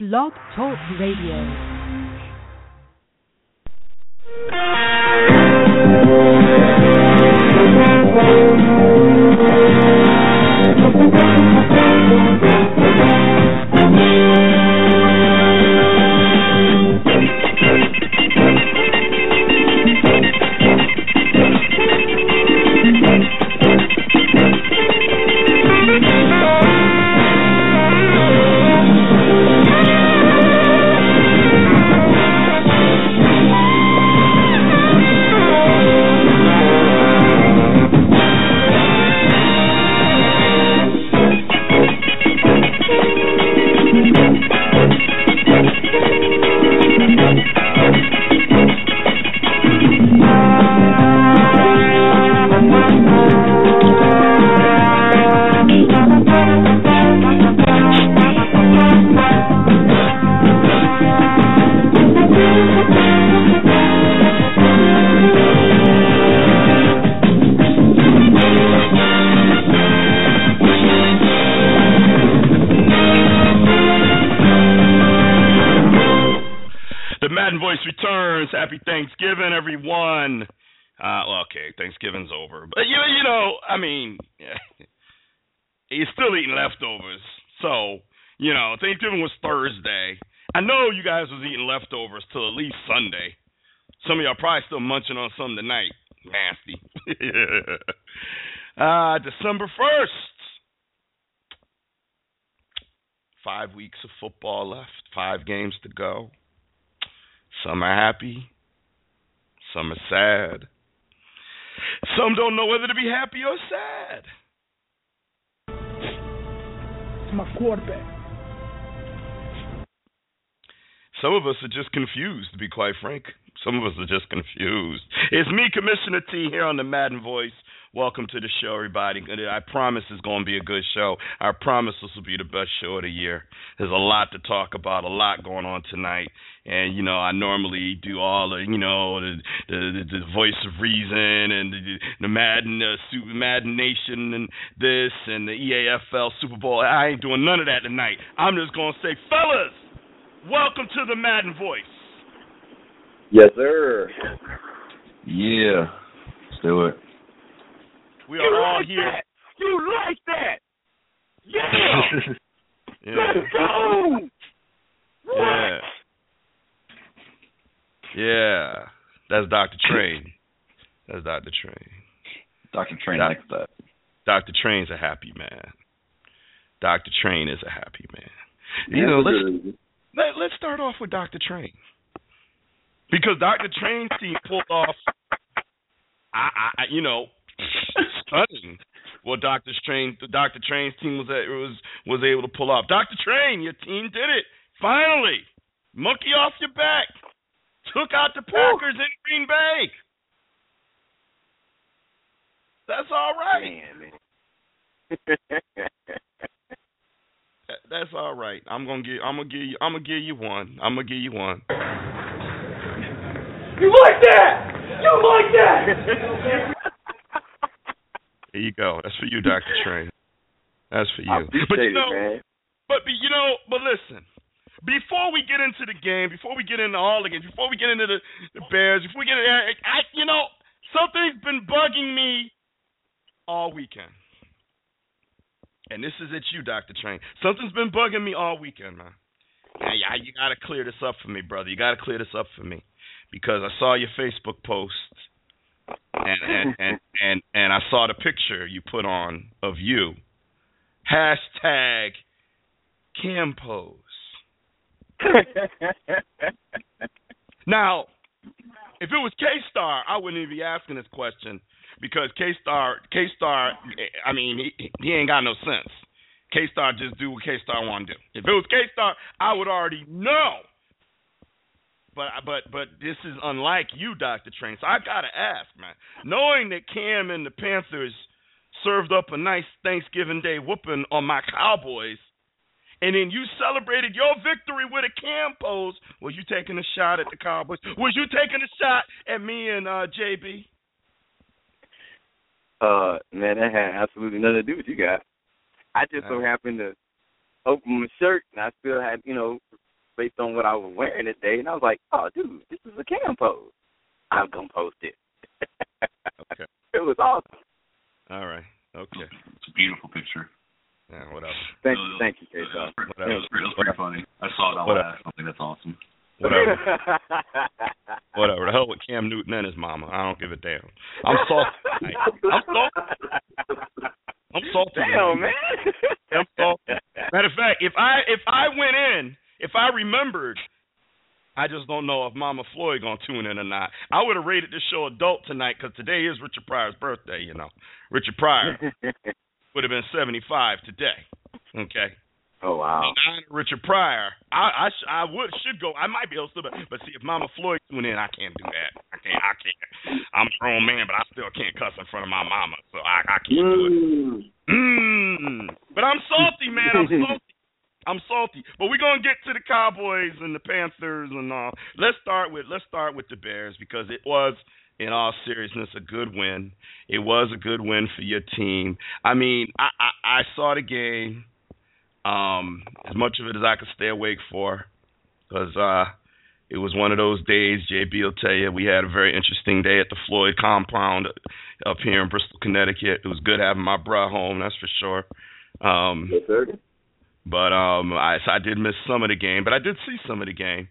Blog Talk Radio. Munching on something tonight. Nasty. uh, December 1st. Five weeks of football left, five games to go. Some are happy, some are sad. Some don't know whether to be happy or sad. It's my quarterback. Some of us are just confused, to be quite frank. Some of us are just confused. It's me, Commissioner T, here on the Madden Voice. Welcome to the show, everybody. I promise it's going to be a good show. I promise this will be the best show of the year. There's a lot to talk about, a lot going on tonight. And, you know, I normally do all the, you know, the the, the voice of reason and the, the Madden, uh, Super Madden Nation and this and the EAFL Super Bowl. I ain't doing none of that tonight. I'm just going to say, fellas, welcome to the Madden Voice. Yes, sir. Yeah. Let's do it. We are you all like here. That. You like that? Yeah. yeah. Let's go. Yeah. Yeah. That's Dr. Train. That's Dr. Train. Dr. Train Doc- likes that. Dr. Train's a happy man. Dr. Train is a happy man. You Yeah, know, let's sure. let, let's start off with Dr. Train. Because Dr. Train's team pulled off I, I you know stunning what Dr. Train the Dr. Train's team was at, was was able to pull off. Dr. Train, your team did it. Finally. Monkey off your back. Took out the Packers in Green Bay. That's all right. Man, That- That's all right. I'm gonna give. I'm gonna give you. I'm gonna give you one. I'm gonna give you one. You like that? You like that? There you go. That's for you, Doctor Train. That's for you. appreciate But you it, know, man. but but, you know, but listen. Before we get into the game, before we get into all the games, before we get into the, the Bears, before we get into, I, you know, something's been bugging me all weekend. And this is at you, Doctor Train. Something's been bugging me all weekend, man. Now, yeah, you gotta clear this up for me, brother. You gotta clear this up for me because I saw your Facebook post and and and and, and I saw the picture you put on of you. Hashtag Cam pose. Now, if it was K Star, I wouldn't even be asking this question because K Star, K Star, I mean, he, he ain't got no sense. K Star just do what K Star want to do. If it was K Star, I would already know. But but but this is unlike you, Doctor Train. So I gotta ask, man. Knowing that Cam and the Panthers served up a nice Thanksgiving Day whooping on my Cowboys, and then you celebrated your victory with a Cam pose. Was you taking a shot at the Cowboys? Was you taking a shot at me and uh, JB? Uh, man, that had absolutely nothing to do with you guys. I just so happened to open my shirt, and I still had, you know, based on what I was wearing that day, and I was like, "Oh, dude, this is a cam pose. I'm gonna post it." Okay. It was awesome. All right. Okay. It's a beautiful picture. Yeah. Whatever. Thank It you, thank you, It K. was, pretty, Whatever. it was pretty, it was pretty funny. I saw it on Whatever. last. I think that's awesome. Whatever. Whatever. The hell with Cam Newton and his mama. I don't give a damn. I'm salty. tonight. I'm salty. I'm salty. Damn, man. I'm salty. Matter of fact, if I if I went in, if I remembered, I just don't know if Mama Floyd gonna tune in or not. I would have rated this show adult tonight because today is Richard Pryor's birthday. You know, Richard Pryor would have been 75 today. Okay. oh wow. Richard Pryor, I I, sh- I would should go. I might be able to, but, but see if Mama Floyd tune in, I can't do that. I can't. I can't. I'm a grown man, but I still can't cuss in front of my mama, so I I can't do it. Mm. But I'm salty, man. I'm salty. I'm salty. But we're gonna get to the Cowboys and the Panthers and all. Let's start with let's start with the Bears because it was, in all seriousness, a good win. It was a good win for your team. I mean, I I, I saw the game, um, as much of it as I could stay awake for, because uh, it was one of those days. JB will tell you we had a very interesting day at the Floyd compound up here in Bristol, Connecticut. It was good having my bra home, that's for sure. Um, Yes, sir. But um I so I did miss some of the game, but I did see some of the game.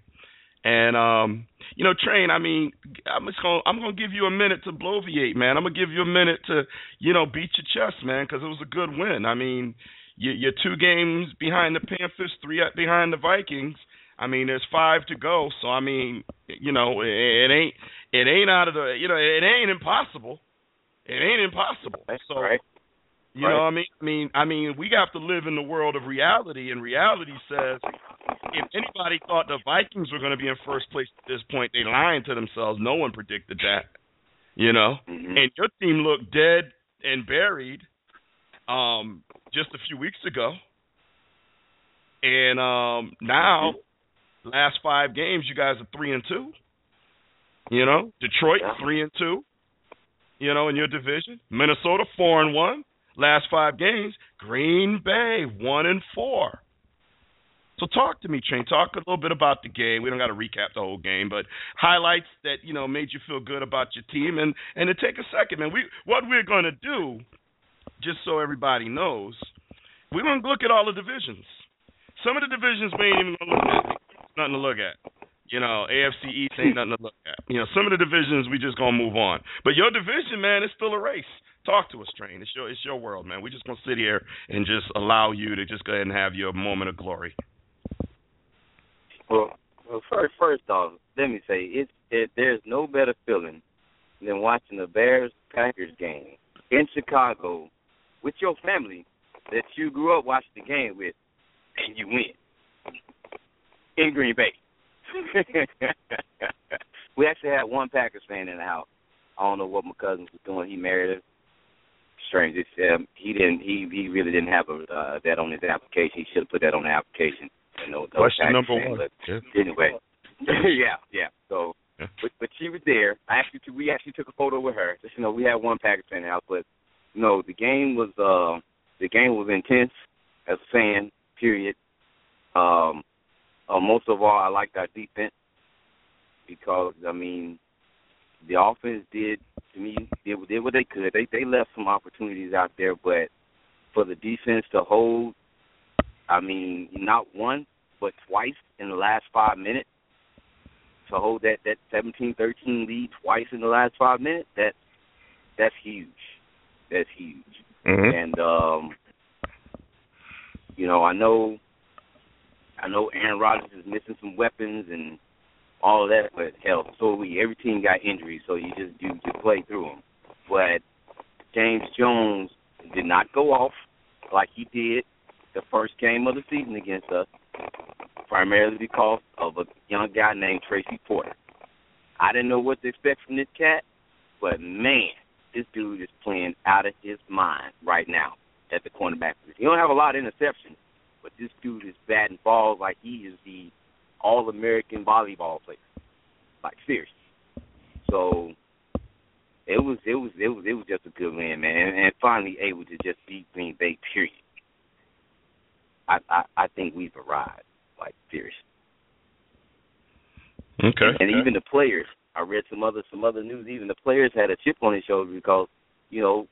And um you know, Train, I mean, I'm just going to I'm to give you a minute to bloviate, man. I'm going to give you a minute to, you know, beat your chest, man, cuz it was a good win. I mean, you you're two games behind the Panthers, three up behind the Vikings. I mean, there's five to go, so I mean, you know, it, it ain't it ain't out of the, you know, it ain't impossible. It ain't impossible. That's so right. You know, what I mean, I mean, I mean, we have to live in the world of reality, and reality says if anybody thought the Vikings were going to be in first place at this point, they lying to themselves. No one predicted that, you know. Mhm. And your team looked dead and buried um just a few weeks ago, and um now last five games, you guys are three and two. You know, Detroit three and two. You know, in your division, Minnesota four and one. Last five games, Green Bay one and four. So talk to me, Train. Talk a little bit about the game. We don't got to recap the whole game, but highlights that you know made you feel good about your team, and and to take a second, man. We what we're going to do, just so everybody knows, we're to look at all the divisions. Some of the divisions we ain't even to look at. Nothing to look at. You know, AFC East ain't nothing to look at. You know, some of the divisions we just gonna move on. But your division, man, is still a race. Talk to us, Train. It's your it's your world, man. We're just gonna sit here and just allow you to just go ahead and have your moment of glory. Well, well, first, first off, let me say it's it, there's no better feeling than watching the Bears Packers game in Chicago with your family that you grew up watching the game with, and you win in Green Bay. we actually had one Packers fan in the house. I don't know what my cousin was doing. He married her. Strange. It's, um, he didn't. He he really didn't have a, uh, that on his application. He should have put that on the application. You know, Question number fan, one. but Yeah. anyway, yeah, yeah. So, Yeah. but but she was there. I actually we actually took a photo with her. Just you know, we had one Packers fan house, but you know, the game was uh the game was intense as a fan. Period. Um, uh, most of all, I liked our defense because I mean, the offense did to me did, did what they could. They they left some opportunities out there, but for the defense to hold, I mean, not once but twice in the last five minutes to hold that that seventeen thirteen lead twice in the last five minutes. That that's huge. That's huge. Mm-hmm. And um, you know, I know, I know Aaron Rodgers is missing some weapons and all of that, but hell, so we. Every team got injuries, so you just you just play through them. But James Jones did not go off like he did the first game of the season against us, primarily because of a young guy named Tracy Porter. I didn't know what to expect from this cat, but man, this dude is playing out of his mind right now at the cornerback position. He don't have a lot of interceptions, but this dude is batting balls like he is the all American volleyball player. Like seriously. So it was it was it was it was just a good win, man. And, and finally able to just beat Green Bay, period. I, I I think we've arrived, like seriously. Okay. And even the players, I read some other some other news. Even the players had a chip on his shoulder because, you know,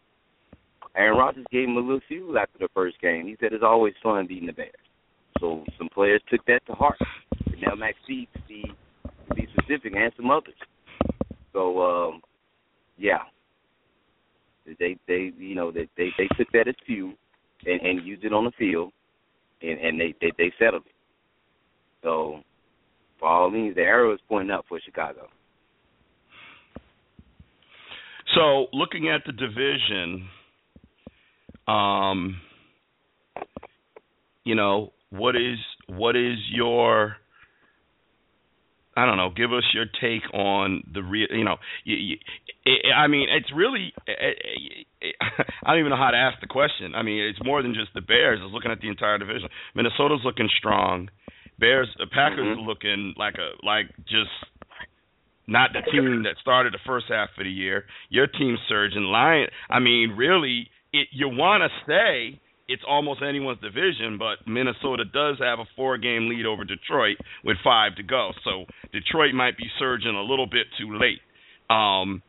Aaron Rodgers gave him a little fuel after the first game. He said it's always fun beating the Bears. So some players took that to heart. Now McPhee, to be to be specific, and some others. So um, yeah, they they you know they they, they took that as fuel and, and used it on the field, and and they they, they settled it. So for all means, the arrow is pointing up for Chicago. So looking at the division, um, you know, what is what is your I don't know. Give us your take on the real. You know, you, you, I mean, it's really. I don't even know how to ask the question. I mean, it's more than just the Bears. It's looking at the entire division. Minnesota's looking strong. Bears, the Packers Mhm. are looking like a like just not the team that started the first half of the year. Your team's surging. Lion. I mean, really, it, you want to stay. It's almost anyone's division, but Minnesota does have a four-game lead over Detroit with five to go. So Detroit might be surging a little bit too late. Um,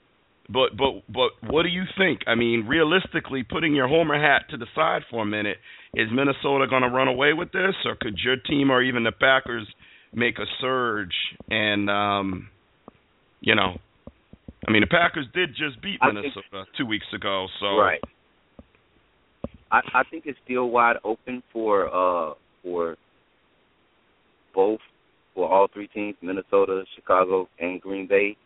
but but but what do you think? I mean, realistically, putting your homer hat to the side for a minute, is Minnesota going to run away with this, or could your team or even the Packers make a surge and um, you know, I mean, the Packers did just beat I think- Minnesota two weeks ago, so Right. I I think it's still wide open for uh for both for all three teams, Minnesota, Chicago, and Green Bay.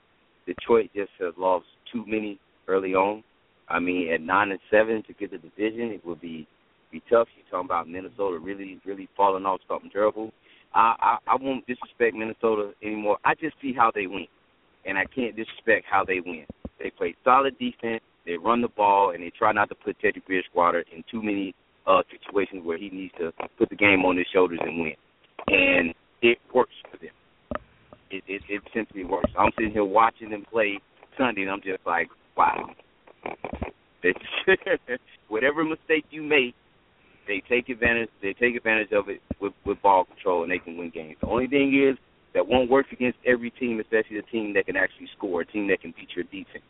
Detroit just has lost too many early on. I mean, at nine and seven to get the division, it would be be tough. You're talking about Minnesota really, really falling off something terrible. I, I I won't disrespect Minnesota anymore. I just see how they win, and I can't disrespect how they win. They play solid defense. They run the ball, and they try not to put Teddy Bridgewater in too many uh situations where he needs to put the game on his shoulders and win. And it works for them. It it, it simply works. I'm sitting here watching them play Sunday, and I'm just like, wow. Whatever mistake you make, they take advantage. They take advantage of it with with ball control, and they can win games. The only thing is that won't work against every team, especially a team that can actually score, a team that can beat your defense.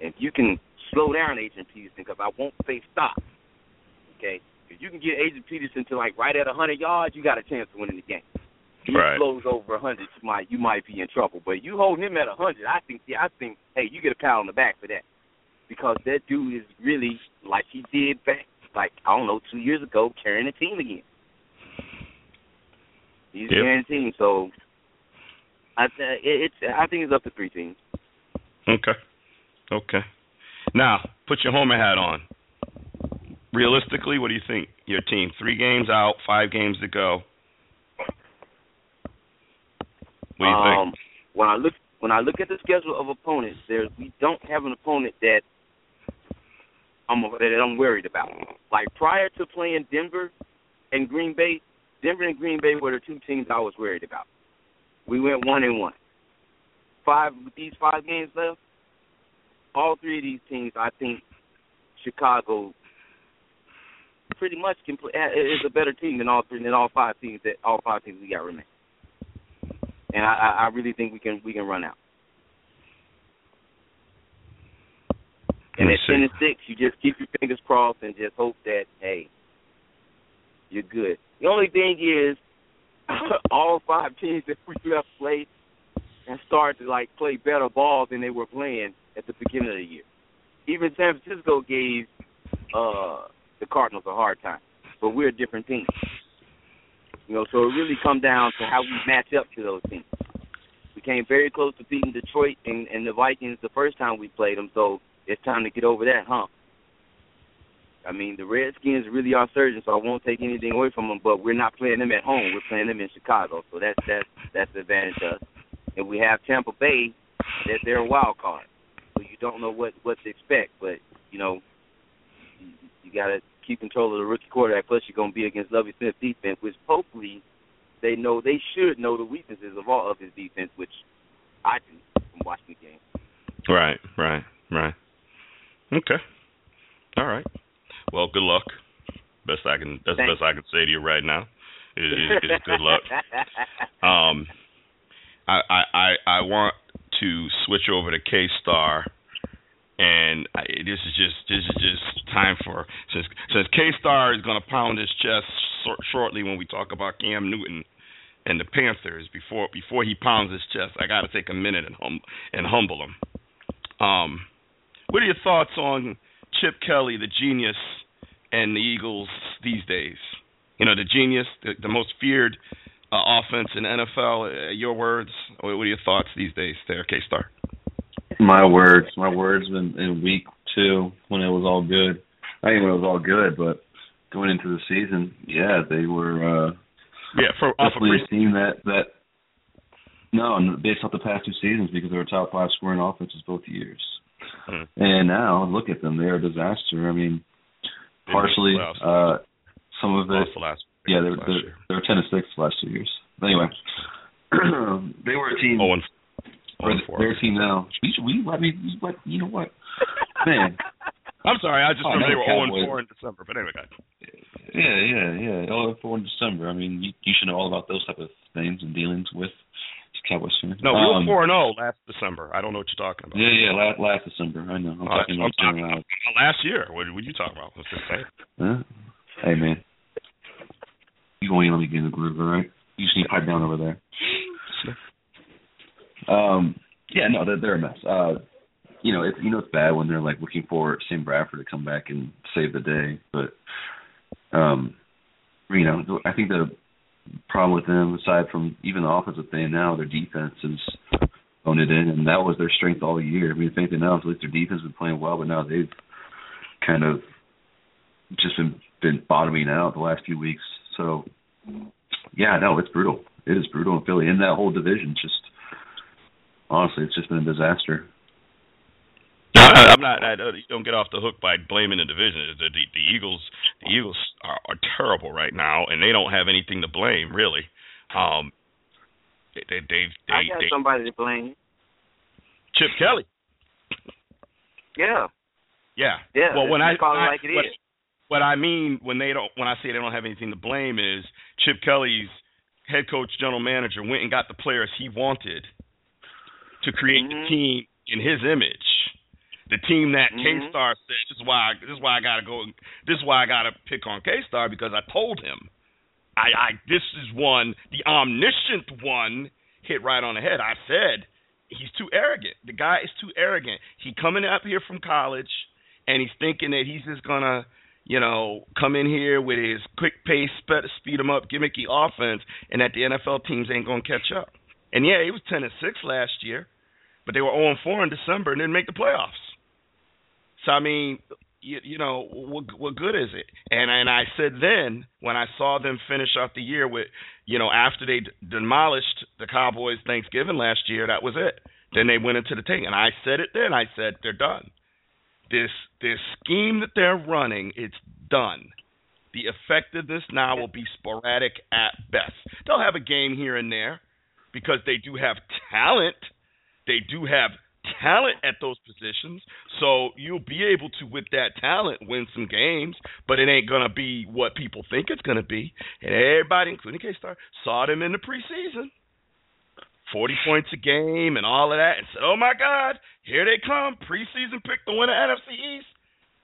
And if you can slow down Adrian Peterson, because I won't say stop. Okay, if you can get Adrian Peterson to like right at a 100 yards, you got a chance to win the game. If he Right. slows over a 100, you might you might be in trouble. But you hold him at a 100, I think yeah, I think hey, you get a pat on the back for that because that dude is really like he did back like I don't know two years ago carrying the team again. He's Yep. carrying the team, so I th- it, it's I think it's up to three teams. Okay. Okay. Now, put your homer hat on. Realistically, what do you think? Your team, three games out, five games to go. What do you um, think? When I look when I look at the schedule of opponents, there we don't have an opponent that I'm that I'm worried about. Like prior to playing Denver and Green Bay, Denver and Green Bay were the two teams I was worried about. We went one and one. Five with these five games left, all three of these teams, I think Chicago pretty much can play, is a better team than all three than all five teams that all five teams we got remaining and I, I really think we can we can run out. And at ten and six, you just keep your fingers crossed and just hope that hey, you're good. The only thing is, all five teams that we left played and started to like play better ball than they were playing at the beginning of the year. Even San Francisco gave uh the Cardinals a hard time, but we're a different team. You know, so it really come down to how we match up to those teams. We came very close to beating Detroit and, and the Vikings the first time we played them, so it's time to get over that hump. I mean, the Redskins really are surging, so I won't take anything away from them. But we're not playing them at home; we're playing them in Chicago, so that's that's that's the advantage to us. And we have Tampa Bay, that they're a wild card, don't know what what to expect. But you know, you, you got to keep control of the rookie quarterback. Plus, you're going to be against Lovie Smith defense, which hopefully they know they should know the weaknesses of all of his defense, which I do from watching the game. Right, right, right. Okay. All right. Well, good luck. Best I can. That's the best I can say to you right now. Is, is, is good luck. Um, I, I, I, want to switch over to K Star, and I, this is just this is just time for since since K Star is going to pound his chest so, shortly when we talk about Cam Newton and the Panthers. Before before he pounds his chest, I got to take a minute and hum and humble him. Um, what are your thoughts on Chip Kelly, the genius, and the Eagles these days? You know, the genius, the, the most feared uh, offense in NFL. Uh, your words. What are your thoughts these days, there, K Star? My words. My words in, in week two when it was all good. I think when it was all good, but going into the season, yeah, they were. uh Yeah, for off definitely a team that that. No, based off the past two seasons, because they were top five scoring offenses both years. Hmm. And now look at them; they're a disaster. I mean, partially uh some of it. last yeah, they were they're, they were ten to six the last two years. Anyway, they were a team. Oh, and, or they're a team now. We should, we let me what you know what man. I'm sorry, I just Oh, remember they were 0 and 4 in December. But anyway, guys. Yeah, yeah, yeah. Oh, four in December. I mean, you, you should know all about those type of things and dealings with Cowboys fans. No, we um, were 4 and 0 last December. I don't know what you're talking about. Yeah, yeah. Last, last December. I know. I'm Oh, talking I'm about uh, about last year. What, what are you talking about? Let's just say. Huh? Hey man, you won't even let me get in the groove, all right? You just need to pipe down over there. Um, yeah, no, they're, they're a mess. Uh, you know, it's you know it's bad when they're like looking for Sam Bradford to come back and save the day, but um, you know, I think the problem with them, aside from even the offensive thing now, their defense is owned it in, and that was their strength all year. I mean, if anything else, at least their defense has been playing well, but now they've kind of just been been bottoming out the last few weeks. So yeah, no, it's brutal. It is brutal in Philly, and that whole division just honestly, it's just been a disaster. No, I, I'm not. I don't, you don't get off the hook by blaming the division. The, the, the Eagles, the Eagles are, are terrible right now, and they don't have anything to blame really. Um, they they they, they, I got they somebody to blame. Chip Kelly. Yeah, Yeah. yeah. Well, when I, call it I like it what, is. what I mean when they don't when I say they don't have anything to blame is Chip Kelly's head coach, general manager went and got the players he wanted to create the Mhm. team in his image. The team that Mhm. K Star said this is why I, this is why I gotta go this is why I gotta pick on K Star because I told him I, I this is one the omniscient one hit right on the head. I said he's too arrogant. The guy is too arrogant. He coming up here from college and he's thinking that he's just gonna, you know, come in here with his quick pace, spe- speed him up, gimmicky offense, and that the NFL teams ain't gonna catch up. And yeah, he was ten and six last year, but they were zero and four in December and didn't make the playoffs. So I mean, you, you know, what, what good is it? And and I said then when I saw them finish off the year with, you know, after they d- demolished the Cowboys Thanksgiving last year, that was it. Then they went into the tank, and I said it then. I said they're done. This this scheme that they're running, it's done. The effectiveness now will be sporadic at best. They'll have a game here and there because they do have talent. They do have talent at those positions. So you'll be able to, with that talent, win some games, but it ain't going to be what people think it's going to be. And everybody, including K Star, saw them in the preseason. 40 points a game and all of that, and said, oh my God, here they come. Preseason pick the NFC East.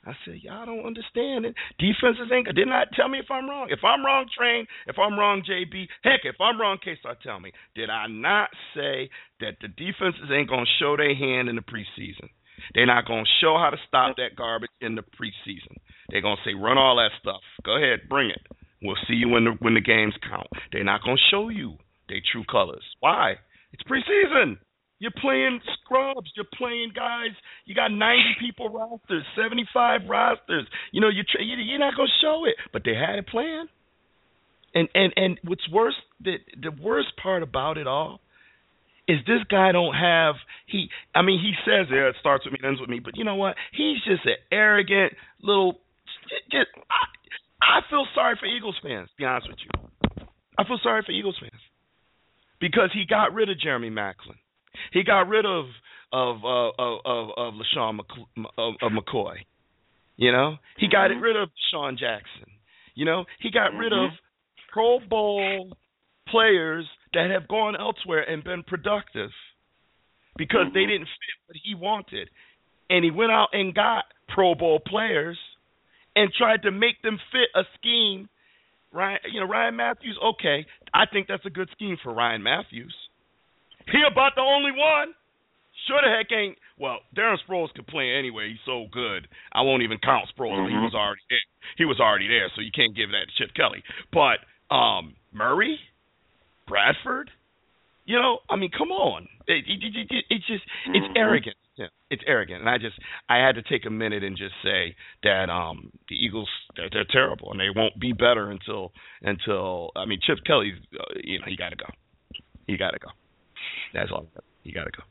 I said, y'all don't understand it. Defenses ain't. Did not tell me if I'm wrong. If I'm wrong, Train. If I'm wrong, JB. Heck, if I'm wrong, K-Star, tell me. Did I not say that the defenses ain't gonna show their hand in the preseason? They're not gonna show how to stop that garbage in the preseason. They're gonna say run all that stuff. Go ahead, bring it. We'll see you when the when the games count. They're not gonna show you their true colors. Why? It's preseason. You're playing scrubs. You're playing guys. You got 90 people rosters, 75 rosters. You know, you're you're not gonna show it, but they had a plan. And and and what's worse, the the worst part about it all is this guy don't have he. I mean, he says yeah, it starts with me, ends with me, but you know what? He's just an arrogant little. Just, I, I feel sorry for Eagles fans. To be honest with you, I feel sorry for Eagles fans because he got rid of Jeremy Maclin. He got rid of of uh, of of, of LeSean Mc, of, of McCoy. You know, he got Mhm. rid of Sean Jackson. You know, he got rid of Pro Bowl players that have gone elsewhere and been productive. because they Mhm. didn't fit what he wanted. And he went out and got Pro Bowl players and tried to make them fit a scheme. Ryan, you know, Ryan Mathews. Okay, I think that's a good scheme for Ryan Mathews. He about the only one. Sure the heck ain't. Well, Darren Sproles could play anyway. He's so good. I won't even count Sproles. He Mhm. was already there. He was already there, so you can't give that to Chip Kelly. But um Murray, Bradford, you know, I mean, come on. It, it, it, it, it's just it's Mhm. arrogant. Yeah, it's arrogant, and I just I had to take a minute and just say that um the Eagles they're, they're terrible, and they won't be better until until I mean Chip Kelly, uh, you know, he got to go. He got to go. That's all. You got to go.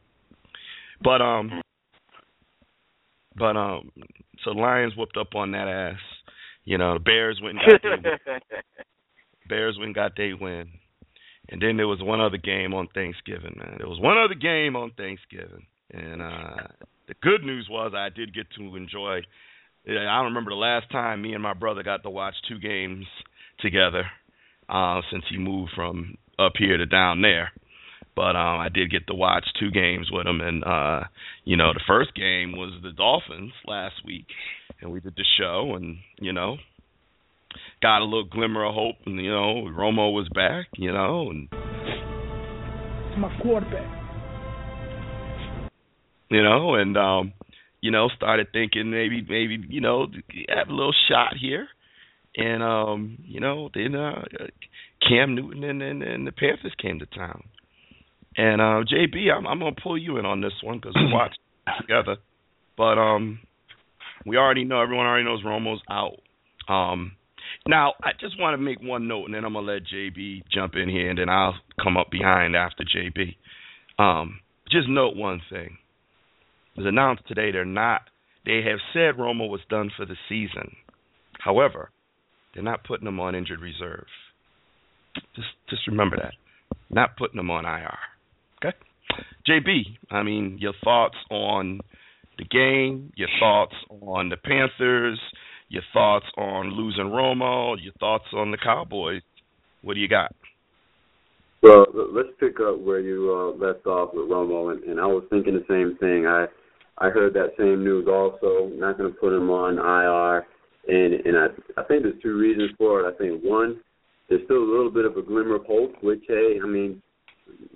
But um, but um, so Lions whooped up on that ass. You know, the Bears went and got their win. Bears went and got their win. And then there was one other game on Thanksgiving, man. There was one other game on Thanksgiving. And uh the good news was I did get to enjoy I don't remember the last time me and my brother got to watch two games together, uh, since he moved from up here to down there. But um I did get to watch two games with him. And uh you know, the first game was the Dolphins last week. And we did the show and, you know, got a little glimmer of hope and you know, Romo was back, you know, and It's my quarterback. you know, and um, you know, started thinking maybe maybe you know have a little shot here, and um, you know, then uh, Cam Newton and, and and the Panthers came to town, and uh, JB, I'm I'm gonna pull you in on this one because we watched together, but um, we already know everyone already knows Romo's out. Um, now I just want to make one note, and then I'm gonna let JB jump in here, and then I'll come up behind after JB. Um, just note one thing it was announced today they're not they have said Romo was done for the season. However, they're not putting him on injured reserve. Just just remember that. Not putting him on IR. Okay? JB, I mean, your thoughts on the game, your thoughts on the Panthers, your thoughts on losing Romo, your thoughts on the Cowboys. What do you got? Well, let's pick up where you uh, left off with Romo, and, and I was thinking the same thing. I I heard that same news also. Not going to put him on IR, and and I I think there's two reasons for it. I think one, there's still a little bit of a glimmer of hope, which hey, I mean,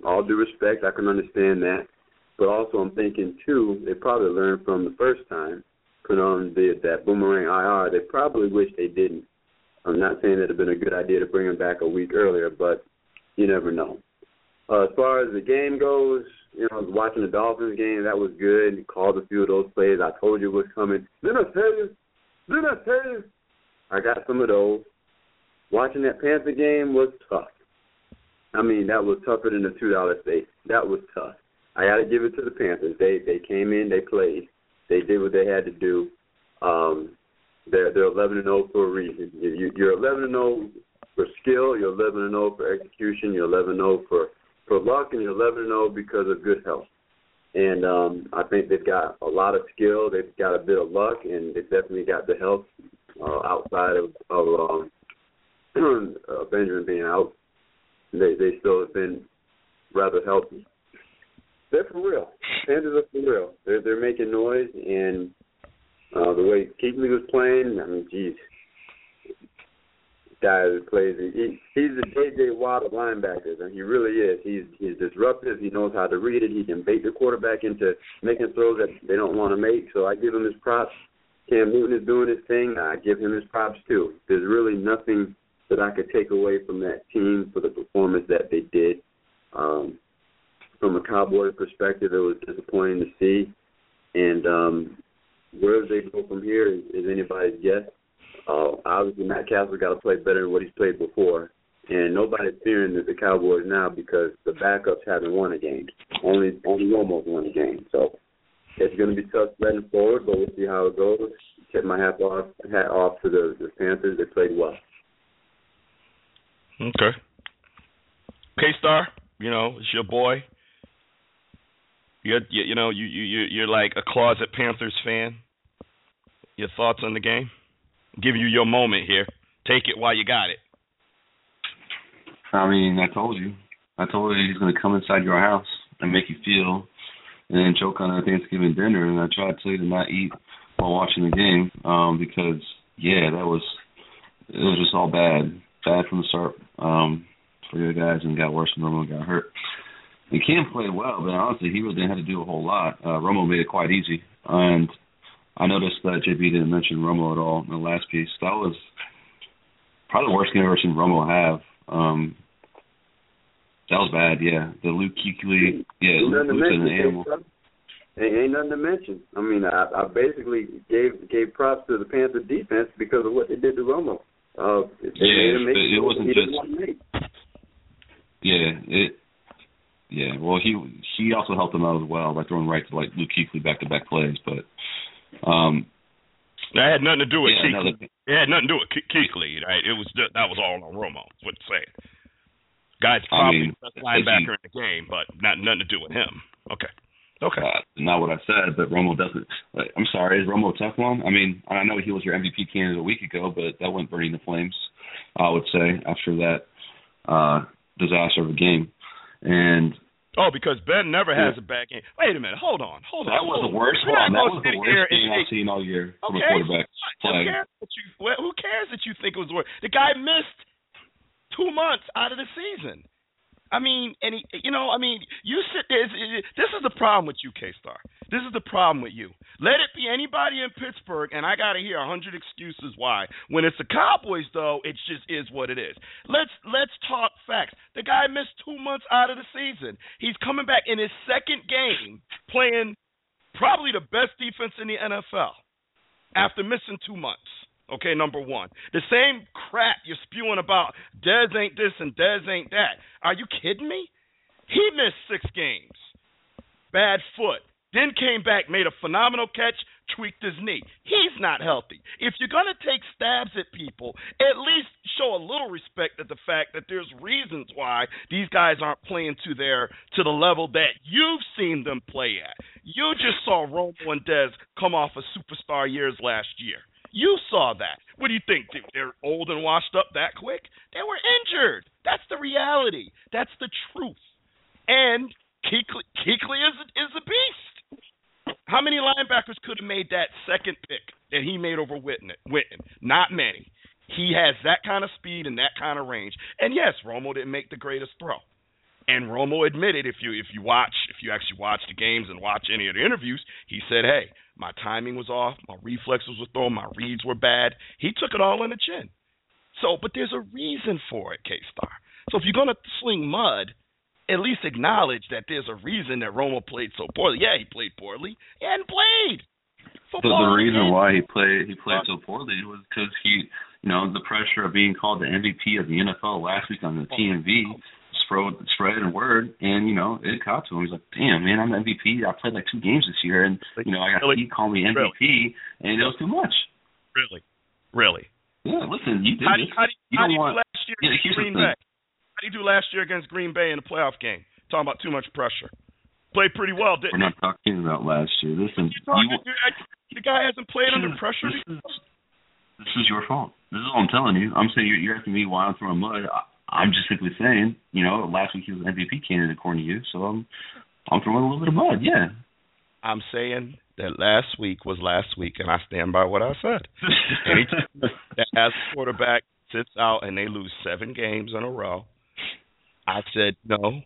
all due respect, I can understand that. But also, I'm thinking too, they probably learned from the first time put on the that boomerang IR. They probably wish they didn't. I'm not saying it'd been a good idea to bring him back a week earlier, but you never know. Uh, as far as the game goes, you know, I was watching the Dolphins game. That was good. Called a few of those plays. I told you was coming. Didn't I tell you? Didn't I tell you? I got some of those. Watching that Panther game was tough. I mean, that was tougher than the two dollar steak. That was tough. I got to give it to the Panthers. They they came in, they played, they did what they had to do. Um, they're they're eleven and zero for a reason. You, you're eleven and zero for skill. You're eleven and zero for execution. You're eleven and zero for for luck, and you're eleven and zero because of good health. And um, I think they've got a lot of skill. They've got a bit of luck, and they've definitely got the health uh, outside of of um, uh, Benjamin being out. They they still have been rather healthy. They're for real. Panthers are for real. They're they're making noise, and uh, the way Kuechly was playing, I mean, geez, guy who plays, he, he's the J.J. Watt of linebackers, and he really is. He's he's disruptive. He knows how to read it. He can bait the quarterback into making throws that they don't want to make. So I give him his props. Cam Newton is doing his thing. I give him his props too. There's really nothing that I could take away from that team for the performance that they did. Um, from a Cowboy perspective, it was disappointing to see. And um, where they go from here is, anybody's guess. Uh, obviously, Matt Cassel got to play better than what he's played before, and nobody's fearing the, the Cowboys now because the backups haven't won a game. Only only almost won a game, so it's going to be tough sledding forward, but we'll see how it goes. Tip my hat off hat off to the, the Panthers. They played well. Okay. K Star, you know, it's your boy. You're, you, you know, you you you're like a closet Panthers fan. Your thoughts on the game? Give you your moment here. Take it while you got it. I mean, I told you. I told you he's going to come inside your house and make you feel and then choke on our Thanksgiving dinner. And I tried to tell you to not eat while watching the game um, because yeah, that was it was just all bad, bad from the start um, for your guys, and got worse when Romo got hurt. And Cam played well, but honestly, he really didn't have to do a whole lot. Uh, Romo made it quite easy, and I noticed that JB didn't mention Romo at all in the last piece. That was probably the worst game I've ever seen Romo have. Um, that was bad, yeah. The Luke Kuechly, yeah, nothing an animal. Ain't, ain't nothing to mention. I mean, I, I basically gave gave props to the Panther defense because of what they did to Romo. Uh, they Yeah, made but it wasn't just- want to make. Yeah, it. Yeah, well, he he also helped them out as well by throwing right to like Luke Kuechly back to back plays, but um, That had nothing to do with yeah, Kuechly. another, It had nothing to do with Ke- Kuechly. Right? It was just, that was all on Romo. Is what I'm saying. Guy's I probably mean, the best if linebacker in the game, but not nothing to do with him. Okay. Okay. uh, not what I said, but Romo doesn't. Like, I'm sorry, is Romo a Teflon? I mean, I know he was your MVP candidate a week ago, but that went burning the flames. I would say after that uh disaster of a game, and Oh, because Ben never has a bad game. Wait a minute. Hold on. Hold on. that was the hold on. worst We're one. That was the worst game I've seen all year from a Okay. quarterback Who play. cares that you who cares that you think it was the worst? The guy missed two months out of the season. I mean, and he, you know, I mean, you sit there. This is the problem with you, K Star. This is the problem with you. Let it be anybody in Pittsburgh, and I got to hear a hundred excuses why. When it's the Cowboys, though, it just is what it is. Let's let's talk facts. The guy missed two months out of the season. He's coming back in his second game, playing probably the best defense in the NFL after missing two months. Okay, number one. The same crap you're spewing about Dez ain't this and Dez ain't that. Are you kidding me? He missed six games. Bad foot. Then came back, made a phenomenal catch, tweaked his knee. He's not healthy. If you're going to take stabs at people, at least show a little respect at the fact that there's reasons why these guys aren't playing to their to the level that you've seen them play at. You just saw Romo and Dez come off of superstar years last year. You saw that. What do you think? They- They're old and washed up that quick? They were injured. That's the reality. That's the truth. And Kuechly is is a beast. How many linebackers could have made that second pick that he made over Witten? Witten? Not many. He has that kind of speed and that kind of range. And yes, Romo didn't make the greatest throw. And Romo admitted if you if you watch if you actually watch the games and watch any of the interviews, he said, "Hey, my timing was off, my reflexes were thrown, my reads were bad." He took it all in the chin. So, but there's a reason for it, K Star. So if you're gonna sling mud, at least acknowledge that there's a reason that Romo played so poorly. Yeah, he played poorly and played. The, Football the reason why he played he played so poorly was because he, you know, the pressure of being called the MVP of the NFL last week on the TMV spread spread and word, and you know it caught to him. He's like, "Damn, man, I'm MVP. I played like two games this year, and you know I got Really? he called me MVP, and it was too much." really, really. Yeah, listen, you did How do this. you, how do you, how do you want- do last year Yeah, against Green. Bay? How do you do last year against Green Bay in the playoff game? Talking about too much pressure. Played pretty well, We're didn't he? not talking about last year. Listen, You talking- you, the guy hasn't played under is- pressure. This is, this is your fault. This is all I'm telling you. I'm saying you're, you're asking me why I'm throwing mud. I, I'm just simply saying, you know, last week he was an MVP candidate according to you, so I'm I'm throwing a little bit of mud. Yeah. I'm saying that last week was last week, and I stand by what I said. That as quarterback sits out and they lose seven games in a row, I said no.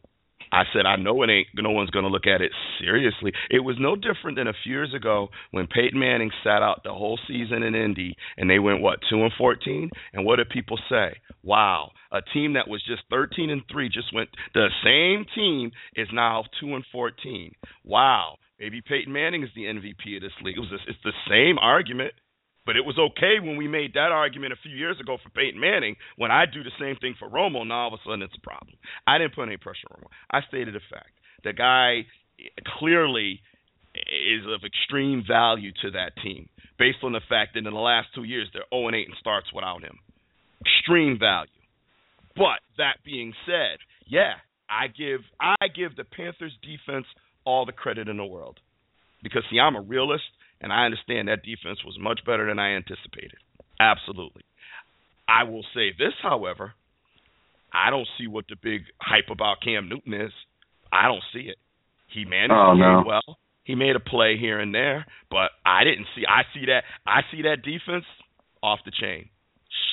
I said I know it ain't. No one's going to look at it seriously. It was no different than a few years ago when Peyton Manning sat out the whole season in Indy and they went what two and fourteen. And what did people say? Wow, a team that was just thirteen and three just went. The same team is now two and fourteen. Wow, maybe Peyton Manning is the MVP of this league. It was it's the same argument. But it was okay when we made that argument a few years ago for Peyton Manning. When I do the same thing for Romo, now all of a sudden it's a problem. I didn't put any pressure on Romo. I stated a fact. The guy clearly is of extreme value to that team based on the fact that in the last two years they're 0 and 8 and starts without him. Extreme value. But that being said, yeah, I give I give the Panthers defense all the credit in the world. Because see, I'm a realist and I understand that defense was much better than I anticipated. Absolutely. I will say this, however, I don't see what the big hype about Cam Newton is. I don't see it. He managed Oh, no. well. He made a play here and there, but I didn't see. I see that. I see that defense off the chain,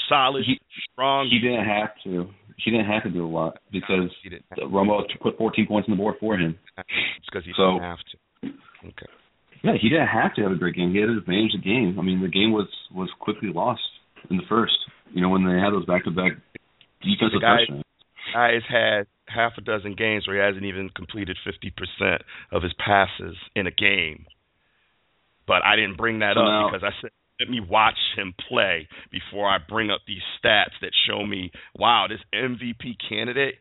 solid, He- strong. He didn't have to. He didn't have to do a lot because didn't. Romo put 14 points on the board for him. It's because he So- didn't have to. Okay. Yeah, he didn't have to have a great game. He had to manage the game. I mean, the game was was quickly lost in the first. You know, when they had those back-to-back defensive guy- touchdowns. Guy has had half a dozen games where he hasn't even completed 50% of his passes in a game. But I didn't bring that So up now- because I said, let me watch him play before I bring up these stats that show me, wow, this MVP candidate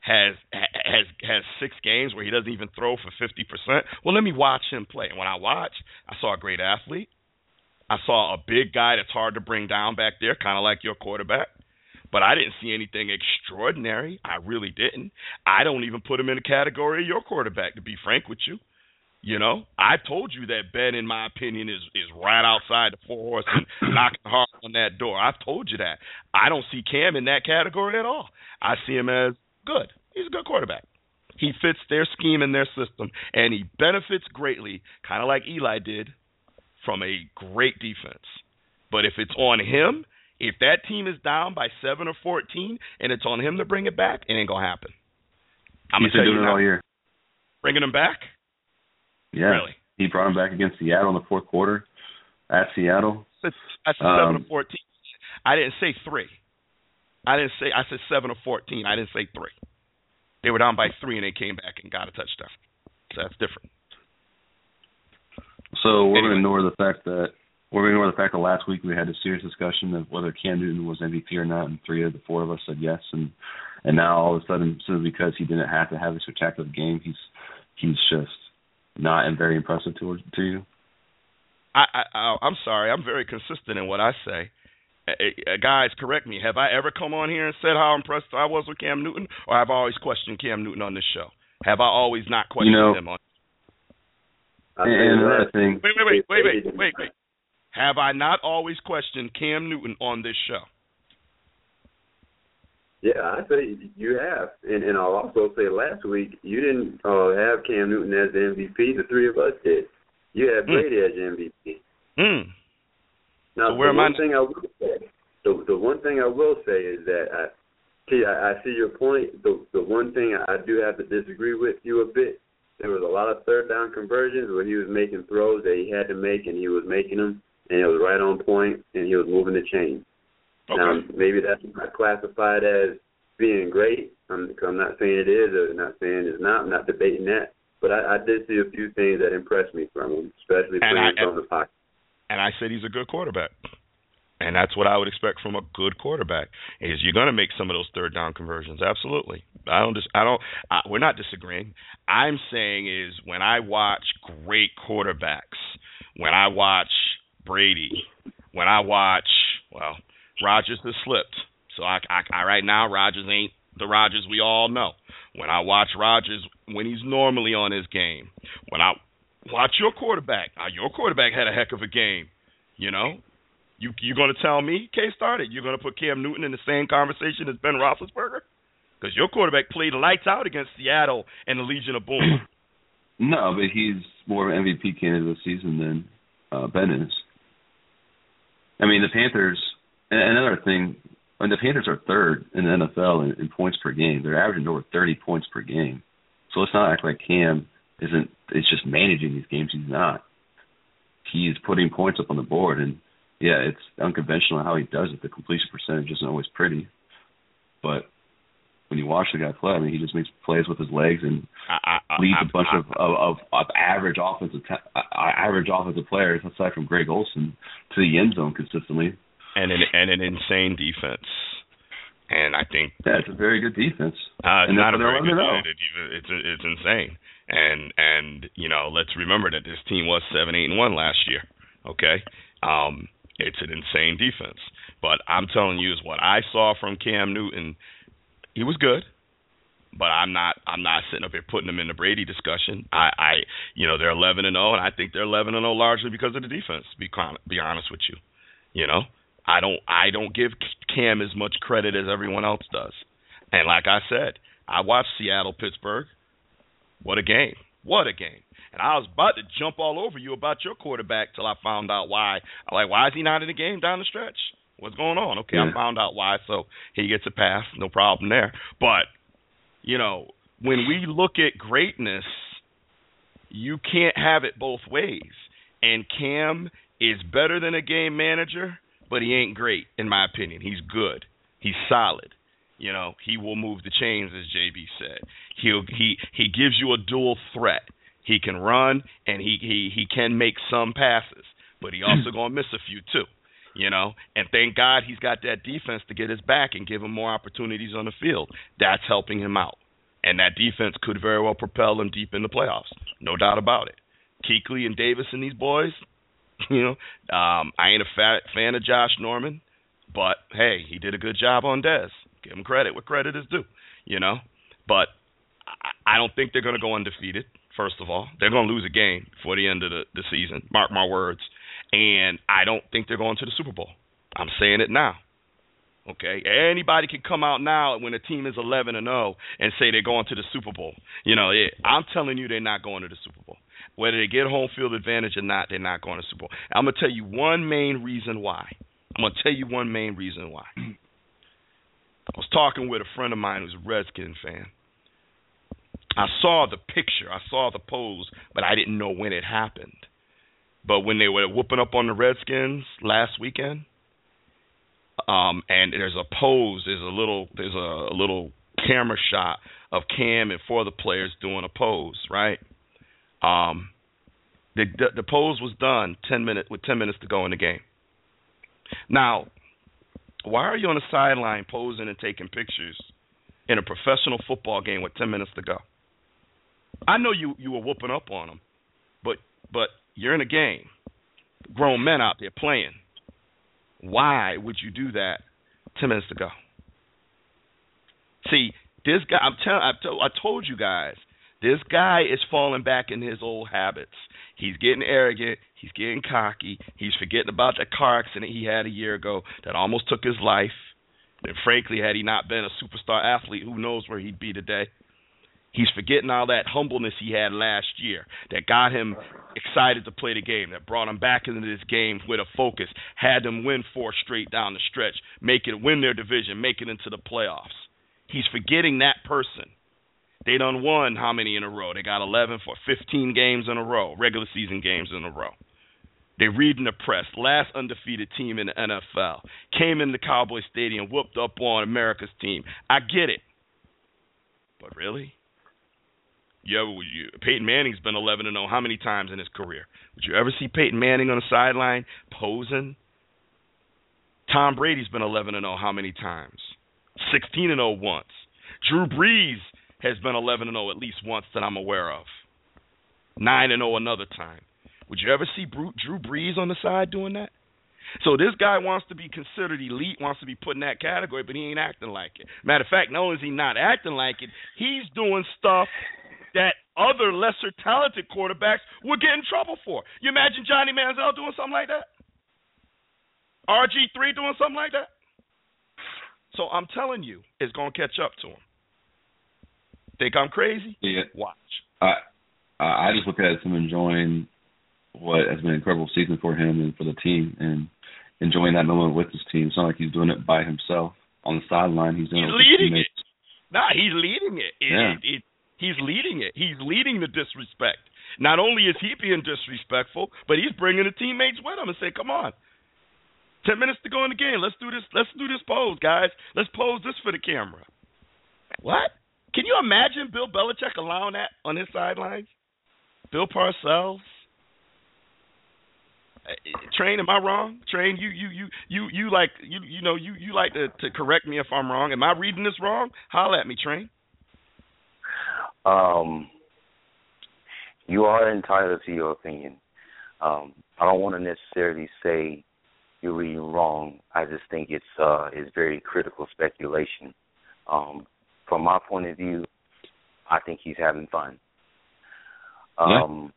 has has has six games where he doesn't even throw for 50%. Well, let me watch him play. And when I watch, I saw a great athlete. I saw a big guy that's hard to bring down back there, kind of like your quarterback. But I didn't see anything extraordinary. I really didn't. I don't even put him in the category of your quarterback, to be frank with you. You know, I told you that Ben, in my opinion, is is right outside the four horse and knocking hard on that door. I've told you that. I don't see Cam in that category at all. I see him as good. He's a good quarterback. He fits their scheme and their system, and he benefits greatly, kind of like Eli did, from a great defense. But if it's on him, if that team is down by seven or fourteen, and it's on him to bring it back, it ain't gonna happen. I'm He's gonna tell been you doing it now, all year. bringing him back. Yeah. Really? He brought him back against Seattle in the fourth quarter at Seattle. I said seven Um, or fourteen. I didn't say three. I didn't say. I said seven or fourteen. I didn't say three. They were down by three and they came back and got a touchdown. So that's different. So we're Anyway. going to ignore the fact that we're going to ignore the fact that last week we had a serious discussion of whether Cam Newton was MVP or not, and three of the four of us said yes, and and now all of a sudden, simply because he didn't have to have a spectacular game, he's he's just not and very impressive to to you. I, I I'm sorry. I'm very consistent in what I say. Uh, uh, guys, correct me. Have I ever come on here and said how impressed I was with Cam Newton, or have I always questioned Cam Newton on this show? Have I always not questioned know- him on? I And, think and that- another thing, Wait, wait, wait, wait, wait, wait, wait. Have I not always questioned Cam Newton on this show? Yeah, I say you have, and and I'll also say last week you didn't uh, have Cam Newton as the MVP. The three of us did. You had Hmm. Brady as your MVP. Hmm. Now, So where the am one now? thing I will say, the the one thing I will say is that I, see, I, I see your point. The the one thing I do have to disagree with you a bit. There was a lot of third down conversions where he was making throws that he had to make, and he was making them, and it was right on point, and he was moving the chain. Okay. Now, maybe that's not classified as being great. I'm, I'm not saying it is, or not saying it's not. I'm not debating that. But I, I did see a few things that impressed me from him, especially And playing I- from the pocket. And I said he's a good quarterback. And that's what I would expect from a good quarterback. Is you're going to make some of those third down conversions. Absolutely. I don't. Dis- I don't. I, we're not disagreeing. I'm saying is when I watch great quarterbacks, when I watch Brady, when I watch well, Rodgers has slipped. So I, I, I right now Rodgers ain't the Rodgers we all know. When I watch Rodgers when he's normally on his game, when I watch your quarterback, now your quarterback had a heck of a game. You know, you you going to tell me, K started, you're going to put Cam Newton in the same conversation as Ben Roethlisberger? Because your quarterback played lights out against Seattle and the Legion of Boom. no, but he's more of an MVP candidate this season than uh, Ben is. I mean, the Panthers. Another thing, I mean, the Panthers are third in the NFL in, in points per game. They're averaging over 30 points per game. So let's not act like Cam isn't. It's just managing these games. He's not. He's putting points up on the board, and yeah, it's unconventional how he does it. The completion percentage isn't always pretty, but when you watch the guy play, I mean, he just makes plays with his legs and I, I, leads I, a bunch of, of of of average offensive ta- uh, average offensive players aside from Greg Olsen to the end zone consistently. and an and an insane defense. And I think Yeah, it's a very good defense. Uh, it's And not a very good. it, it's it's insane, and and you know let's remember that this team was seven eight and one last year. Okay, um, it's an insane defense, but I'm telling you is what I saw from Cam Newton. He was good, but I'm not I'm not sitting up here putting him in the Brady discussion. I I you know they're eleven and zero, and I think they're eleven and zero largely because of the defense. Be be honest with you, you know. I don't I don't give Cam as much credit as everyone else does. And like I said, I watched Seattle Pittsburgh. What a game. What a game. And I was about to jump all over you about your quarterback till I found out why. I'm like, why is he not in the game down the stretch? What's going on? Okay, Yeah. I found out why, so he gets a pass, no problem there. But, you know, when we look at greatness, you can't have it both ways. And Cam is better than a game manager, but he ain't great in my opinion. He's good. He's solid. You know, he will move the chains as JB said. He'll he he gives you a dual threat. He can run and he he he can make some passes, but he also going to miss a few too. You know, and thank God he's got that defense to get his back and give him more opportunities on the field. That's helping him out. And that defense could very well propel him deep in the playoffs. No doubt about it. Kuechly and Davis and these boys, you know, um, I ain't a fa- fan of Josh Norman, but hey, he did a good job on Dez. Give him credit where credit is due, you know. But I, don't think they're going to go undefeated. First of all, they're going to lose a game before the end of the, the season. Mark my words. And I don't think they're going to the Super Bowl. I'm saying it now. Okay, anybody can come out now when a team is 11 and 0 and say they're going to the Super Bowl. You know, it, I'm telling you, they're not going to the Super Bowl. Whether they get home field advantage or not, they're not going to the Super Bowl. I'm gonna tell you one main reason why. I'm gonna tell you one main reason why. I was talking with a friend of mine who's a Redskin fan. I saw the picture, I saw the pose, but I didn't know when it happened. But when they were whooping up on the Redskins last weekend, um, and there's a pose, there's a little, there's a, a little camera shot of Cam and four of the players doing a pose, right? Um, the, the the pose was done ten minutes with ten minutes to go in the game. Now, why are you on the sideline posing and taking pictures in a professional football game with ten minutes to go? I know you you were whooping up on them, but but you're in a game. Grown men out there playing. Why would you do that ten minutes to go? See, this guy. I'm telling. I told you guys. This guy is falling back in his old habits. He's getting arrogant. He's getting cocky. He's forgetting about that car accident he had a year ago that almost took his life. And frankly, had he not been a superstar athlete, who knows where he'd be today. He's forgetting all that humbleness he had last year that got him excited to play the game, that brought him back into this game with a focus, had them win four straight down the stretch, make it win their division, make it into the playoffs. He's forgetting that person. They done won how many in a row? They got 11 for 15 games in a row, regular season games in a row. They reading the press. Last undefeated team in the NFL. Came into Cowboy Stadium, whooped up on America's team. I get it. But really? Ever, you, Peyton Manning's been 11 and 0 how many times in his career? Would you ever see Peyton Manning on the sideline posing? Tom Brady's been 11 and 0 how many times? 16 and 0 once. Drew Brees has been 11 and 0 at least once that I'm aware of. 9 and 0 another time. Would you ever see Drew Brees on the side doing that? So this guy wants to be considered elite, wants to be put in that category, but he ain't acting like it. Matter of fact, not only is he not acting like it, he's doing stuff that other lesser talented quarterbacks would get in trouble for. You imagine Johnny Manziel doing something like that? RG3 doing something like that? So I'm telling you, it's going to catch up to him. Think I'm crazy? Yeah. Watch. I I just look at it as him enjoying what has been an incredible season for him and for the team, and enjoying that moment with his team. It's not like he's doing it by himself on the sideline. He's doing he's it leading it. Nah, he's leading it. it, Yeah. it, it he's leading it. He's leading the disrespect. Not only is he being disrespectful, but he's bringing the teammates with him and say, "Come on, ten minutes to go in the game. Let's do this. Let's do this pose, guys. Let's pose this for the camera." What? Can you imagine Bill Belichick allowing that on his sidelines? Bill Parcells. Uh, Train, am I wrong? Train, you you you you you like you you know you you like to to correct me if I'm wrong. Am I reading this wrong? Holla at me, Train. Um, you are entitled to your opinion. Um, I don't want to necessarily say you're reading wrong. I just think it's uh, it's very critical speculation. Um, from my point of view, I think he's having fun. Um,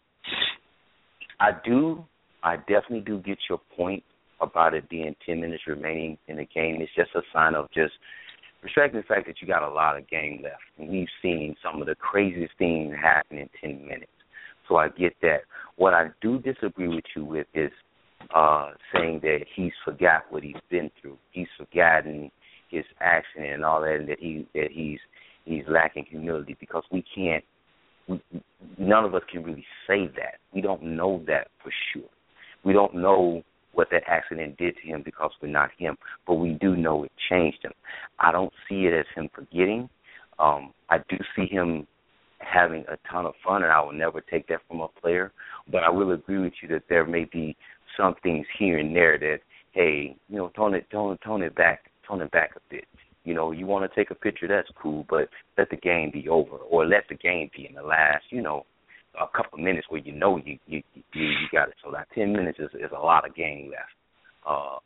I do, I definitely do get your point about it being ten minutes remaining in the game. It's just a sign of just respecting the fact that you got a lot of game left, and we've seen some of the craziest things happen in ten minutes. So I get that. What I do disagree with you with is uh saying that he's forgot what he's been through. He's forgotten his action and all that, and that he that he's he's lacking humility because we can't. We, none of us can really say that. We don't know that for sure. We don't know what that accident did to him because we're not him, but we do know it changed him. I don't see it as him forgetting. Um, I do see him having a ton of fun, and I will never take that from a player. But I will agree with you that there may be some things here and there that, hey, you know, tone it, tone, tone it back, tone it back a bit. You know, you want to take a picture, that's cool, but let the game be over, or let the game be in the last, you know, a couple of minutes where you know you you you, you got it. So that ten minutes is, is a lot of game left uh,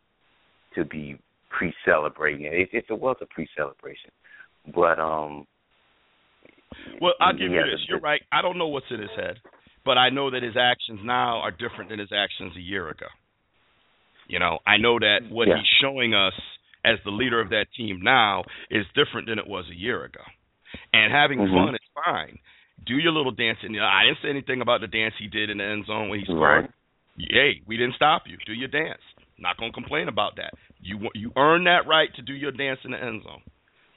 to be pre-celebrating. It was a pre-celebration, but um. Well, I'll give you this. You're right. I don't know what's in his head, but I know that his actions now are different than his actions a year ago. You know, I know that what Yeah. he's showing us as the leader of that team now is different than it was a year ago. And having Mhm. fun is fine. Do your little dancing. You know, I didn't say anything about the dance he did in the end zone when he scored. Right. Hey, we didn't stop you. Do your dance. Not gonna complain about that. You you earn that right to do your dance in the end zone.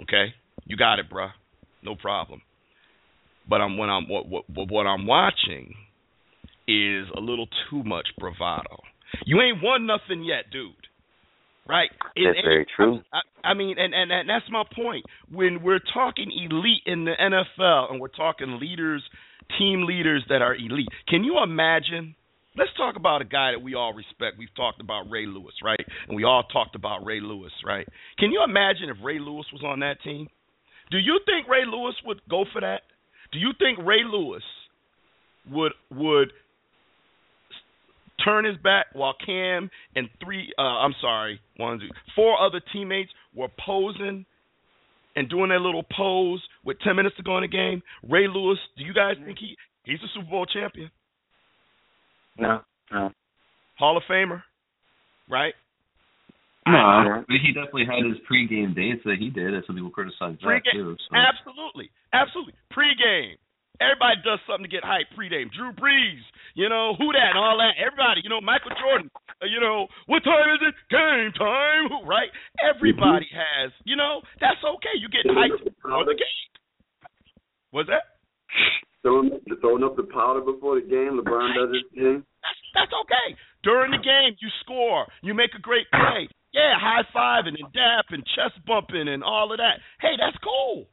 Okay, you got it, bruh. No problem. But I'm when I'm what what what I'm watching is a little too much bravado. You ain't won nothing yet, dude. Right? That's ain't- very true. I, I mean, and, and and that's my point. When we're talking elite in the NFL, and we're talking leaders, team leaders that are elite, can you imagine? Let's talk about a guy that we all respect. We've talked about Ray Lewis, right? And we all talked about Ray Lewis, right? Can you imagine if Ray Lewis was on that team? Do you think Ray Lewis would go for that? Do you think Ray Lewis would would turn his back while Cam and three uh I'm sorry, one, two, four other teammates were posing and doing their little pose with ten minutes to go in the game. Ray Lewis, do you guys think he he's a Super Bowl champion? No, no. Hall of Famer? Right? No, but he definitely had his pregame dance that he did, and some people criticized that Pre-game. too. So. Absolutely. Absolutely. Pre-game. Everybody does something to get hype pre-game. Drew Brees, you know, who that and all that. Everybody, you know, Michael Jordan, uh, you know, what time is it? Game time, Who- right? Everybody has, you know, that's okay. You get hyped for the game. What's that? Throwing, throwing up the powder before the game. LeBron does his thing. That's that's okay. During the game, you score, you make a great play. Yeah, high fiving and dap and chest bumping and all of that. Hey, that's cool.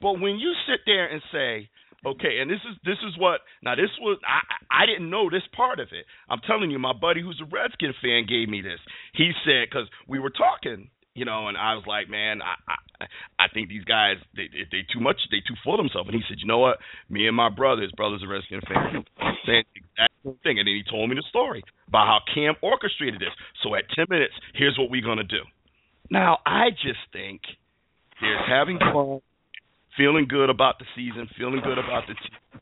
But when you sit there and say, okay, and this is this is what now this was I I didn't know this part of it. I'm telling you, my buddy who's a Redskin fan gave me this. He said because we were talking, you know, and I was like, man, I I, I think these guys they they they too much they too full of themselves. And he said, you know what? Me and my brother, his brother's a Redskin fan, saying the exact same thing. And then he told me the story about how Cam orchestrated this. So at ten minutes, here's what we're gonna do. Now I just think there's having fun, feeling good about the season, feeling good about the team,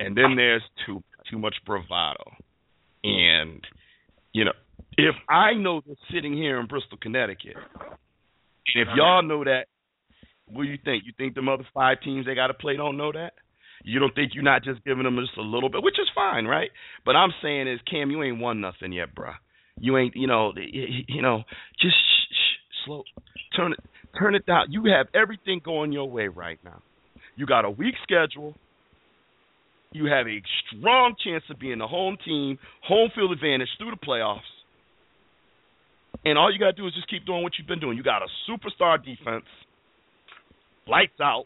and then there's too too much bravado. And you know, if I know this sitting here in Bristol, Connecticut, and if y'all know that, what do you think? You think the other five teams they got to play don't know that? You don't think you're not just giving them just a little bit, which is fine, right? But I'm saying is, Cam, you ain't won nothing yet, bruh. You ain't, you know, you know, just shh, shh, slow, turn it, turn it down. You have everything going your way right now. You got a weak schedule. You have a strong chance of being the home team, home field advantage through the playoffs. And all you got to do is just keep doing what you've been doing. You got a superstar defense, lights out.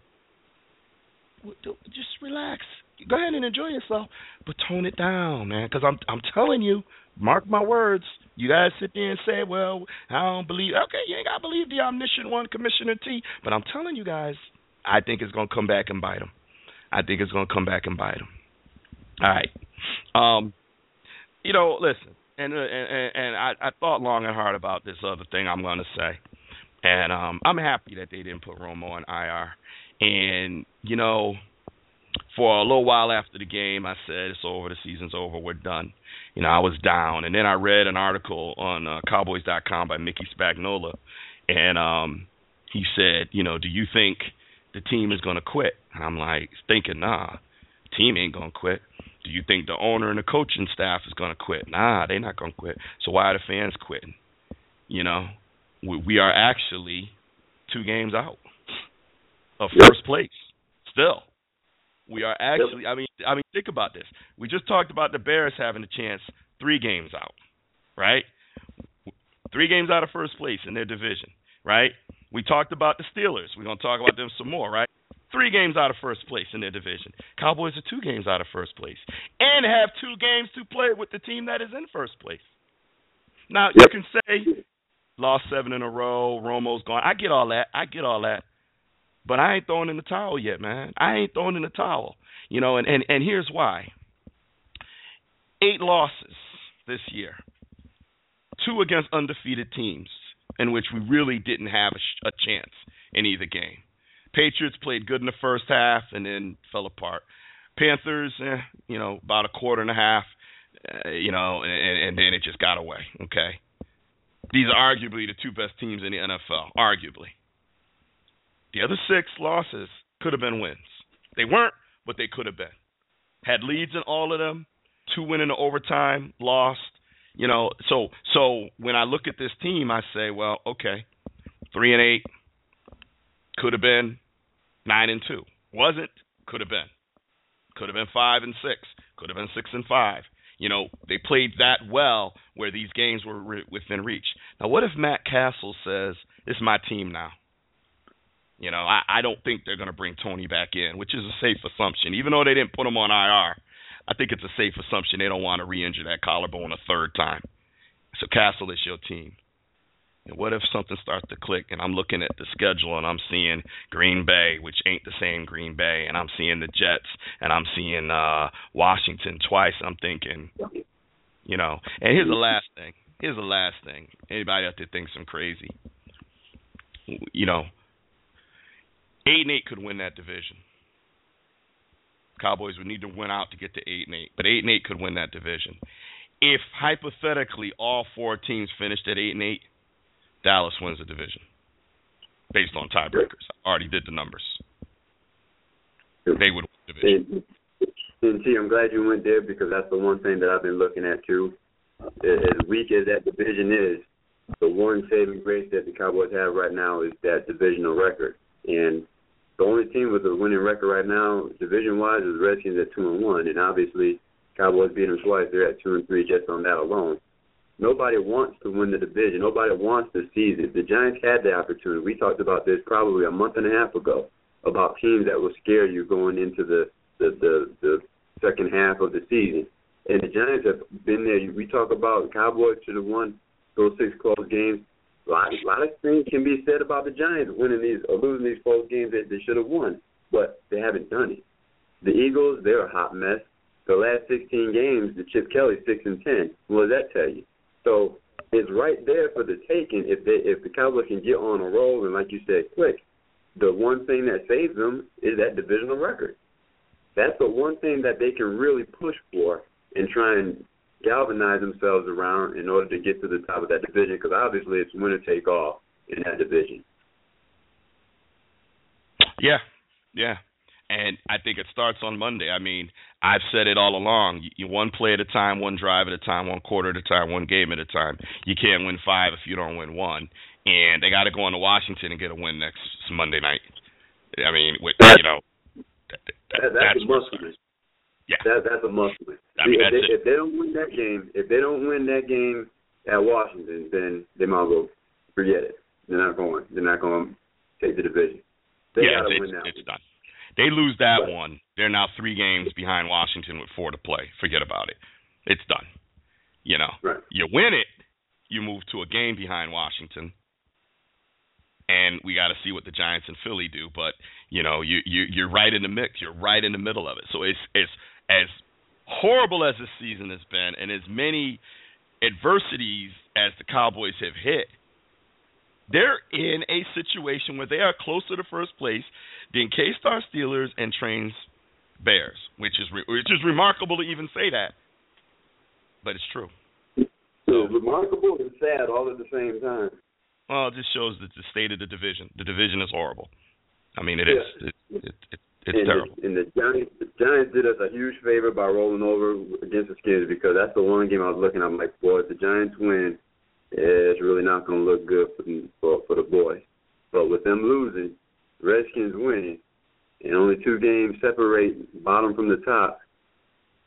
Just relax. Go ahead and enjoy yourself, but tone it down, man. Because I'm I'm telling you, mark my words. You guys sit there and say, "Well, I don't believe." Okay, you ain't got to believe the omniscient one, Commissioner T. But I'm telling you guys, I think it's gonna come back and bite them. I think it's gonna come back and bite them. All right. Um, you know, listen, and uh, and, and I, I thought long and hard about this other thing I'm gonna say, and um, I'm happy that they didn't put Romo on IR. And you know, for a little while after the game, I said it's over, the season's over, we're done. You know, I was down, and then I read an article on uh, Cowboys.com by Mickey Spagnola, and um, he said, you know, do you think the team is going to quit? And I'm like thinking, nah, team ain't going to quit. Do you think the owner and the coaching staff is going to quit? Nah, they're not going to quit. So why are the fans quitting? You know, we, we are actually two games out of first place. Still, we are actually. I mean, I mean, think about this. We just talked about the Bears having a chance three games out, right? Three games out of first place in their division, right? We talked about the Steelers. We're gonna talk about them some more, right? Three games out of first place in their division. Cowboys are two games out of first place, and have two games to play with the team that is in first place. Now you can say lost seven in a row, Romo's gone. I get all that. I get all that. But I ain't throwing in the towel yet, man. I ain't throwing in the towel. You know, and and, and here's why. Eight losses this year. Two against undefeated teams in which we really didn't have a, a chance in either game. Patriots played good in the first half and then fell apart. Panthers, eh, you know, about a quarter and a half, uh, you know, and, and then it just got away. Okay, these are arguably the two best teams in the NFL, arguably. The other six losses could have been wins. They weren't, but they could have been. Had leads in all of them, two in the overtime, lost. You know, so so when I look at this team, I say, well, okay, three and eight could have been nine and two. Wasn't could have been. Could have been five and six. Could have been six and five. You know, they played that well where these games were re- within reach. Now, what if Matt Cassel says, "It's my team now"? You know, I, I don't think they're going to bring Tony back in, which is a safe assumption. Even though they didn't put him on IR, I think it's a safe assumption they don't want to re-injure that collarbone a third time. So Cassel is your team. And what if something starts to click and I'm looking at the schedule and I'm seeing Green Bay, which ain't the same Green Bay, and I'm seeing the Jets and I'm seeing uh Washington twice. I'm thinking, you know. And here's the last thing. Here's the last thing. Anybody out there thinks I'm crazy? You know, eight and eight could win that division. Cowboys would need to win out to get to eight and eight, but eight and eight could win that division. If hypothetically all four teams finished at eight and eight, Dallas wins the division based on tiebreakers. I already did the numbers. They would win the division. And, I'm glad you went there because that's the one thing that I've been looking at too. As weak as that division is, the one saving grace that the Cowboys have right now is that divisional record. And the only team with a winning record right now, division wise, is Redskins at two and one. And obviously, Cowboys beat them twice. They're at two and three just on that alone. Nobody wants to win the division. Nobody wants to seize it. The Giants had the opportunity. We talked about this probably a month and a half ago about teams that will scare you going into the the the, the second half of the season. And the Giants have been there. We talk about Cowboys should have won those six close games. A lot, lot of things can be said about the Giants winning these or losing these close games that they should have won, but they haven't done it. The Eagles, they're a hot mess. The last 16 games, the Chip Kelly six and ten. What does that tell you? So it's right there for the taking if they if the Cowboys can get on a roll and like you said, quick. The one thing that saves them is that divisional record. That's the one thing that they can really push for and try and galvanize themselves around in order to get to the top of that division because obviously it's winner take all in that division. Yeah, yeah. And I think it starts on Monday. I mean, I've said it all along. You, one play at a time, one drive at a time, one quarter at a time, one game at a time. You can't win five if you don't win one. And they got to go into Washington and get a win next Monday night. I mean, with, you know, that, that, That, that's that's a must win. Yeah. That, that's a must win. I mean, if, they, if they don't win that game, if they don't win that game at Washington, then they might go forget it. They're not going. They're not going to take the division. They yeah, got to it's, win that. it's one. done. They lose that Right. one. They're now three games behind Washington with four to play. Forget about it. It's done. You know, Right. you win it, you move to a game behind Washington, and we got to see what the Giants and Philly do. But you know, you you you're right in the mix. You're right in the middle of it. So it's it's as horrible as this season has been, and as many adversities as the Cowboys have hit. They're in a situation where they are closer to first place than K-Star Steelers and Trains Bears, which is re- which is remarkable to even say that, but it's true. So remarkable and sad all at the same time. Well, it just shows that the state of the division. The division is horrible. I mean, it is. Yeah. It, it, it, it's and terrible. The, and the Giants, the Giants did us a huge favor by rolling over against the Skins because that's the one game I was looking. I'm like, boy, if the Giants win, it's really not going to look good for the, for, for the boys. But with them losing, Redskins winning, and only two games separate bottom from the top,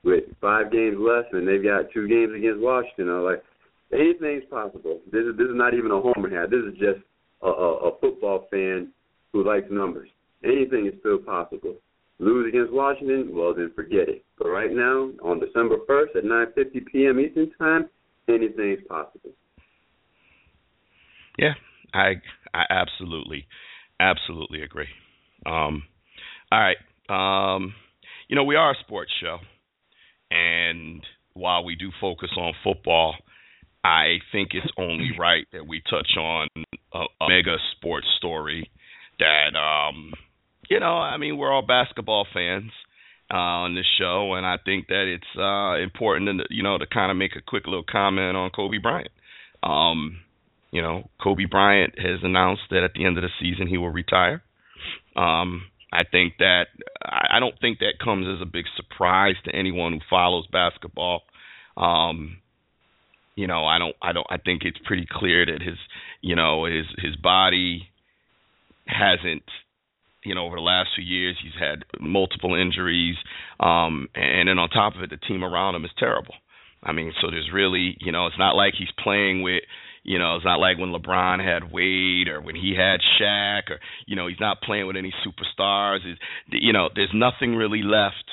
with five games left, and they've got two games against Washington. I'm like, anything's possible. This is this is not even a homer hat. This is just a, a, a football fan who likes numbers. Anything is still possible. Lose against Washington, well then forget it. But right now, on December 1st at 9:50 p.m. Eastern Time, anything is possible. Yeah, I I absolutely absolutely agree. Um, all right, um, you know we are a sports show, and while we do focus on football, I think it's only right that we touch on a, a mega sports story that um, you know I mean we're all basketball fans uh, on this show, and I think that it's uh, important to you know to kind of make a quick little comment on Kobe Bryant. Um, you know, Kobe Bryant has announced that at the end of the season he will retire. Um, I think that I don't think that comes as a big surprise to anyone who follows basketball. Um, you know, I don't, I don't, I think it's pretty clear that his, you know, his his body hasn't, you know, over the last few years he's had multiple injuries, um, and then on top of it, the team around him is terrible. I mean, so there's really, you know, it's not like he's playing with you know, it's not like when LeBron had Wade or when he had Shaq or you know, he's not playing with any superstars. It's, you know, there's nothing really left.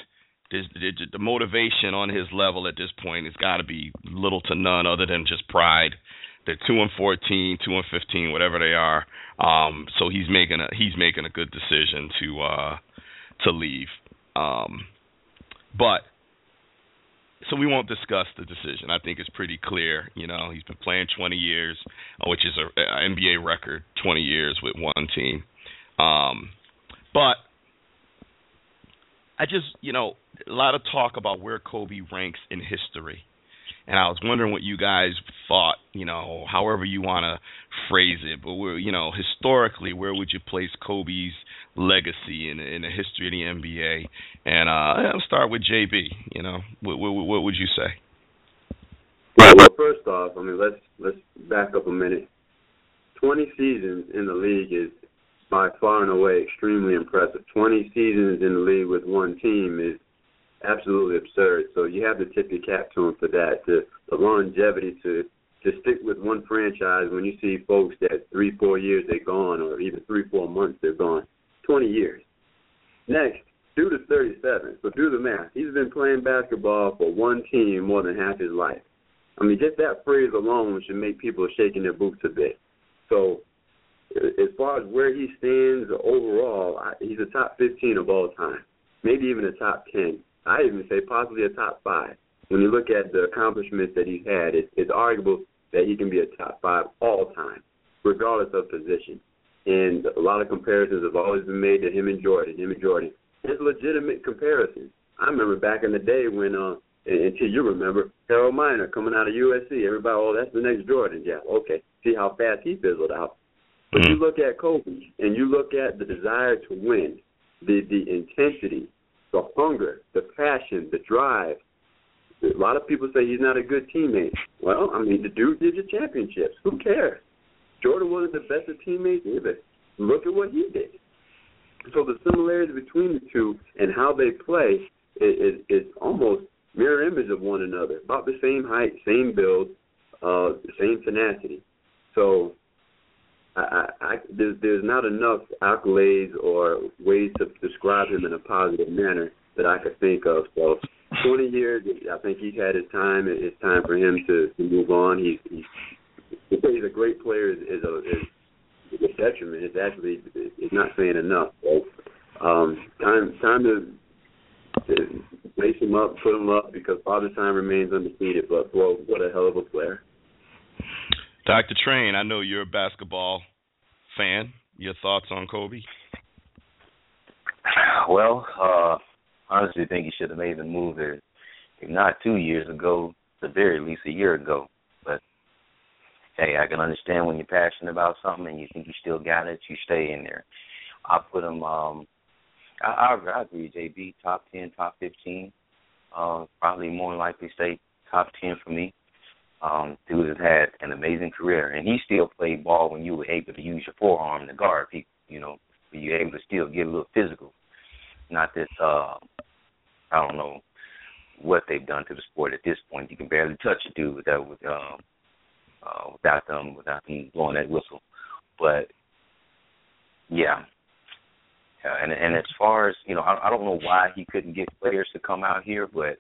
There's, the, the motivation on his level at this point has got to be little to none other than just pride. They're two and fourteen, two and fifteen, whatever they are. Um, so he's making a he's making a good decision to uh, to leave. Um, but so we won't discuss the decision. I think it's pretty clear. You know, he's been playing 20 years, uh, which is a, a NBA record, 20 years with one team. Um, but I just, you know, a lot of talk about where Kobe ranks in history. And I was wondering what you guys thought, you know, however you want to phrase it, but we're, you know, historically, where would you place Kobe's legacy in in the history of the NBA? And uh, I'll start with JB. You know, what, what, what would you say? Right. Well, first off, I mean, let's let's back up a minute. Twenty seasons in the league is by far and away extremely impressive. Twenty seasons in the league with one team is absolutely absurd. So you have to tip your cap to him for that. To the longevity to to stick with one franchise when you see folks that three, four years they're gone, or even three, four months they're gone. Twenty years. Next, dude is 37. So do the math. He's been playing basketball for one team more than half his life. I mean, just that phrase alone should make people shaking their boots a bit. So, as far as where he stands overall, he's a top 15 of all time, maybe even a top 10. I even say possibly a top five. When you look at the accomplishments that he's had, it's, it's arguable that he can be a top five all time, regardless of position. And a lot of comparisons have always been made to him and Jordan, him and Jordan. It's legitimate comparisons. I remember back in the day when, uh, until you remember, Harold Miner coming out of USC. Everybody, oh, that's the next Jordan. Yeah, okay. See how fast he fizzled out. But you look at Kobe and you look at the desire to win, the the intensity, the hunger, the passion, the drive. A lot of people say he's not a good teammate. Well, I mean, the dude did the championships. Who cares? Jordan wasn't the best of teammates either. Look at what he did. So the similarities between the two and how they play is, is, is almost mirror image of one another. About the same height, same build, uh, same tenacity. So I, I, there's, there's not enough accolades or ways to describe him in a positive manner that I could think of. So 20 years, I think he's had his time. It's time for him to, to move on. He's, he's he's a great player is, is a is detriment. It's actually it's not saying enough. So um, time time to, to lace him up, put him up because Father Time remains undefeated. But well, what a hell of a player. Dr. Train, I know you're a basketball fan. Your thoughts on Kobe? Well, uh, honestly, think he should have made the move there, if not two years ago, the very least a year ago. But hey, I can understand when you're passionate about something and you think you still got it, you stay in there. I put him. Um, I, I, I agree, JB. Top ten, top fifteen. Uh, probably more likely stay top ten for me. Um, dude has had an amazing career, and he still played ball when you were able to use your forearm to guard people. You know, you were able to still get a little physical. Not that uh, I don't know what they've done to the sport at this point. You can barely touch a dude without with, um, uh, without them without them blowing that whistle. But yeah, uh, and and as far as you know, I, I don't know why he couldn't get players to come out here, but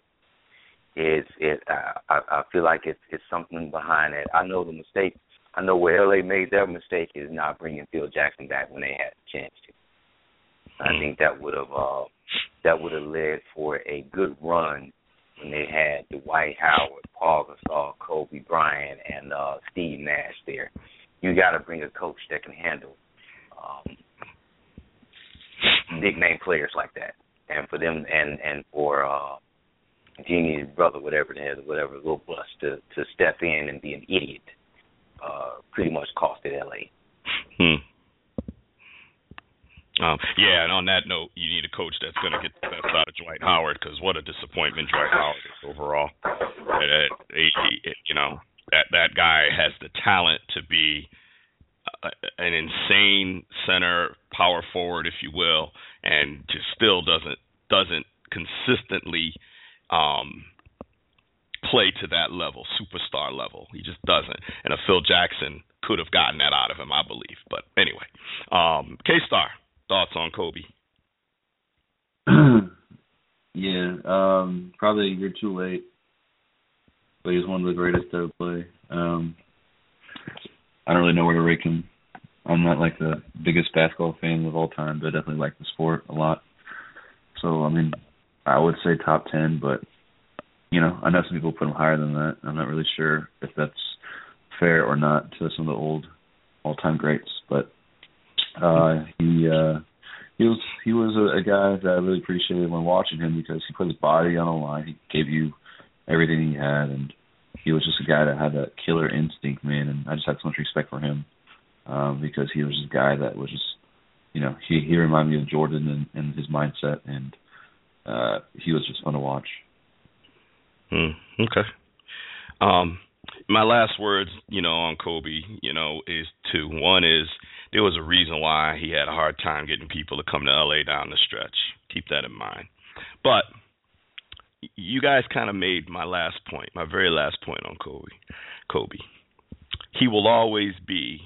it's it. I, I feel like it's it's something behind it. I know the mistake. I know where LA made their mistake is not bringing Phil Jackson back when they had the chance to. I think that would have uh, that would have led for a good run when they had Dwight Howard, Paul Gasol, Kobe Bryant, and uh, Steve Nash there. You got to bring a coach that can handle um, big name players like that, and for them and and for uh, Jeanie's brother, whatever the hell, whatever little bust to to step in and be an idiot, uh, pretty much costed LA. Hmm. Um, yeah, and on that note, you need a coach that's going to get the best out of Dwight Howard because what a disappointment Dwight Howard is overall. It, it, it, you know that that guy has the talent to be an insane center power forward, if you will, and just still doesn't doesn't consistently um, play to that level, superstar level. He just doesn't. And a Phil Jackson could have gotten that out of him, I believe. But anyway, um, K Star thoughts on Kobe? yeah, um, probably year too late, but he's one of the greatest to play. Um, I don't really know where to rank him. I'm not like the biggest basketball fan of all time, but I definitely like the sport a lot. So I mean, I would say top ten, but you know, I know some people put him higher than that. I'm not really sure if that's fair or not to some of the old all-time greats, but uh he uh he was he was a, a guy that I really appreciated when watching him because he put his body on the line. He gave you everything he had, and he was just a guy that had that killer instinct, man. And I just had so much respect for him um, because he was just a guy that was just, you know, he he reminded me of Jordan and, and his mindset, and uh, he was just fun to watch. Hmm. Okay. Um, my last words, you know, on Kobe, you know, is two. One is there was a reason why he had a hard time getting people to come to LA down the stretch. Keep that in mind. But you guys kind of made my last point, my very last point on Kobe. Kobe. He will always be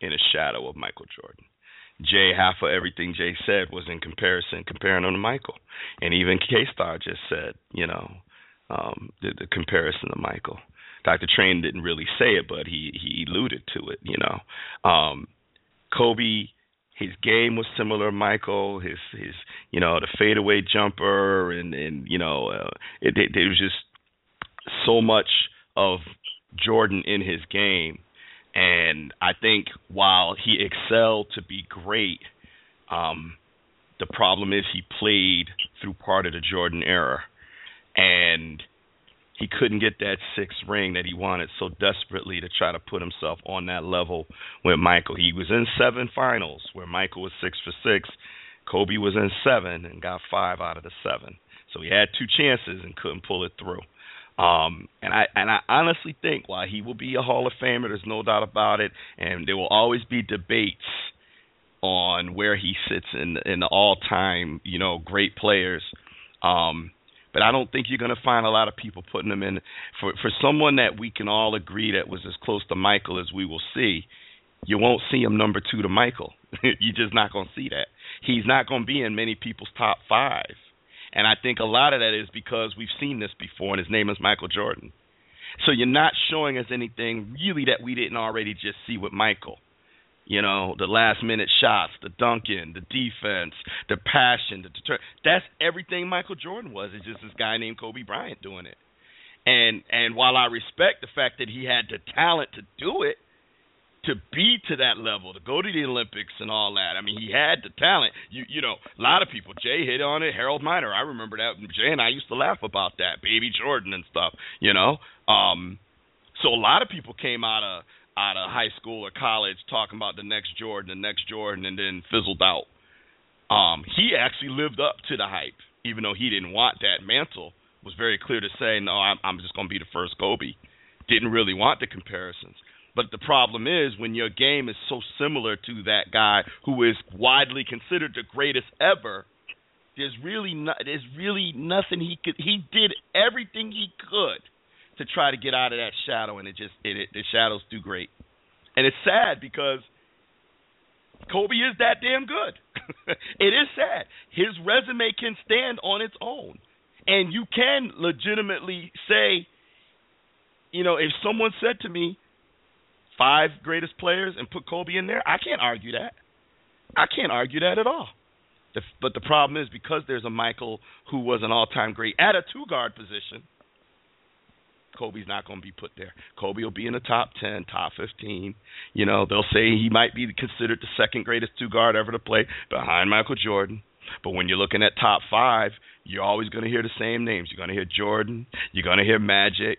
in a shadow of Michael Jordan. Jay, half of everything Jay said was in comparison, comparing him to Michael. And even K Star just said, you know, um, the, the comparison to Michael. Dr. Train didn't really say it, but he he alluded to it, you know. Um, Kobe his game was similar to Michael. His his you know the fadeaway jumper and and you know uh, it, it there was just so much of Jordan in his game, and I think while he excelled to be great, um, the problem is he played through part of the Jordan era, and he couldn't get that sixth ring that he wanted so desperately to try to put himself on that level with Michael. He was in seven finals where Michael was six for six. Kobe was in seven and got five out of the seven. So he had two chances and couldn't pull it through. Um, and I and I honestly think while he will be a Hall of Famer, there's no doubt about it, and there will always be debates on where he sits in in the all time, you know, great players. Um, but I don't think you're going to find a lot of people putting him in for for someone that we can all agree that was as close to Michael as we will see. You won't see him number two to Michael. you're just not going to see that. He's not going to be in many people's top five, and I think a lot of that is because we've seen this before, and his name is Michael Jordan. So you're not showing us anything really that we didn't already just see with Michael. You know, the last minute shots, the dunking, the defense, the passion, the deter that's everything Michael Jordan was. It's just this guy named Kobe Bryant doing it. And and while I respect the fact that he had the talent to do it, to be to that level, to go to the Olympics and all that. I mean, he had the talent. You you know, a lot of people. Jay hit on it. Harold Miner. I remember that. Jay and I used to laugh about that. Baby Jordan and stuff. You know. Um. So a lot of people came out of out of high school or college talking about the next Jordan, the next Jordan, and then fizzled out. Um, he actually lived up to the hype, even though he didn't want that mantle. Was very clear to say, no, I'm, I'm just going to be the first Kobe. Didn't really want the comparisons. But the problem is when your game is so similar to that guy who is widely considered the greatest ever. There's really not. There's really nothing he could. He did everything he could to try to get out of that shadow, and it just it, it the shadows do great. And it's sad because Kobe is that damn good. it is sad. His resume can stand on its own, and you can legitimately say, you know, if someone said to me, five greatest players and put Kobe in there, I can't argue that. I can't argue that at all. The, but the problem is because there's a Michael who was an all-time great at a two-guard position. Kobe's not going to be put there. Kobe will be in the top 10, top 15. You know, they'll say he might be considered the second greatest two guard ever to play behind Michael Jordan. But when you're looking at top five, you're always going to hear the same names. You're going to hear Jordan. You're going to hear Magic.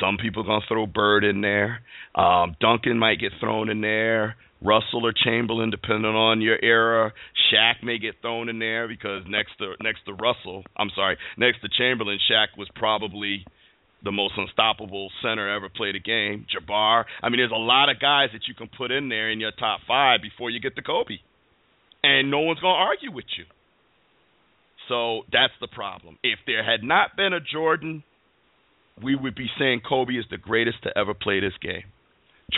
Some people are to throw Bird in there. Um, Duncan might get thrown in there. Russell or Chamberlain, depending on your era. Shaq may get thrown in there because next to next to Russell, I'm sorry, next to Chamberlain, Shaq was probably the most unstoppable center ever played a game. Jabbar. I mean, there's a lot of guys that you can put in there in your top five before you get to Kobe, and no one's gonna argue with you. So that's the problem. If there had not been a Jordan, we would be saying Kobe is the greatest to ever play this game.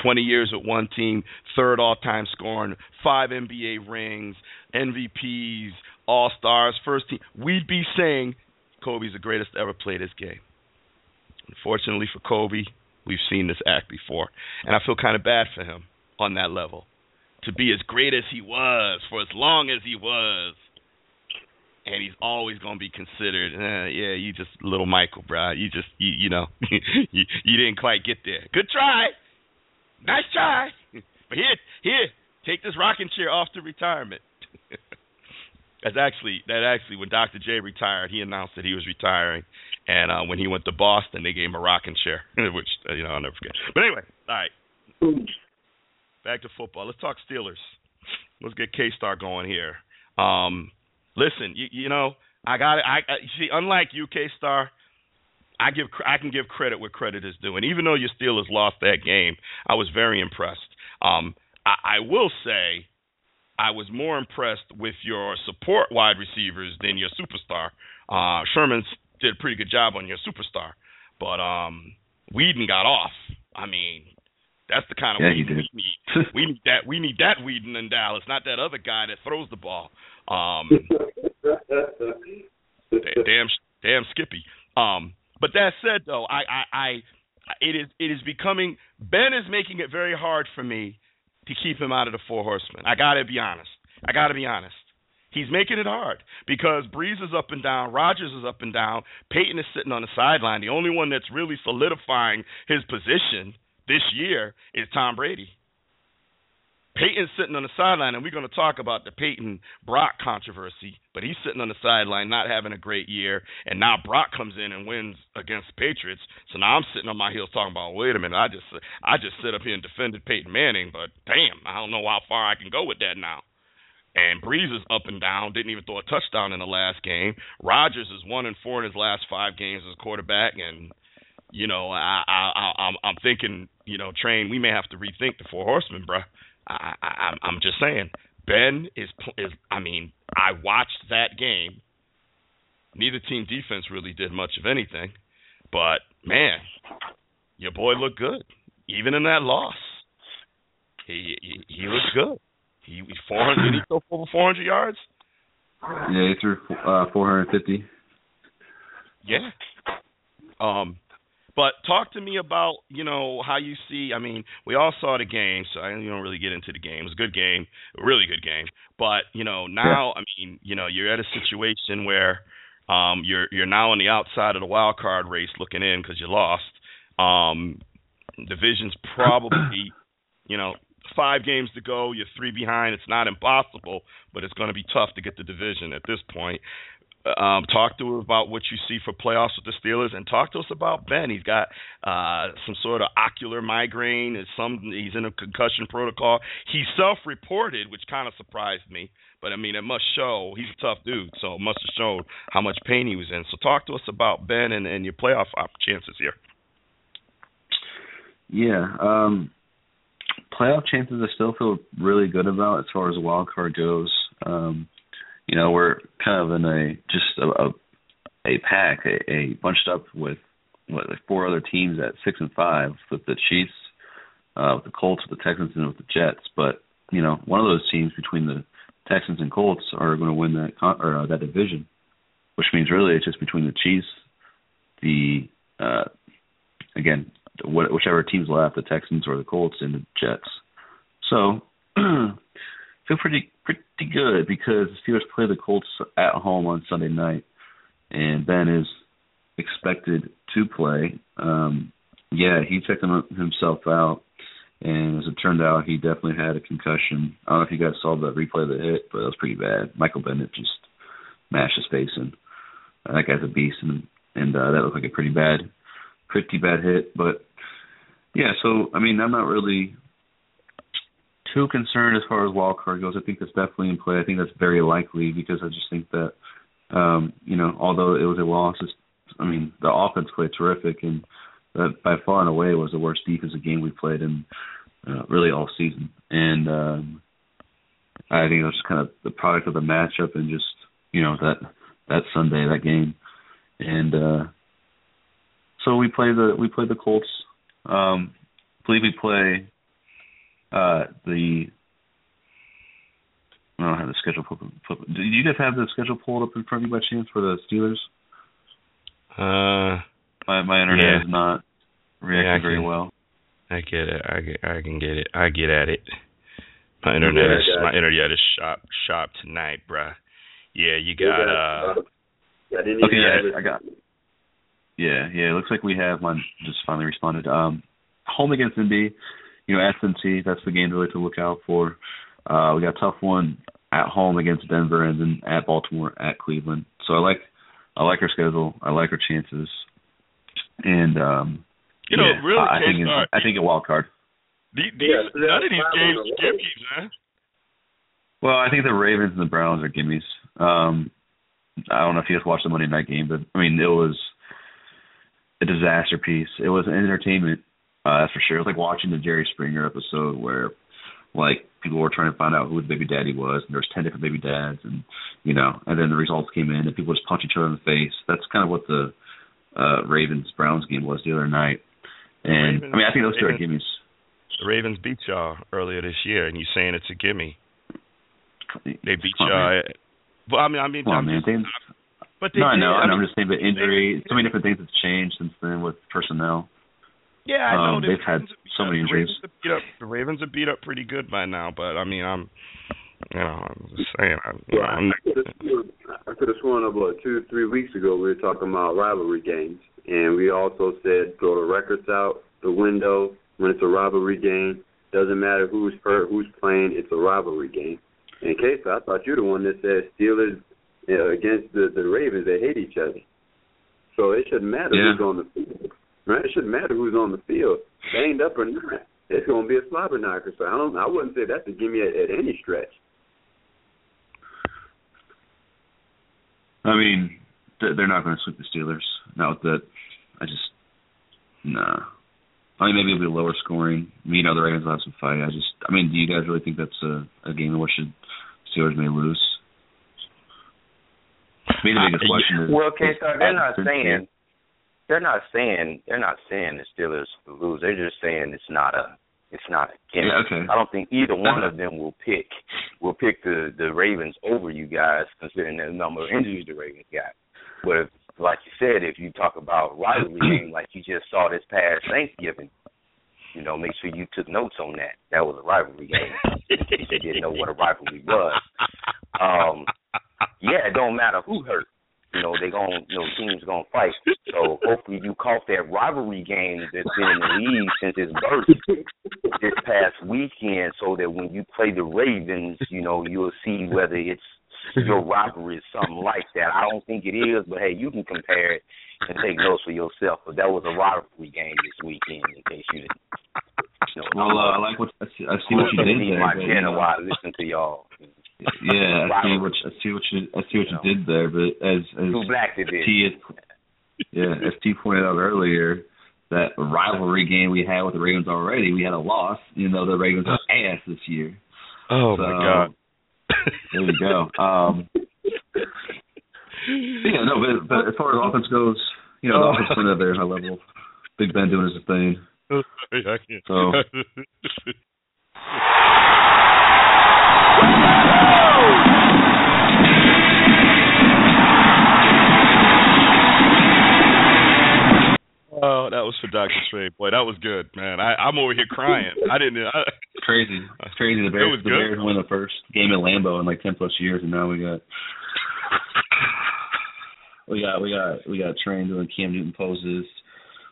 20 years with one team, third all time scoring, five NBA rings, MVPs, All Stars, first team. We'd be saying Kobe's the greatest to ever play this game. Unfortunately for Kobe, we've seen this act before. And I feel kind of bad for him on that level. To be as great as he was, for as long as he was, and he's always going to be considered. Eh, yeah, you just little Michael, bro. You just you, you know you, you didn't quite get there. Good try, nice try, but here here take this rocking chair off to retirement. That's actually that actually when Dr. J retired, he announced that he was retiring, and uh, when he went to Boston, they gave him a rocking chair, which uh, you know I'll never forget. But anyway, all right, back to football. Let's talk Steelers. Let's get K Star going here. Um, listen, you, you know, I got it. I, I see. Unlike UK Star, I give I can give credit where credit is due. And even though your Steelers lost that game, I was very impressed. Um, I, I will say, I was more impressed with your support wide receivers than your superstar. Uh, Sherman did a pretty good job on your superstar, but um, Wheaton got off. I mean, that's the kind of yeah, Wheaton we need. we need that. We need that Wheaton in Dallas, not that other guy that throws the ball. Um, damn, damn Skippy. Um, but that said, though, I, I, I, it is, it is becoming. Ben is making it very hard for me to keep him out of the four horsemen. I got to be honest. I got to be honest. He's making it hard because Brees is up and down, Rodgers is up and down, Peyton is sitting on the sideline. The only one that's really solidifying his position this year is Tom Brady. Peyton's sitting on the sideline, and we're going to talk about the Peyton Brock controversy. But he's sitting on the sideline, not having a great year, and now Brock comes in and wins against the Patriots. So now I'm sitting on my heels talking about, wait a minute, I just I just sit up here and defended Peyton Manning, but damn, I don't know how far I can go with that now. And Brees is up and down, didn't even throw a touchdown in the last game. Rodgers is one and four in his last five games as quarterback, and you know I I, I I'm I'm thinking you know train we may have to rethink the four horsemen, bruh. I, I, I'm just saying, Ben is is. I mean, I watched that game. Neither team defense really did much of anything, but man, your boy looked good, even in that loss. He he, he looked good. He, he 400. Did he throw over 400 yards? Yeah, he threw uh, 450. Yeah. Um, but talk to me about you know how you see. I mean, we all saw the game, so I you don't really get into the game. It was a good game, a really good game. But you know now, I mean, you know, you're at a situation where um, you're you're now on the outside of the wild card race, looking in because you lost. Um, division's probably, you know, five games to go. You're three behind. It's not impossible, but it's going to be tough to get the division at this point. Um, talk to us about what you see for playoffs with the Steelers, and talk to us about Ben. He's got uh, some sort of ocular migraine, and some he's in a concussion protocol. He self-reported, which kind of surprised me. But I mean, it must show he's a tough dude, so it must have shown how much pain he was in. So talk to us about Ben and, and your playoff chances here. Yeah, um, playoff chances I still feel really good about as far as wild card goes. Um, you know, we're kind of in a just a a, a pack, a, a bunched up with what like four other teams at six and five with the Chiefs, uh, with the Colts, with the Texans, and with the Jets. But you know, one of those teams between the Texans and Colts are going to win that con- or uh, that division, which means really it's just between the Chiefs, the uh, again what, whichever teams left, the Texans or the Colts, and the Jets. So feel pretty pretty good because the Steelers play the Colts at home on Sunday night, and Ben is expected to play. Um, yeah, he checked himself out, and as it turned out, he definitely had a concussion. I don't know if you guys saw the replay of the hit, but it was pretty bad. Michael Bennett just mashed his face in. That guy's a beast, and and uh, that looked like a pretty bad, pretty bad hit. But yeah, so I mean, I'm not really too concerned as far as wild card goes. I think that's definitely in play. I think that's very likely because I just think that um, you know, although it was a loss, I mean, the offense played terrific, and that by far and away was the worst defensive game we played in uh, really all season. And um, I think it was just kind of the product of the matchup and just you know that that Sunday that game, and uh, so we play the we play the Colts. Um, I believe we play uh, the I don't have the schedule pulled. Pull, do you guys have the schedule pulled up in front of you by chance for the Steelers? Uh, my my internet yeah. is not reacting Yeah, I very well. I get it. I get. I can get it. I get at it. My internet Yeah, is my internet is sharp sharp tonight, bruh. Yeah, you got uh. I didn't Okay, yeah. I got. Yeah, yeah. It looks like we have one just finally responded. Um, home against Indy, you know, at Cincy, that's the game really to look out for. Uh, we got a tough one at home against Denver, and then at Baltimore, at Cleveland. So I like, I like our schedule. I like our chances, and um, You know, yeah, really, I I think K-Star, it's, I think a wild card. these, these, Yeah, none of these games are gimmies, man. Well, I think the Ravens and the Browns are gimmies. Um, I don't know if you guys watched the Monday night game, but I mean, it was a disaster piece. It was an entertainment, uh, that's for sure. It was like watching the Jerry Springer episode where, like, people were trying to find out who the baby daddy was, and there was ten different baby dads, and you know, and then the results came in, and people just punch each other in the face. That's kind of what the uh, Ravens Browns game was the other night. And Ravens- I mean, I think those two are gimmies. The Ravens beat y'all earlier this year, and you saying it's a gimme. They beat on, y'all. man. Well, I mean, I mean, Come on, man. just- They- but they no, I know. I mean, I'm just saying, but injury, so many different things have changed since then with personnel. Yeah, I know Um, they've had Ravens are beat so up. many The injuries. Ravens are beat up. The Ravens are beat up pretty good by now, but I mean, I'm, you know, I'm just saying. I, you know, I'm I could have sworn, I could have sworn about two, three weeks ago we were talking about rivalry games, and we also said throw the records out the window when it's a rivalry game. Doesn't matter who's hurt, who's playing. It's a rivalry game. In case I thought you're the one that said Steelers uh, against the the Ravens, they hate each other. So it shouldn't matter Yeah. who's on the field, right? It shouldn't matter who's on the field, banged up or not. It's going to be a slobber knocker. So I don't. I wouldn't say that's a gimme at, at any stretch. I mean, they're not going to sweep the Steelers. Not with that I just nah. I mean, maybe it'll be lower scoring. I mean, you know, the Ravens will have some fight. I just, I mean, do you guys really think that's a, a game in which the Steelers may lose? To me, the biggest Uh, question is. Well, is K-Star, they're not Cincinnati- saying they're not saying they're not saying the Steelers lose. They're just saying it's not a it's not a gimmick. Yeah, okay. I don't think either one of them will pick will pick the the Ravens over you guys, considering the number of injuries the Ravens got. But if, like you said, if you talk about rivalry game like you just saw this past Thanksgiving, you know, make sure you took notes on that. That was a rivalry game. In case they didn't know what a rivalry was. Um, yeah, it don't matter who hurt. You know, they gon' you know, teams gonna fight. So hopefully you caught that rivalry game that's been in the league since its birth this past weekend so that when you play the Ravens, you know, you'll see whether it's your rivalry is something like that. I don't think it is, but hey, you can compare it and take notes for yourself. But that was a rivalry game this weekend, in case you didn't. You know, Well, uh, I like what I see, I see what you did there. My but, you channel know, while I listen to y'all. Yeah, I see what I see what you I see what you did there. But as as black is, yeah, as T pointed out earlier, that rivalry game we had with the Ravens already, we had a loss. You know, the Ravens are ass this year. Oh So, my god. There you go. Um, yeah, no, but, but as far as offense goes, you know, the Oh. offense went at their high level. Big Ben doing his thing. I can't. So- oh, that was for Dr. Trey. Boy, that was good, man. I, I'm over here crying. I didn't. I, crazy. It's crazy. The Bears, the. Bears won the first game in Lambeau in like ten plus years, and now we got we got we got we got Train doing Cam Newton poses.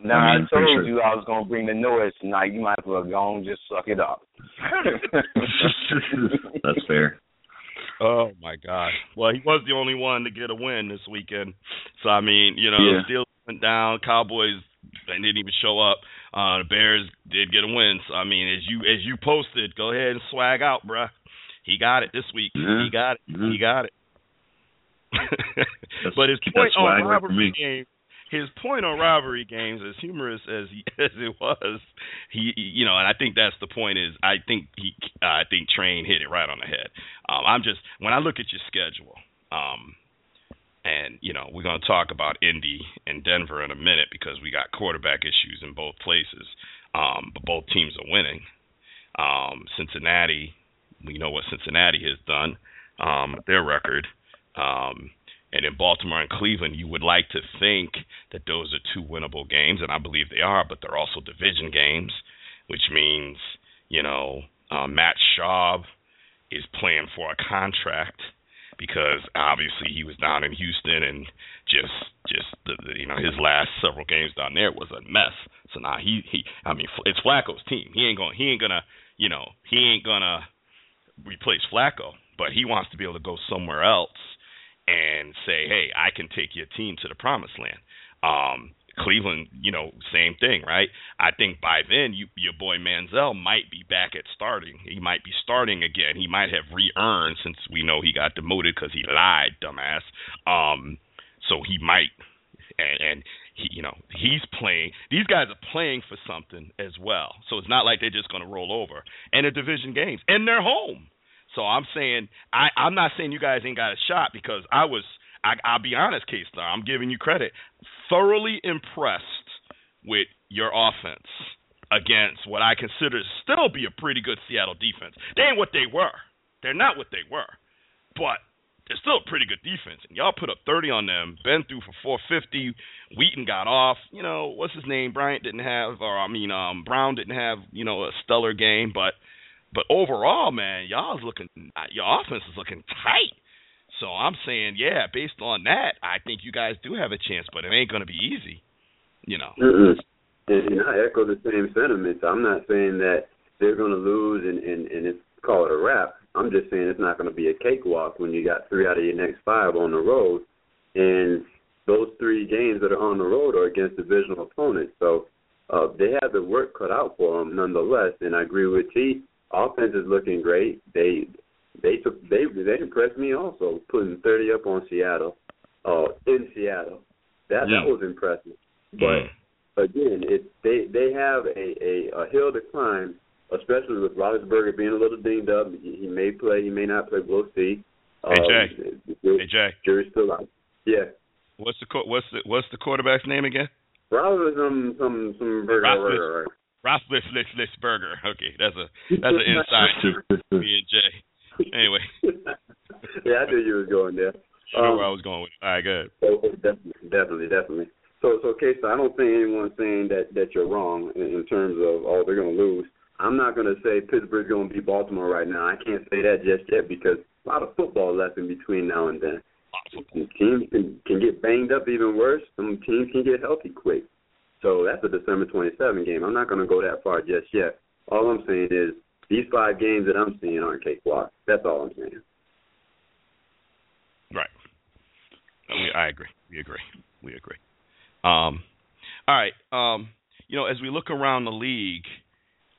Nah, I I, mean, pretty told sure- you I was gonna bring the noise tonight. You might as well go and just suck it up. That's fair. oh my God. Well, he was the only one to get a win this weekend. So I mean, you know, Yeah. Steelers went down. Cowboys they didn't even show up. Uh, the Bears did get a win. So I mean, as you as you posted, go ahead and swag out, bruh. He got it this week. Yeah. He got it. Yeah. He got it. But his point that swag on away from rivalry me. His point on rivalry games, as humorous as he, as it was, he you know, and I think that's the point. Is I think he, uh, I think Train hit it right on the head. Um, I'm just when I look at your schedule, um, and you know, we're going to talk about Indy and Denver in a minute because we got quarterback issues in both places. Um, but both teams are winning. Um, Cincinnati, we know what Cincinnati has done, um, their record. Um, and in Baltimore and Cleveland, you would like to think that those are two winnable games, and I believe they are, but they're also division games, which means, you know, uh, Matt Schaub is playing for a contract because obviously he was down in Houston and just just the, the you know his last several games down there was a mess. So now he he I mean it's Flacco's team. He ain't going he ain't gonna you know he ain't gonna replace Flacco, but he wants to be able to go somewhere else and say, hey, I can take your team to the promised land. Um, Cleveland, you know, same thing, right? I think by then you, your boy Manziel might be back at starting. He might be starting again. He might have re-earned since we know he got demoted because he lied, dumbass. Um, so he might, and, and he, you know, he's playing. These guys are playing for something as well. So it's not like they're just going to roll over. And they're division games, and they're home. So I'm saying I, I'm not saying you guys ain't got a shot because I was I, I'll be honest, Star. I'm giving you credit. Thoroughly impressed with your offense against what I consider to still be a pretty good Seattle defense. They ain't what they were. They're not what they were, but they're still a pretty good defense. And y'all put up 30 on them. Ben threw for 450. Wheaton got off. You know what's his name? Bryant didn't have, or I mean, um, Brown didn't have, you know, a stellar game, but but overall, man, y'all's looking, your offense is looking tight. So I'm saying, yeah, based on that, I think you guys do have a chance, but it ain't going to be easy. You know. Mm-mm. And, I echo the same sentiments. I'm not saying that they're going to lose and, and, and it's call it a wrap. I'm just saying it's not going to be a cakewalk when you got three out of your next five on the road, and those three games that are on the road are against divisional opponents. So uh, they have the work cut out for them nonetheless. And I agree with T. Offense is looking great. They they took they they impressed me also putting 30 up on Seattle, uh, in Seattle. That Yeah. that was impressive. But again, it they they have a, a a hill to climb, especially with Roethlisberger being a little dinged up. He, he may play, he may not play. We'll see. Hey, Jay. Um, Hey Jay, jury's still out. Yeah, what's the what's the what's the quarterback's name again? Roethlisberger some some some burger. Roethlis- burger, right? Roethlisberger. Okay, that's a that's an inside to me and Jay. Anyway, yeah, I knew you was going there. know Um, where I was going with. It. All right, good. Oh, oh, definitely, definitely, definitely. So, so, Case, I don't think anyone's saying that that you're wrong in, in terms of oh they're going to lose. I'm not going to say Pittsburgh's going to beat Baltimore right now. I can't say that just yet because a lot of football left in between now and then. Teams can can get banged up even worse. Some teams can get healthy quick. So that's a December 27 game. I'm not going to go that far just yet. All I'm saying is these five games that I'm seeing aren't cakewalk. That's all I'm saying. Right. We, I agree. We agree. We agree. Um, all right. Um, you know, as we look around the league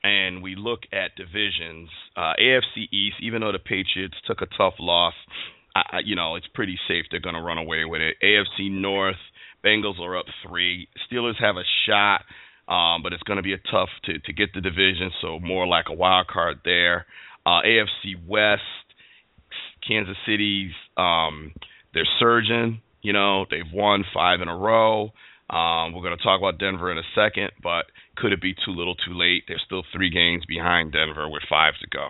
and we look at divisions, uh, AFC East, even though the Patriots took a tough loss, I, you know, it's pretty safe they're going to run away with it. AFC North, Bengals are up three. Steelers have a shot, um, but it's going to be a tough to to get the division, so more like a wild card there. Uh, AFC West, Kansas City's um, they're surging. You know, they've won five in a row. Um, we're going to talk about Denver in a second, but could it be too little, too late? They're still three games behind Denver with five to go.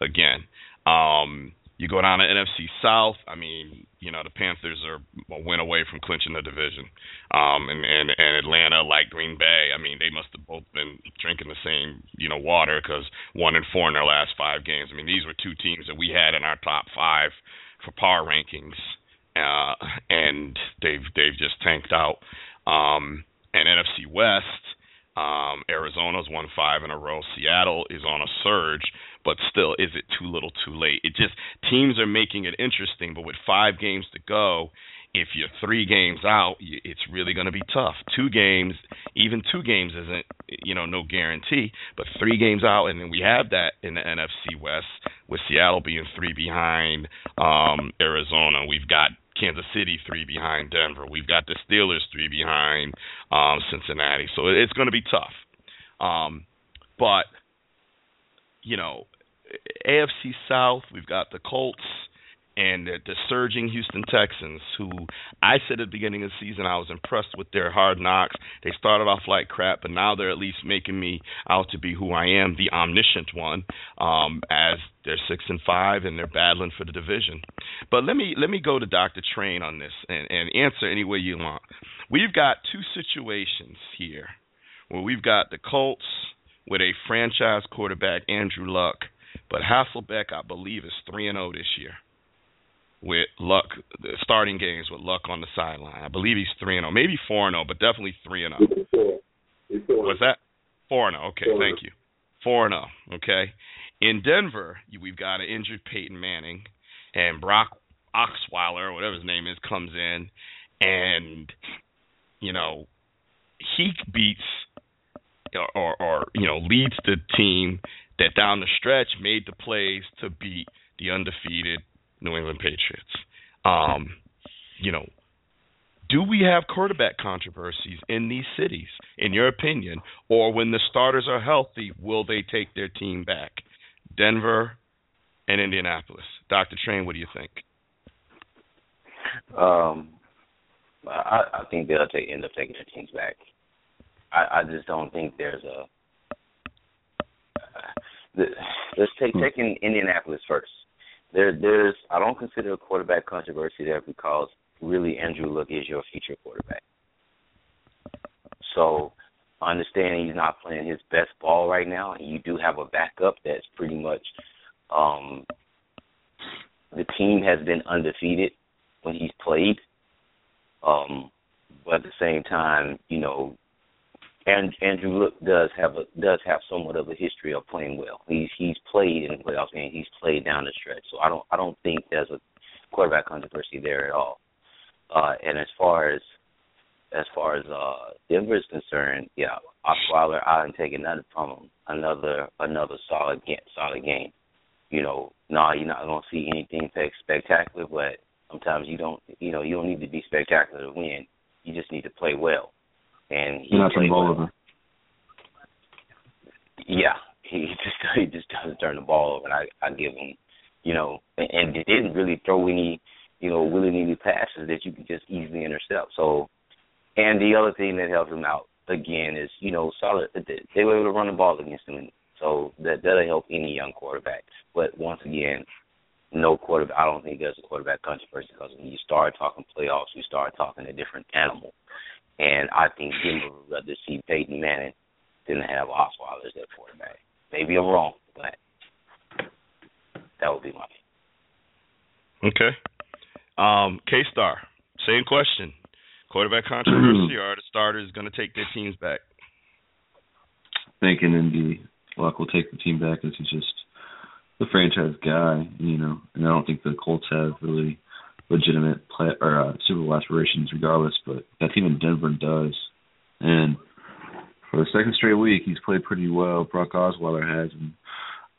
Again, um, you go down to NFC South. I mean, you know, the Panthers are a win away from clinching the division. Um, and, and and Atlanta, like Green Bay, I mean, they must have both been drinking the same, you know, water because one and four in their last five games. I mean, these were two teams that we had in our top five for power rankings, uh, and they've they've just tanked out. Um, and NFC West, um, Arizona's won five in a row. Seattle is on a surge but still, is it too little, too late? It just teams are making it interesting, but with five games to go, if you're three games out, it's really going to be tough. Two games, even two games isn't, you know, no guarantee. But three games out, and then we have that in the NFC West with Seattle being three behind um, Arizona. We've got Kansas City three behind Denver. We've got the Steelers three behind um, Cincinnati. So it's going to be tough. Um, but you know, AFC South, we've got the Colts and the, the surging Houston Texans, who I said at the beginning of the season I was impressed with their hard knocks. They started off like crap, but now they're at least making me out to be who I am, the omniscient one, um, as they're six and five and they're battling for the division. But let me let me go to Dr. Train on this and, and answer any way you want. We've got two situations here where we've got the Colts with a franchise quarterback, Andrew Luck. But Hasselbeck, I believe, is three and zero oh this year with Luck starting games with Luck on the sideline. I believe he's three and zero, oh. maybe four and zero, but definitely three and oh. zero. What's that? Four and zero. Okay, four thank you. Four and zero. Okay. In Denver, we've got an injured Peyton Manning, and Brock Osweiler, whatever his name is, comes in, and you know he beats or, or you know leads the team that down the stretch made the plays to beat the undefeated New England Patriots. Um, you know, do we have quarterback controversies in these cities, in your opinion, or when the starters are healthy, will they take their team back? Denver and Indianapolis. Dr. Train, what do you think? Um, I, I think they'll take, end up taking their teams back. I, I just don't think there's a. Uh, the, let's take hmm. taking Indianapolis first. There, there's I don't consider a quarterback controversy there because really Andrew Luck is your future quarterback. So, understanding he's not playing his best ball right now, and you do have a backup that's pretty much. Um, the team has been undefeated when he's played. Um, but at the same time, you know, and Andrew Luck does have a does have somewhat of a history of playing well. He's he's played in the playoffs and he's played down the stretch. So I don't I don't think there's a quarterback controversy there at all. Uh, and as far as as far as uh, Denver is concerned, yeah, Osweiler, I didn't take another from him. Another another solid game, solid game. You know, no, nah, you're not gonna see anything spectacular, but sometimes you don't you know you don't need to be spectacular to win. You just need to play well and he not ball over. Yeah, he just he just doesn't turn the ball over, and I I give him, you know, and, and didn't really throw any, you know, willy nilly passes that you could just easily intercept. So, and the other thing that helps him out again is you know solid. They were able to run the ball against him, so that that'll help any young quarterback. But once again, no quarterback. I don't think there's a quarterback controversy because when you start talking playoffs, you start talking a different animal. And I think Denver would rather see Peyton Manning than to have Osweiler as their quarterback. Maybe I'm wrong, but that would be my opinion. Okay. Um, K Star, same question. Quarterback controversy or the starters going to take their teams back? Thinking Indy Luck will take the team back as he's just the franchise guy, you know, and I don't think the Colts have really legitimate play or uh, Super Bowl aspirations regardless. But that team in Denver does, and for the second straight week, he's played pretty well. Brock Osweiler has, and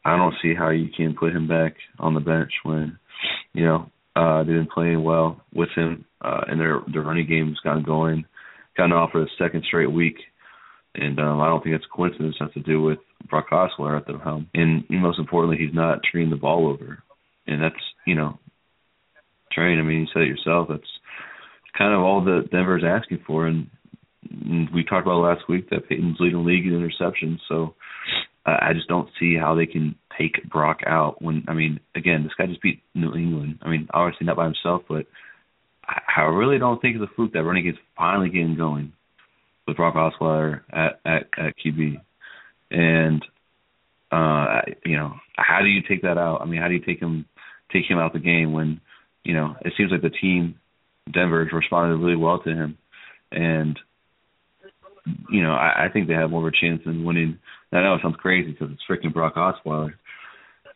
I don't see how you can put him back on the bench when you know uh, they've been playing well with him, uh, and their their running game's gotten going, gotten off for the second straight week. And um, I don't think that's a coincidence. It has to do with Brock Osweiler at the helm, and most importantly, he's not turning the ball over, and that's you know, train. I mean, you said it yourself. That's kind of all that Denver's asking for, and, we talked about last week that Peyton's leading the league in interceptions. So I just don't see how they can take Brock out when I mean, again, this guy just beat New England. I mean, obviously not by himself, but I, really don't think it's a fluke that running game's finally getting going with Brock Osweiler at at, at QB. And uh you know, how do you take that out? I mean, how do you take him take him out the game when, you know, it seems like the team Denver has responded really well to him. And you know, I, I think they have more of a chance in winning. I know it sounds crazy because it's freaking Brock Osweiler,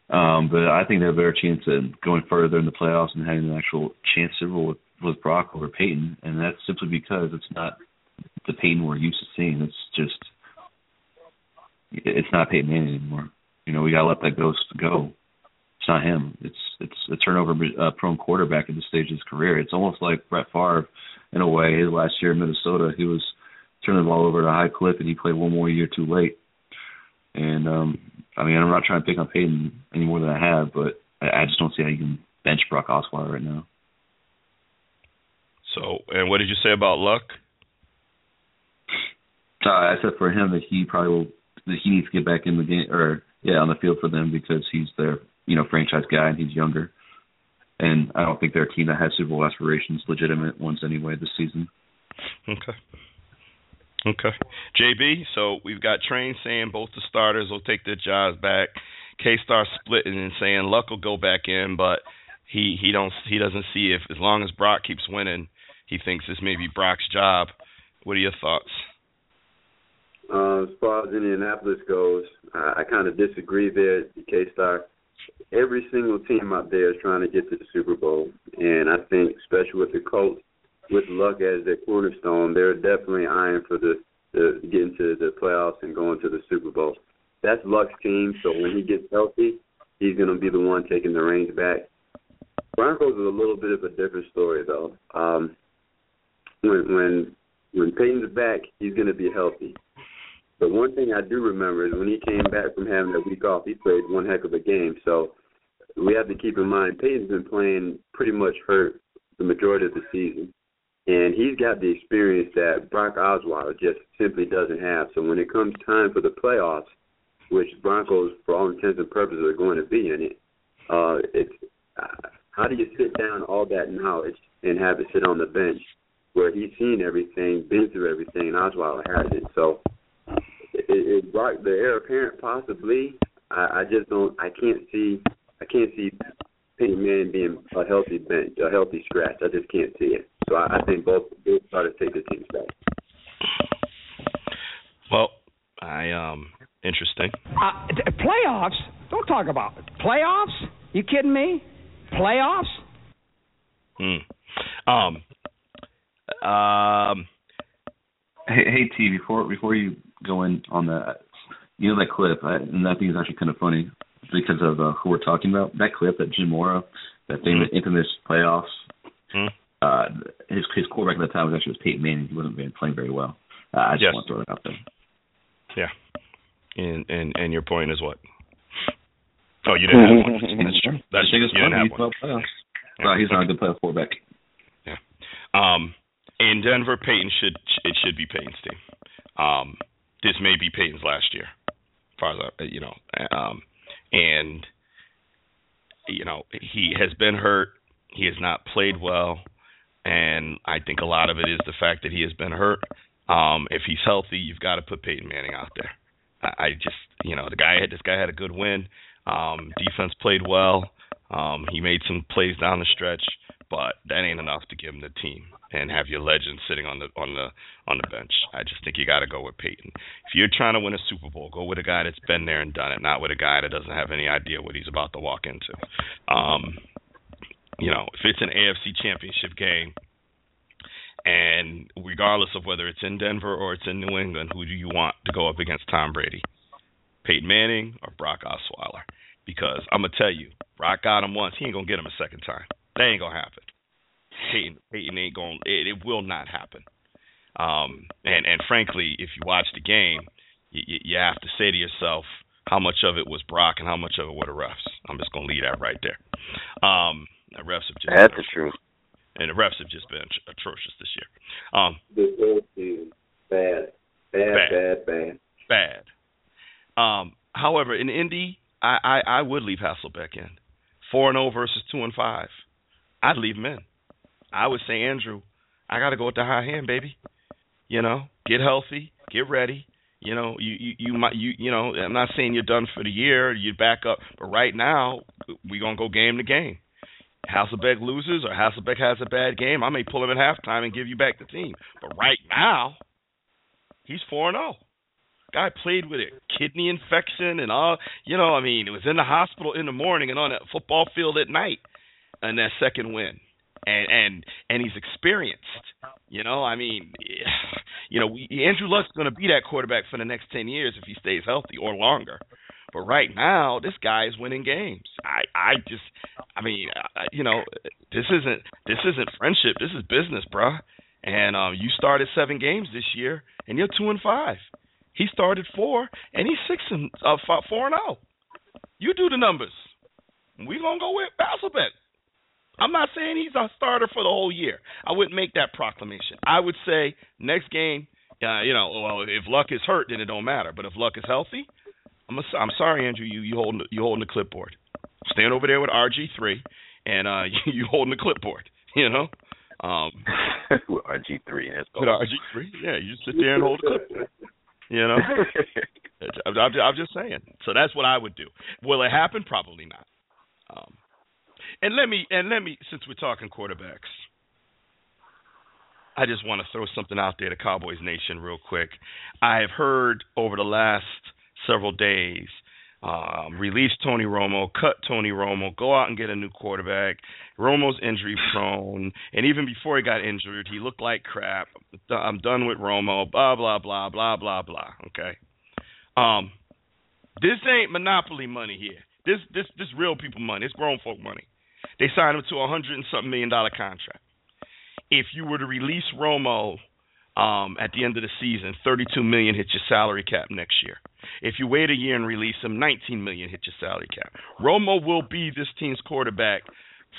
um, but I think they have a better chance at going further in the playoffs and having an actual chance to roll with, with Brock over Peyton, and that's simply because it's not the Peyton we're used to seeing. It's just it's not Peyton Manning anymore. You know, we gotta let that ghost go. It's not him. It's it's a turnover uh, prone quarterback at this stage of his career. It's almost like Brett Favre in a way. His last year in Minnesota, he was turning the ball over at a high clip, and he played one more year too late. And um I mean, I'm not trying to pick on Peyton any more than I have, but I, I just don't see how you can bench Brock Osweiler right now. So, and what did you say about Luck? Uh, I said for him that he probably will that he needs to get back in the game or yeah on the field for them because he's their you know franchise guy and he's younger, and I don't think they're a team that has Super Bowl aspirations, legitimate ones anyway this season. Okay. Okay. JB, so we've got Train saying both the starters will take their jobs back. K Star splitting and saying Luck will go back in, but he he don't he doesn't see if as long as Brock keeps winning, he thinks this may be Brock's job. What are your thoughts? Uh, as far as Indianapolis goes, I, I kind of disagree there. K Star, every single team out there is trying to get to the Super Bowl, and I think, especially with the Colts, with Luck as their cornerstone, they're definitely eyeing for the, the getting to the playoffs and going to the Super Bowl. That's Luck's team, so when he gets healthy, he's going to be the one taking the reins back. Broncos is a little bit of a different story, though. Um, when when when Peyton's back, he's going to be healthy. But one thing I do remember is when he came back from having a week off, he played one heck of a game. So we have to keep in mind Peyton's been playing pretty much hurt the majority of the season and he's got the experience that Brock Osweiler just simply doesn't have. So when it comes time for the playoffs, which Broncos, for all intents and purposes, are going to be in it, uh, it's uh, how do you sit down all that knowledge and have it sit on the bench where he's seen everything, been through everything, and Osweiler has it. So it, it Brock, the heir apparent, possibly. I, I just don't. I can't see. I can't see Peyton Manning being a healthy bench, a healthy scratch. I just can't see it. So I, I think both both started to take the teams back. Well, I um interesting. Uh, playoffs? Don't talk about it. playoffs. You kidding me? Playoffs? Hmm. Um. Um. Hey, hey T, before before you go in on that, you know that clip, I, and I think it's actually kind of funny because of uh, who we're talking about. That clip that Jim Mora, that famous mm-hmm. infamous playoffs. Mm-hmm. Uh, his his quarterback at the time was actually was Peyton Manning. He wasn't playing very well. Uh, I just yes. want to throw that out there. Yeah. And and and your point is what? Oh, you didn't have one. That's true. That's you didn't have one. Yeah. Well, he's not a good playoff quarterback. Yeah. Um, in Denver, Peyton should it should be Peyton's team. Um, this may be Peyton's last year, as far as I, you know. Um, and you know he has been hurt. He has not played well, and I think a lot of it is the fact that he has been hurt. Um, if he's healthy, you've got to put Peyton Manning out there. I, I just, you know, the guy had this guy had a good win. Um, defense played well. Um, he made some plays down the stretch, but that ain't enough to give him the team and have your legend sitting on the on the on the bench. I just think you got to go with Peyton. If you're trying to win a Super Bowl, go with a guy that's been there and done it, not with a guy that doesn't have any idea what he's about to walk into. Um, you know, if it's an AFC Championship game, and regardless of whether it's in Denver or it's in New England, who do you want to go up against Tom Brady? Peyton Manning or Brock Osweiler? Because I'm gonna tell you, Brock got him once. He ain't gonna get him a second time. That ain't gonna happen. Peyton, Peyton ain't going. It, it will not happen. Um, and and frankly, if you watch the game, you, you have to say to yourself how much of it was Brock and how much of it were the refs. I'm just gonna leave that right there. Um, the refs have just That's the truth. and the refs have just been atrocious this year. Um, This whole bad, bad, Bad. bad, bad. bad. Um, however, in Indy, I, I, I would leave Hasselbeck in. Four and zero versus two and five. I'd leave him in. I would say, Andrew, I got to go with the high hand, baby. You know, get healthy, get ready. You know, you you you might you you know. I'm not saying you're done for the year. You back up, but right now we're gonna go game to game. Hasselbeck loses or Hasselbeck has a bad game, I may pull him at halftime and give you back the team. But right now, he's four and zero. Guy played with a kidney infection and all. You know, I mean, it was in the hospital in the morning and on a football field at night. And that second win, and and and he's experienced. You know, I mean, you know, we, Andrew Luck's going to be that quarterback for the next ten years if he stays healthy or longer. But right now, this guy is winning games. I I just, I mean, I, you know, this isn't this isn't friendship. This is business, bruh. And um, you started seven games this year, and you're two and five. He started four, and he's six and uh, four and zero. You do the numbers. We gonna go with Hasselbeck. I'm not saying he's a starter for the whole year. I wouldn't make that proclamation. I would say next game, uh, you know, well, if Luck is hurt, then it don't matter. But if Luck is healthy, I'm a, I'm sorry, Andrew, you you holding you holding the clipboard. Stand over there with RG three, and uh, you, you holding the clipboard. You know, um, With RG three. That's with RG three, yeah, you sit there and hold the clipboard. You know, I'm, I'm, I'm just saying. So that's what I would do. Will it happen? Probably not. Um, and let me and let me since we're talking quarterbacks, I just want to throw something out there to Cowboys Nation real quick. I have heard over the last several days, um, release Tony Romo, cut Tony Romo, go out and get a new quarterback. Romo's injury prone, and even before he got injured, he looked like crap. I'm done with Romo. Blah blah blah blah blah blah. Okay. Um, this ain't monopoly money here. This this this real people money. It's grown folk money. They signed him to a hundred and something million dollar contract. If you were to release Romo um, at the end of the season, 32 million hit your salary cap next year. If you wait a year and release him, 19 million hit your salary cap. Romo will be this team's quarterback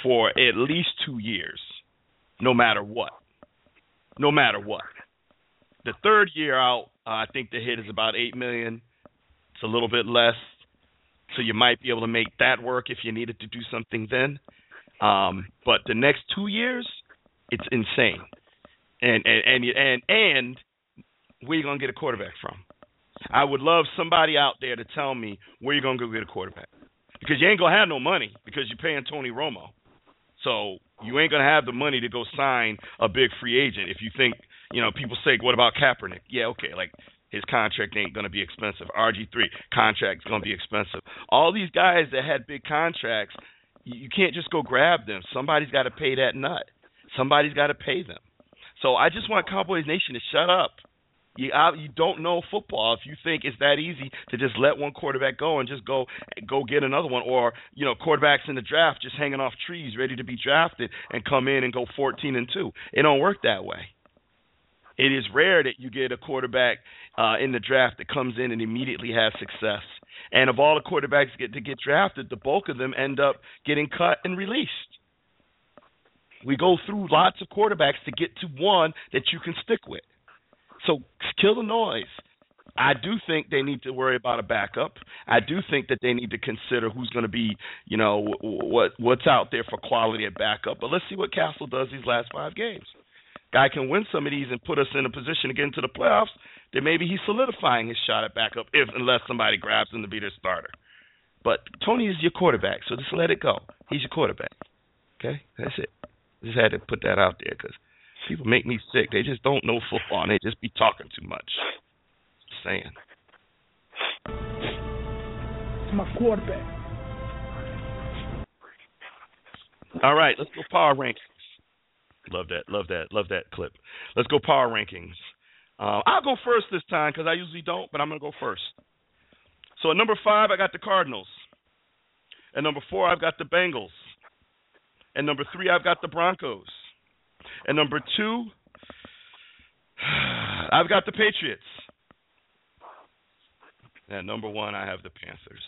for at least two years, no matter what. No matter what. The third year out, uh, I think the hit is about eight million. It's a little bit less, so you might be able to make that work if you needed to do something then. Um, but the next two years, it's insane. And and and and and where you gonna get a quarterback from? I would love somebody out there to tell me where you're gonna go get a quarterback. Because you ain't gonna have no money because you're paying Tony Romo. So you ain't gonna have the money to go sign a big free agent if you think you know, people say, What about Kaepernick? Yeah, okay, like his contract ain't gonna be expensive. RG three contract's gonna be expensive. All these guys that had big contracts, you, can't just go grab them. Somebody's gotta pay that nut. Somebody's gotta pay them. So I just want Cowboys Nation to shut up. You uh, you don't know football if you think it's that easy to just let one quarterback go and just go go get another one, or you know quarterbacks in the draft just hanging off trees ready to be drafted and come in and go 14 and two. It don't work that way. It is rare that you get a quarterback uh, in the draft that comes in and immediately has success. And of all the quarterbacks get to get drafted, the bulk of them end up getting cut and released. We go through lots of quarterbacks to get to one that you can stick with. So kill the noise. I do think they need to worry about a backup. I do think that they need to consider who's going to be, you know, what what's out there for quality at backup. But let's see what Cassel does these last five games. Guy can win some of these and put us in a position to get into the playoffs. Then maybe he's solidifying his shot at backup, if unless somebody grabs him to be their starter. But Tony is your quarterback, so just let it go. He's your quarterback. Okay, that's it. Just had to put that out there because people make me sick. They just don't know football and they just be talking too much. Just saying. It's my quarterback. All right, let's go power rankings. Love that, love that, love that clip. Let's go power rankings. Uh, I'll go first this time because I usually don't, but I'm gonna go first. So at number five, I got the Cardinals. At number four, I've got the Bengals. At number three, I've got the Broncos. At number two, I've got the Patriots. At number one, I have the Panthers.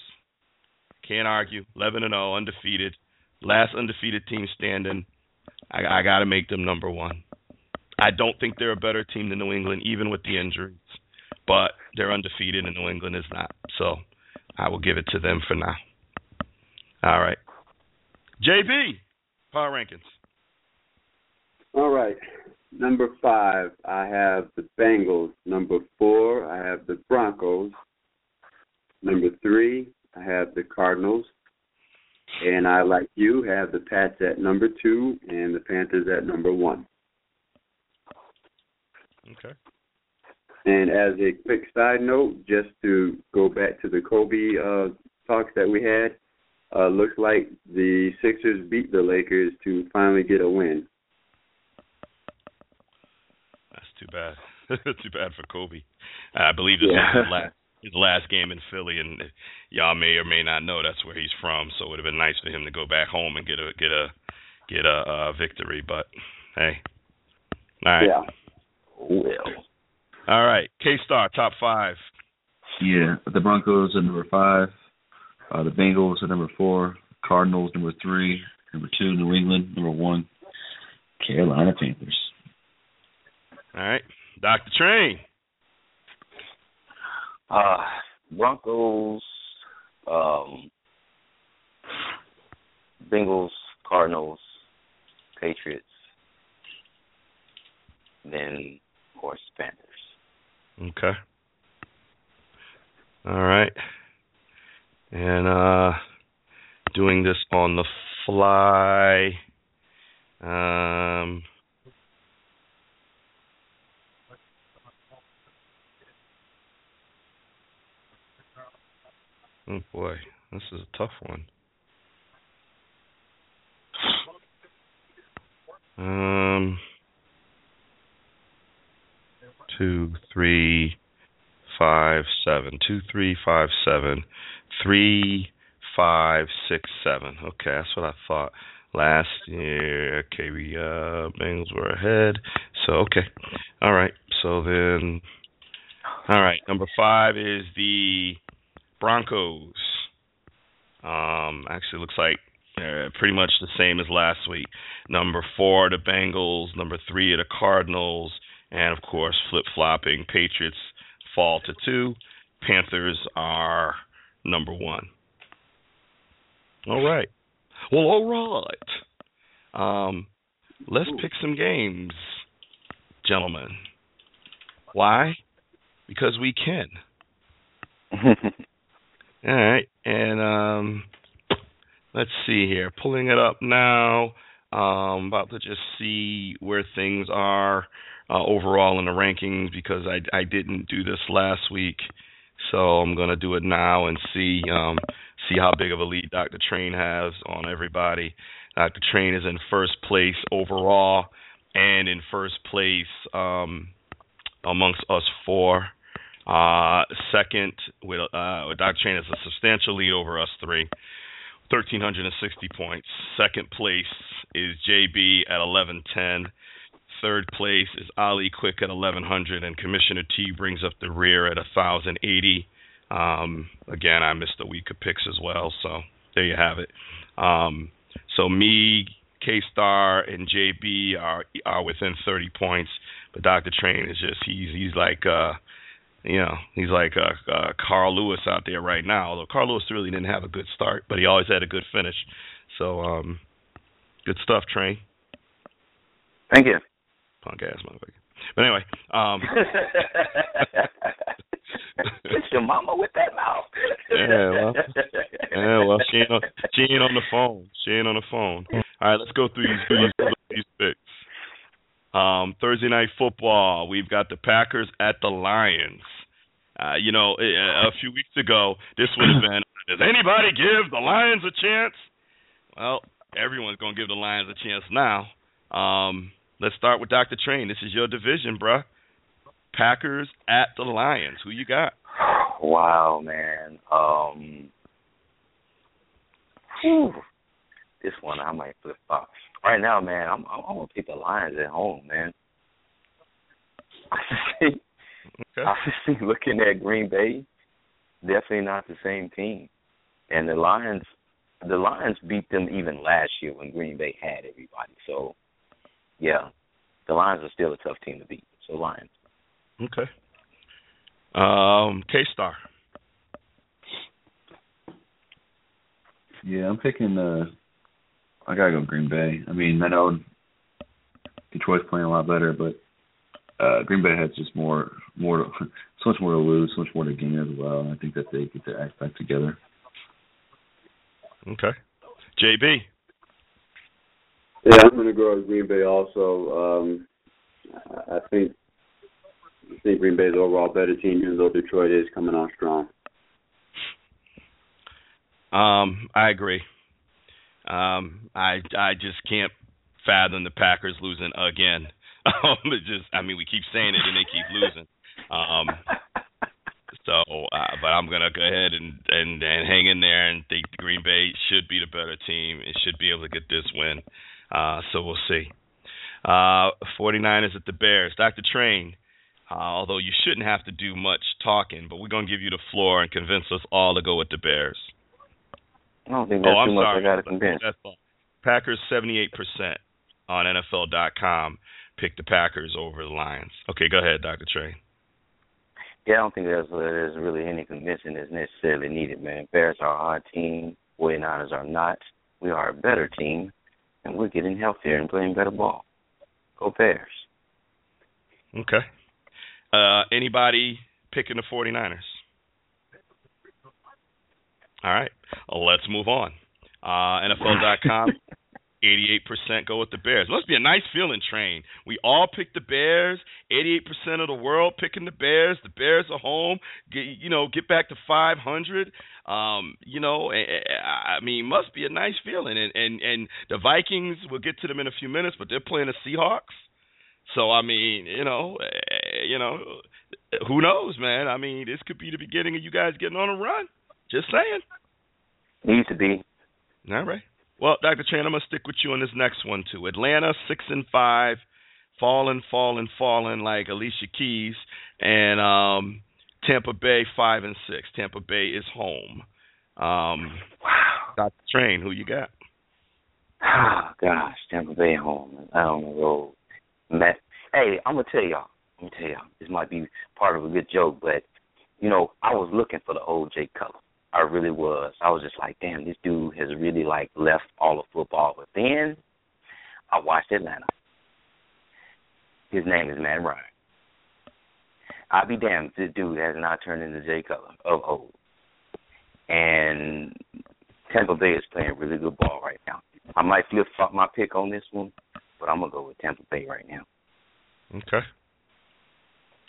Can't argue. 11 and 0, undefeated. Last undefeated team standing. I, I got to make them number one. I don't think they're a better team than New England, even with the injuries. But they're undefeated, and New England is not. So I will give it to them for now. All right. JB, power rankings. All right. Number five, I have the Bengals. Number four, I have the Broncos. Number three, I have the Cardinals. And I, like you, have the Pats at number two and the Panthers at number one. Okay. And as a quick side note, just to go back to the Kobe uh, talks that we had, uh, looks like the Sixers beat the Lakers to finally get a win. That's too bad. too bad for Kobe. I believe this Yeah. was his last his last game in Philly, and y'all may or may not know that's where he's from. So it would have been nice for him to go back home and get a get a get a uh, victory. But hey, all right, Yeah. Well, all right. K Star top five. Yeah, the Broncos at number five, uh, the Bengals at number four, Cardinals number three, number two New England, number one Carolina Panthers. All right, Doctor Train. Uh, Broncos, um, Bengals, Cardinals, Patriots, then of course Panthers. Okay. All right. And uh doing this on the fly. Um Oh boy, this is a tough one. Um two, three, five, seven. Two, three, five, seven. Three, five, six, seven. Okay, that's what I thought. Last year, okay, we uh Bengals were ahead. So okay, all right. So then, all right. Number five is the Broncos. Um, actually, looks like uh, pretty much the same as last week. Number four, the Bengals. Number three, the Cardinals and of course flip flopping Patriots fall to two, Panthers are number one. All right. Well, all right. Um, let's pick some games, gentlemen. Why? Because we can. All right, and um, let's see here. Pulling it up now. Um, about to just see where things are uh, overall in the rankings because I I didn't do this last week, so I'm gonna do it now and see um see how big of a lead Dr. Train has on everybody. Dr. Train is in first place overall and in first place um amongst us four. Uh, second with uh with Dr. Train has a substantial lead over us three. 1360 points. Second place is JB at 1110. Third place is Ali Quick at 1100, and Commissioner T brings up the rear at 1080. Um, again, I missed a week of picks as well, so there you have it. Um, so me, K Star, and JB are are within 30 points, but Dr. Train is just he's he's like uh, you know he's like uh, uh, Carl Lewis out there right now. Although Carl Lewis really didn't have a good start, but he always had a good finish. So um, good stuff, Train. Thank you. Punk ass motherfucker. But anyway, um, it's your mama with that mouth. Yeah, well, yeah, well, she ain't on, she ain't on the phone. She ain't on the phone. All right, let's go through these these, these picks. Um, Thursday night football. We've got the Packers at the Lions. Uh, you know, a, a few weeks ago, this would have been. Does anybody give the Lions a chance? Well, everyone's gonna give the Lions a chance now. Um, let's start with Dr. Train. This is your division, bruh. Packers at the Lions. Who you got? Wow, man. Um, whew. this one I might flip flop. Right now, man, I'm I'm, I'm gonna pick the Lions at home, man. I see. Okay. I see. Looking at Green Bay, definitely not the same team. And the Lions, the Lions beat them even last year when Green Bay had everybody. So, yeah, the Lions are still a tough team to beat. So Lions. Okay. Um, K Star. Yeah, I'm picking. uh I gotta go Green Bay. I mean, I know Detroit's playing a lot better, but uh Green Bay has just more, more, to, so much more to lose, so much more to gain as well. And I think that they get their act back together. Okay. JB. Yeah, I'm going to go with Green Bay also. Um, I I think I think Green Bay's overall better team, even though Detroit is coming on strong. Um, I agree. Um, I I just can't fathom the Packers losing again. Um, just I mean we keep saying it and they keep losing. Um, so, uh, but I'm gonna go ahead and, and and hang in there and think Green Bay should be the better team and should be able to get this win. Uh, so we'll see. Uh, 49ers at the Bears. Dr. Train. Uh, although you shouldn't have to do much talking, but we're gonna give you the floor and convince us all to go with the Bears. I don't think that's oh, I'm too much sorry. I got to convince. Packers 78% on NFL.com pick the Packers over the Lions. Okay, go ahead, Dr. Trey. Yeah, I don't think there's, there's really any convincing that's necessarily needed, man. Bears are our team. 49ers are not. We are a better team, and we're getting healthier and playing better ball. Go Bears. Okay. Uh, anybody picking the 49ers? All right. Well, let's move on. Uh, NFL.com, 88% go with the Bears. Must be a nice feeling, train. We all pick the Bears. 88% of the world picking the Bears. The Bears are home. Get, you know, get back to 500. Um, you know, I mean, must be a nice feeling. And and and the Vikings, we'll get to them in a few minutes, but they're playing the Seahawks. So I mean, you know, you know, who knows, man? I mean, this could be the beginning of you guys getting on a run. Just saying. Needs to be. All right. Well, Dr. Chan, I'm gonna stick with you on this next one too. Atlanta six and five, falling, falling, falling like Alicia Keys, and um, Tampa Bay five and six. Tampa Bay is home. Um, wow. Dr. Train, who you got? Oh gosh, Tampa Bay home. I don't know. Matt, hey, I'm gonna tell y'all. I'm gonna tell y'all. This might be part of a good joke, but you know, I was looking for the old Jay Cutler. I really was. I was just like, damn, this dude has really like left all of football. But then I watched Atlanta. His name is Matt Ryan. I'll be damned if this dude has not turned into Jay Cutler of old. And Tampa Bay is playing really good ball right now. I might flip flop my pick on this one, but I'm gonna go with Tampa Bay right now. Okay.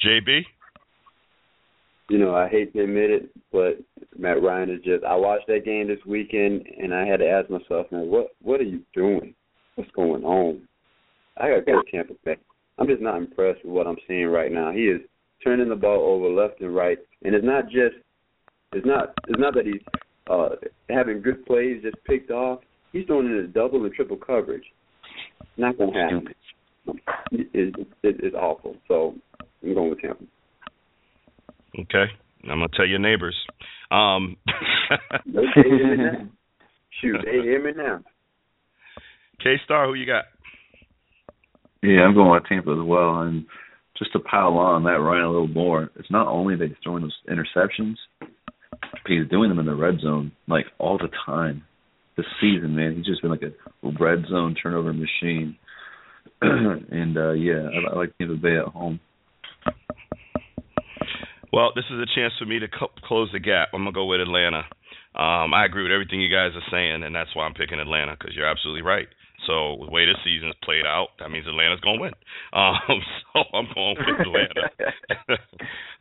JB. You know, I hate to admit it, but Matt Ryan is just. I watched that game this weekend, and I had to ask myself, man, what what are you doing? What's going on? I got to go Tampa Bay. I'm just not impressed with what I'm seeing right now. He is turning the ball over left and right, and it's not just. It's not. It's not that he's uh having good plays just picked off. He's throwing into double and triple coverage. Not gonna happen. It, it, it, it's awful. So I'm going with Tampa. Okay. I'm gonna tell your neighbors. Um They hear me now. Shoot, they hear me now. K Star, who you got? Yeah, I'm going with Tampa as well. And just to pile on that Ryan a little more, it's not only that he's throwing those interceptions, he's doing them in the red zone like all the time. This season, man, he's just been like a red zone turnover machine. and uh yeah, I, I like Tampa Bay at home. Well, this is a chance for me to co- close the gap. I'm gonna go with Atlanta. Um, I agree with everything you guys are saying, and that's why I'm picking Atlanta because you're absolutely right. So the way this season's played out, that means Atlanta's gonna win. Um, so I'm going with Atlanta.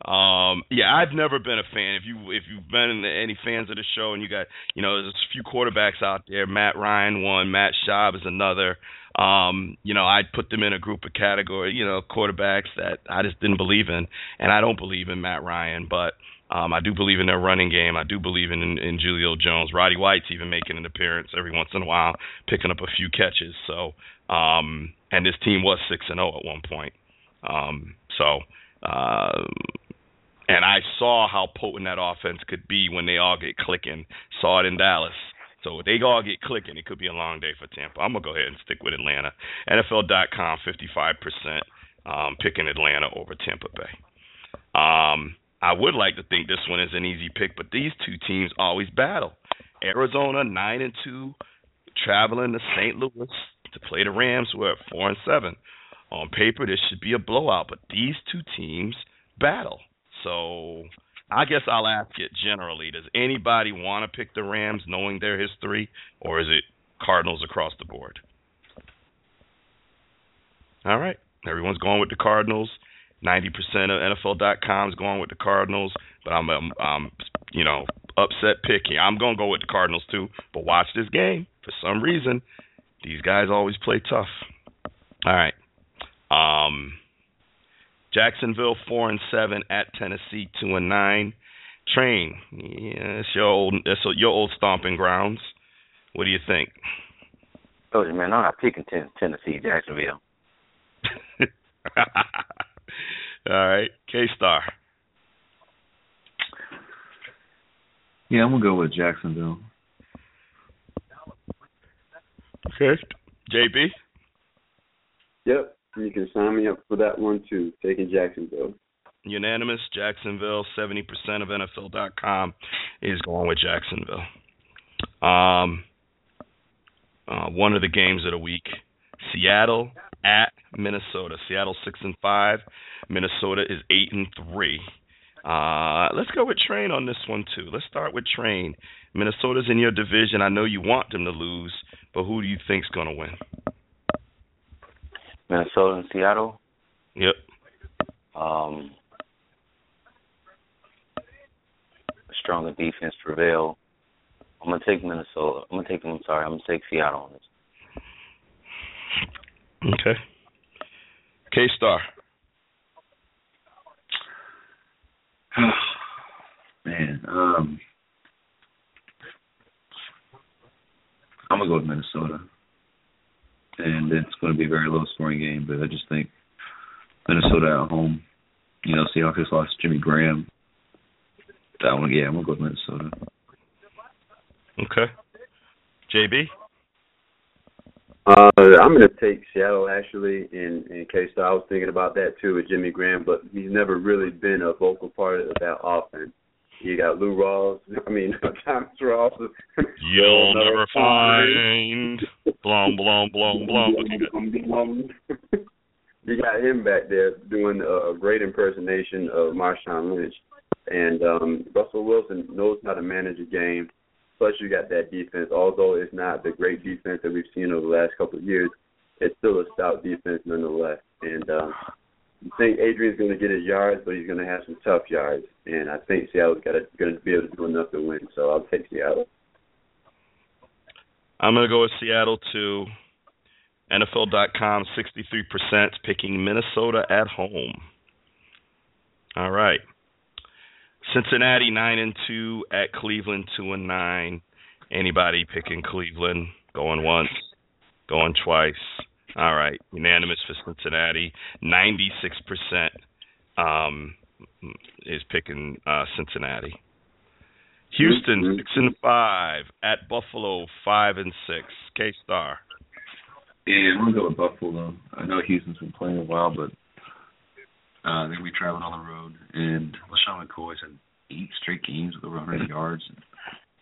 um, Yeah, I've never been a fan. If you if you've been any fans of the show and you got you know there's a few quarterbacks out there. Matt Ryan one, Matt Schaub is another. Um, you know, I'd put them in a group of category, you know, quarterbacks that I just didn't believe in, and I don't believe in Matt Ryan, but um, I do believe in their running game. I do believe in, in, in Julio Jones. Roddy White's even making an appearance every once in a while, picking up a few catches. So, um, and this team was six and zero oh at one point. Um, so, uh, and I saw how potent that offense could be when they all get clicking. Saw it in Dallas. So if they all get clicking, it could be a long day for Tampa. I'm gonna go ahead and stick with Atlanta. NFL.com, 55% um, picking Atlanta over Tampa Bay. Um, I would like to think this one is an easy pick, but these two teams always battle. Arizona nine and two, traveling to St. Louis to play the Rams, who are at four and seven. On paper, this should be a blowout, but these two teams battle. So I guess I'll ask it generally. Does anybody want to pick the Rams knowing their history, or is it Cardinals across the board? All right. Everyone's going with the Cardinals. 90% of NFL.com is going with the Cardinals, but I'm, um, um, you know, upset picking. I'm going to go with the Cardinals too, but watch this game. For some reason, these guys always play tough. All right. Um, Jacksonville four and seven at Tennessee two and nine. Train, yeah, it's your old, it's your old stomping grounds. What do you think? Told you, man, I'm not picking Tennessee, Jacksonville. All right, K Star. Yeah, I'm gonna go with Jacksonville. Okay, JB. Yep, you can sign me up for that one too. Taking Jacksonville. Unanimous. Jacksonville. Seventy percent of NFL.com is going with Jacksonville. Um, uh, one of the games of the week: Seattle at Minnesota. Seattle six and five. Minnesota is eight and three. Uh, let's go with Train on this one too. Let's start with Train. Minnesota's in your division. I know you want them to lose, but who do you think's going to win? Minnesota and Seattle. Yep. Um, stronger defense prevail. I'm gonna take Minnesota. I'm gonna take. I'm sorry. I'm gonna take Seattle on this. Okay. K Star. Man, um, I'm gonna go with Minnesota and it's going to be a very low scoring game. But I just think Minnesota at home. You know, Seahawks lost Jimmy Graham. That one, yeah, I'm gonna go with Minnesota. Okay. JB. Uh, I'm going to take Seattle actually. In in case I was thinking about that too with Jimmy Graham, but he's never really been a vocal part of that offense. You got Lou Rawls. I mean, Thomas Rawls. You'll never find. Blum, blum, blum, blum. you got him back there doing a, great impersonation of Marshawn Lynch. And um, Russell Wilson knows how to manage a game. Plus, you got that defense. Although it's not the great defense that we've seen over the last couple of years, it's still a stout defense nonetheless. And um, I think Adrian's going to get his yards, but he's going to have some tough yards, and I think Seattle's got going to be able to do enough to win. So I'll take Seattle. I'm going to go with Seattle too. NFL.com 63% picking Minnesota at home. All right. Cincinnati 9 and 2 at Cleveland 2 and 9. Anybody picking Cleveland? Going once, going twice. All right, unanimous for Cincinnati. Ninety-six percent um, is picking uh, Cincinnati. Houston mm-hmm. six and five at Buffalo five and six. K Star. Yeah, I'm gonna go with Buffalo. I know Houston's been playing a while, but uh, they're gonna be traveling on the road, and LeSean McCoy's had eight straight games with over 100 yards, and,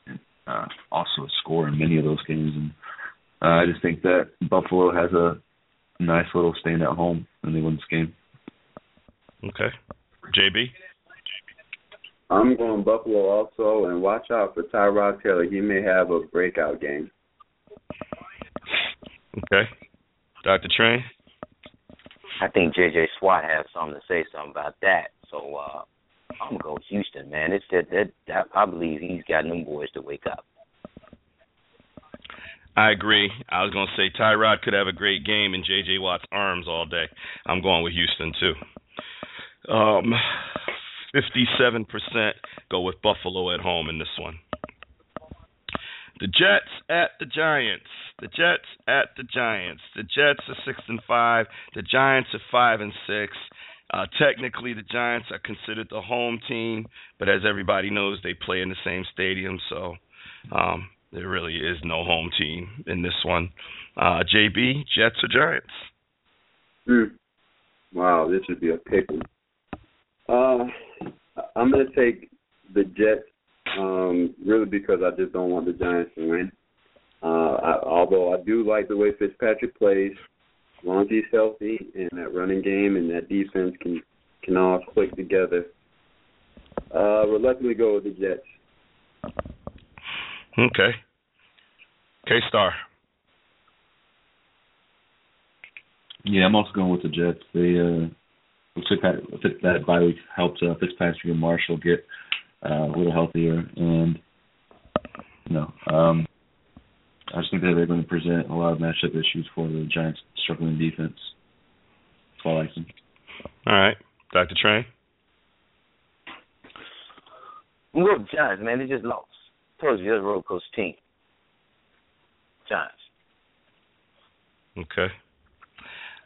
and uh, also a score in many of those games. And uh, I just think that Buffalo has a nice little stand at home and they win this game. Okay. JB? I'm going Buffalo also, and watch out for Tyrod Taylor. He may have a breakout game. Okay. Dr. Train? I think J.J. Watt has something to say something about that. So uh I'm gonna go with Houston, man. It's that that, that I believe he's got them boys to wake up. I agree. I was gonna say Tyrod could have a great game in J.J. Watt's arms all day. I'm going with Houston too. Um, 57% go with Buffalo at home in this one. The Jets at the Giants. The Jets at the Giants. The Jets are six and five. The Giants are five and six. Uh, technically, the Giants are considered the home team, but as everybody knows, they play in the same stadium, so um, there really is no home team in this one. Uh, JB, Jets or Giants? Mm. Wow, this would be a pickle. Uh, I'm going to take the Jets, um, really because I just don't want the Giants to win. Uh, I, although I do like the way Fitzpatrick plays, as long as he's healthy and that running game and that defense can can all click together. Uh, reluctantly go with the Jets. Okay. K Star. Yeah, I'm also going with the Jets. They uh, looks like that that bye week helped uh, Fitzpatrick and Marshall get uh, a little healthier, and you know, um, I just think that they're going to present a lot of matchup issues for the Giants' struggling defense. That's all I like them. All right, Dr. Train. Look, Giants, man, they just lost. Told you, they're a roller coaster team. Giants. Okay.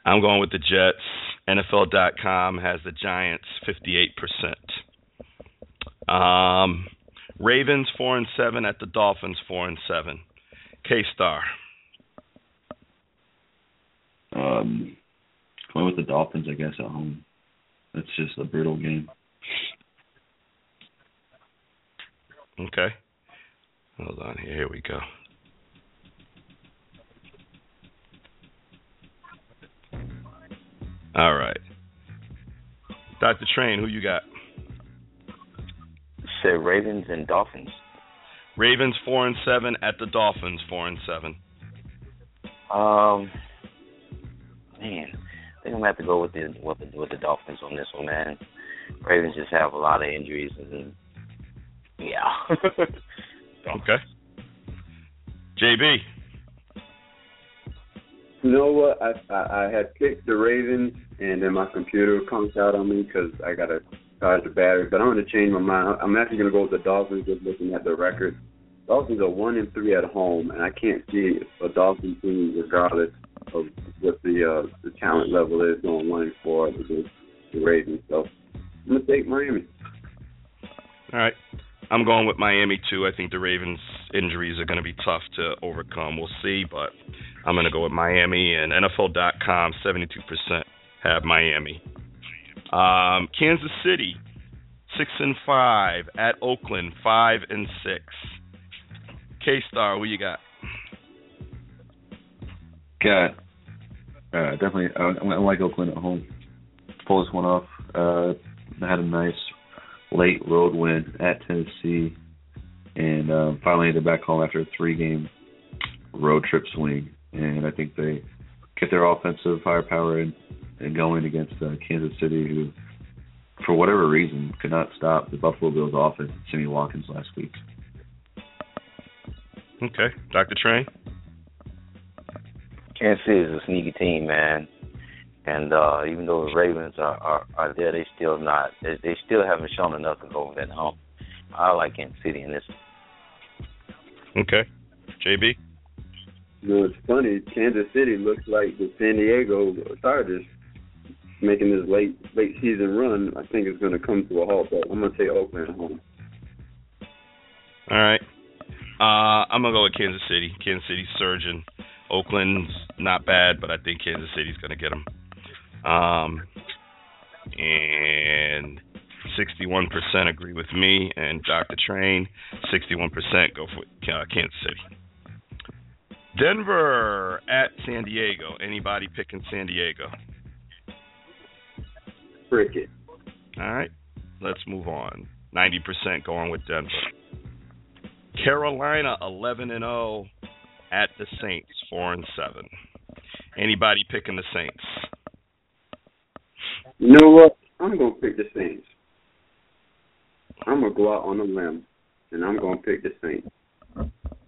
I'm going with the Jets. NFL.com has the Giants 58%. Um, Ravens 4 and 7 at the Dolphins 4 and 7. K Star. Um, going with the Dolphins, I guess, at home. It's just a brutal game. Okay. Hold on here. Here we go. All right. Dr. Train, who you got? Said Ravens and Dolphins. Ravens four and seven at the Dolphins four and seven. Um, man, I think I'm gonna have to go with the with the, with the Dolphins on this one, man. Ravens just have a lot of injuries, and yeah. okay. JB. You know what? I, I I had picked the Ravens, and then my computer comes out on me because I got to charge the battery. But I'm going to change my mind. I'm actually going to go with the Dolphins. Just looking at the record, Dolphins are one and three at home, and I can't see a Dolphin team, regardless of what the uh, the talent level is, going one and four against the Ravens. So I'm going to take Miami. All right. I'm going with Miami too. I think the Ravens' injuries are going to be tough to overcome. We'll see, but I'm going to go with Miami and NFL.com. 72% have Miami. Um, Kansas City, six and five at Oakland, five and six. K Star, what you got? Got uh, definitely. I, I like Oakland at home. Pull this one off. Uh, had a nice late road win at Tennessee, and um, finally they're back home after a three-game road trip swing. And I think they get their offensive firepower and, and going against uh, Kansas City, who, for whatever reason, could not stop the Buffalo Bills offense. Sammy Watkins last week. Okay, Dr. Train. Kansas City is a sneaky team, man. And uh even though the Ravens are, are, are there, they still not. They, they still haven't shown enough to go over that hump. I like Kansas City in this. Okay, JB. You know, it's funny. Kansas City looks like the San Diego Chargers making this late late season run. I think it's going to come to a halt. But I'm going to take Oakland at home. All right. Uh, I'm gonna go with Kansas City. Kansas City surging. Oakland's not bad, but I think Kansas City's gonna get them. Um, and 61% agree with me and Dr. Train. 61% go for uh, Kansas City. Denver at San Diego. Anybody picking San Diego? Cricket. All right, let's move on. 90% going with Denver. Carolina 11 and 0 at the Saints 4 and 7. Anybody picking the Saints? You know what? I'm going to pick the Saints. I'm gonna go out on a limb, and I'm gonna pick the Saints,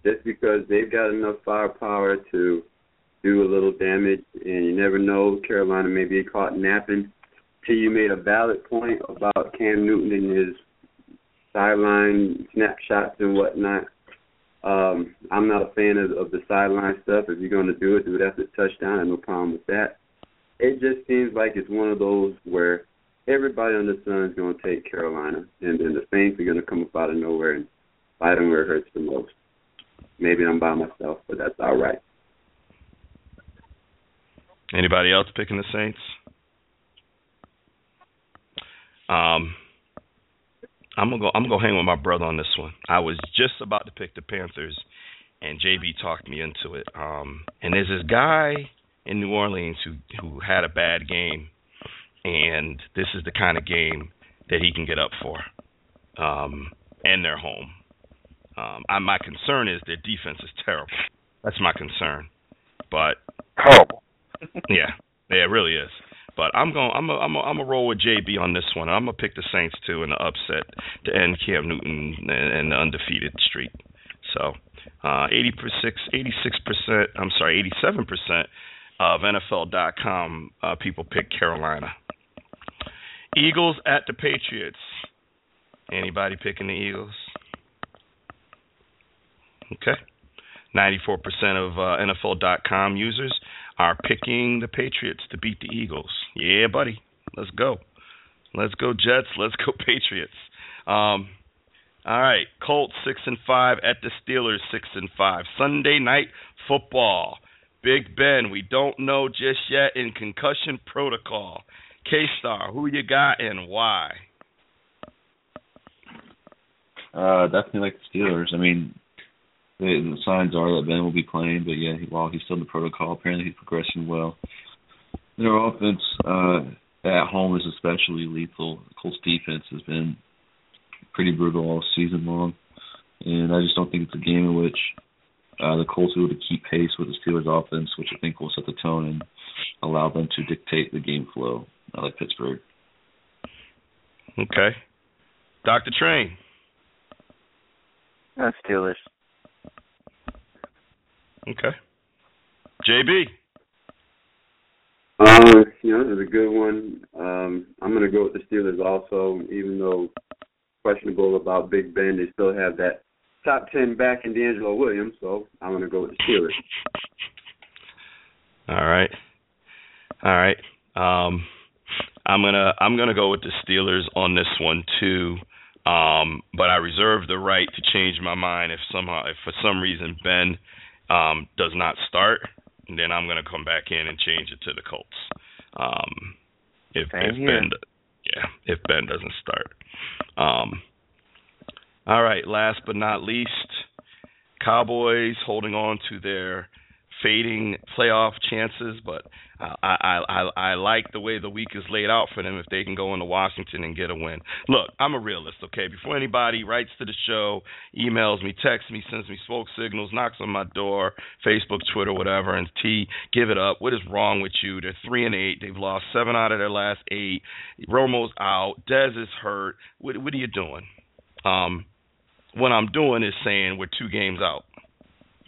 just because they've got enough firepower to do a little damage, and you never know. Carolina may be caught napping. You made a valid point about Cam Newton and his sideline snapshots and whatnot. Um, I'm not a fan of, of the sideline stuff. If you're going to do it, do it after the touchdown. I have no problem with that. It just seems like it's one of those where everybody on the sun is going to take Carolina, and then the Saints are going to come up out of nowhere and fight them where it hurts the most. Maybe I'm by myself, but that's all right. Anybody else picking the Saints? Um, I'm gonna go. I'm gonna go hang with my brother on this one. I was just about to pick the Panthers, and JB talked me into it. Um, and there's this guy in New Orleans who who had a bad game, and this is the kind of game that he can get up for, um, and they're home. Um, I, my concern is their defense is terrible. That's my concern. But Horrible. yeah, yeah, it really is. But I'm going. I'm a, I'm a, I'm a roll with JB on this one. I'm gonna pick the Saints too in the upset to end Cam Newton and, and the undefeated streak. So, uh, 86 percent. I'm sorry, 87 percent of NFL.com uh, people pick Carolina. Eagles at the Patriots. Anybody picking the Eagles? Okay. 94% of uh, NFL.com users are picking the Patriots to beat the Eagles. Yeah, buddy. Let's go. Let's go Jets. Let's go Patriots. Um, all right, Colts six and five at the Steelers six and five. Sunday night football. Big Ben, we don't know just yet in concussion protocol. K Star, who you got and why? Uh, definitely like the Steelers. I mean, the, the signs are that Ben will be playing, but yeah, he, while he's still in the protocol, apparently he's progressing well. Their offense uh, at home is especially lethal. Colts defense has been pretty brutal all season long, and I just don't think it's a game in which uh, the Colts will be able to keep pace with the Steelers' offense, which I think will set the tone and allow them to dictate the game flow. I like Pittsburgh. Okay, Doctor Train. Uh, Steelers. Okay. JB. You know, this is a good one. Um, I'm going to go with the Steelers also, even though questionable about Big Ben, they still have that top ten back in DeAngelo Williams, so I'm going to go with the Steelers. All right. All right. Um, I'm gonna I'm gonna go with the Steelers on this one too. Um, but I reserve the right to change my mind if somehow if for some reason Ben um, does not start, then I'm going to come back in and change it to the Colts. Um, if if. Ben, yeah, if Ben doesn't start. Um, all right. Last but not least, Cowboys holding on to their fading playoff chances, but I, I I I like the way the week is laid out for them if they can go into Washington and get a win. Look, I'm a realist, okay? Before anybody writes to the show, emails me, texts me, sends me smoke signals, knocks on my door, Facebook, Twitter, whatever, and T, give it up. What is wrong with you? They're three and eight. They've lost seven out of their last eight. Romo's out. Dez is hurt. What what are you doing? Um, what I'm doing is saying we're two games out.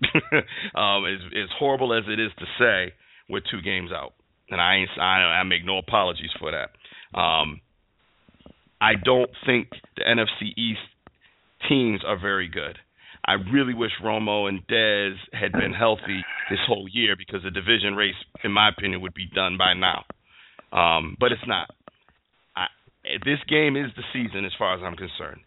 um, as as horrible as it is to say, we're two games out, and I ain't, I, I make no apologies for that. Um, I don't think the NFC East teams are very good. I really wish Romo and Dez had been healthy this whole year because the division race, in my opinion, would be done by now. Um, but it's not. I, this game is the season, as far as I'm concerned.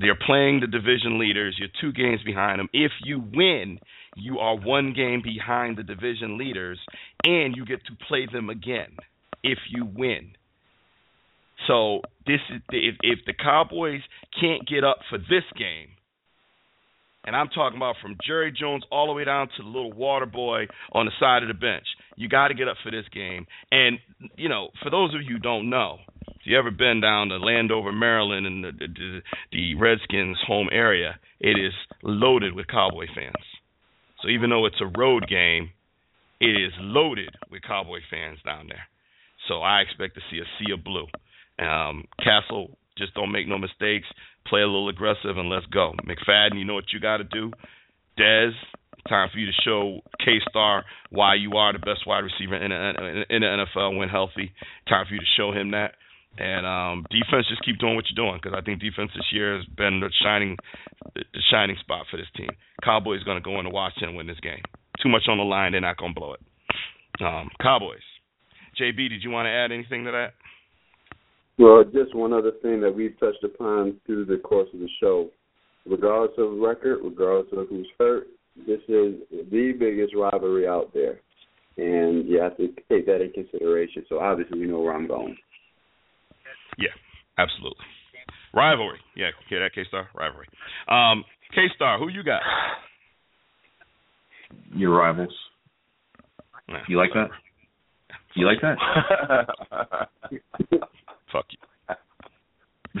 They're playing the division leaders. You're two games behind them. If you win, you are one game behind the division leaders, and you get to play them again if you win. So this is if if the Cowboys can't get up for this game, and I'm talking about from Jerry Jones all the way down to the little water boy on the side of the bench. You got to get up for this game. And you know, for those of you who don't know, if you ever been down to Landover, Maryland, and the the, the Redskins' home area, it is loaded with Cowboy fans. So even though it's a road game, it is loaded with Cowboy fans down there. So I expect to see a sea of blue. Um, Cassel Just don't make no mistakes. Play a little aggressive and let's go. McFadden, you know what you got to do. Dez, time for you to show K Star why you are the best wide receiver in the, in the NFL when healthy. Time for you to show him that. And um, defense, just keep doing what you're doing because I think defense this year has been the shining, the shining spot for this team. Cowboys going to go into Washington and win this game. Too much on the line, they're not going to blow it. Um, Cowboys. JB, did you want to add anything to that? Well, just one other thing that we've touched upon through the course of the show. Regardless of record, regardless of who's hurt, this is the biggest rivalry out there. And you have to take that in consideration. So obviously, we know where I'm going. Yeah, absolutely. Rivalry. Yeah, hear that, K Star? Rivalry. Um, K Star, who you got? Your rivals. Nah, You like that? You like that? Fuck you.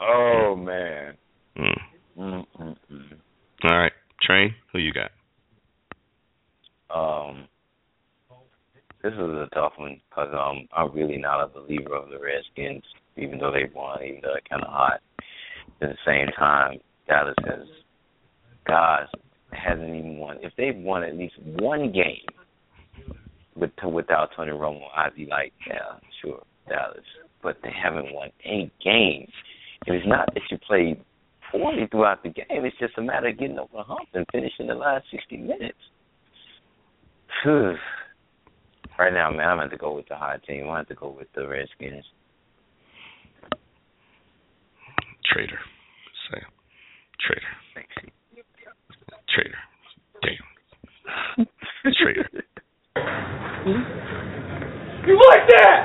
oh man. Mm. Mm-mm-mm. All right, Train, who you got? Um, this is a tough one because um, I'm really not a believer of the Redskins, even though they've won, even though they're kind of hot. At the same time, Dallas has, guys, hasn't even won. If they've won at least one game with without Tony Romo, I'd be like, yeah, sure, Dallas. But they haven't won a game. And it's not that you played poorly throughout the game. It's just a matter of getting over the hump and finishing the last 60 minutes. right now, man, I'm going to go with the hot team. I have to go with the Redskins. Traitor. Sam. Traitor. Traitor. Damn. Traitor. You like that?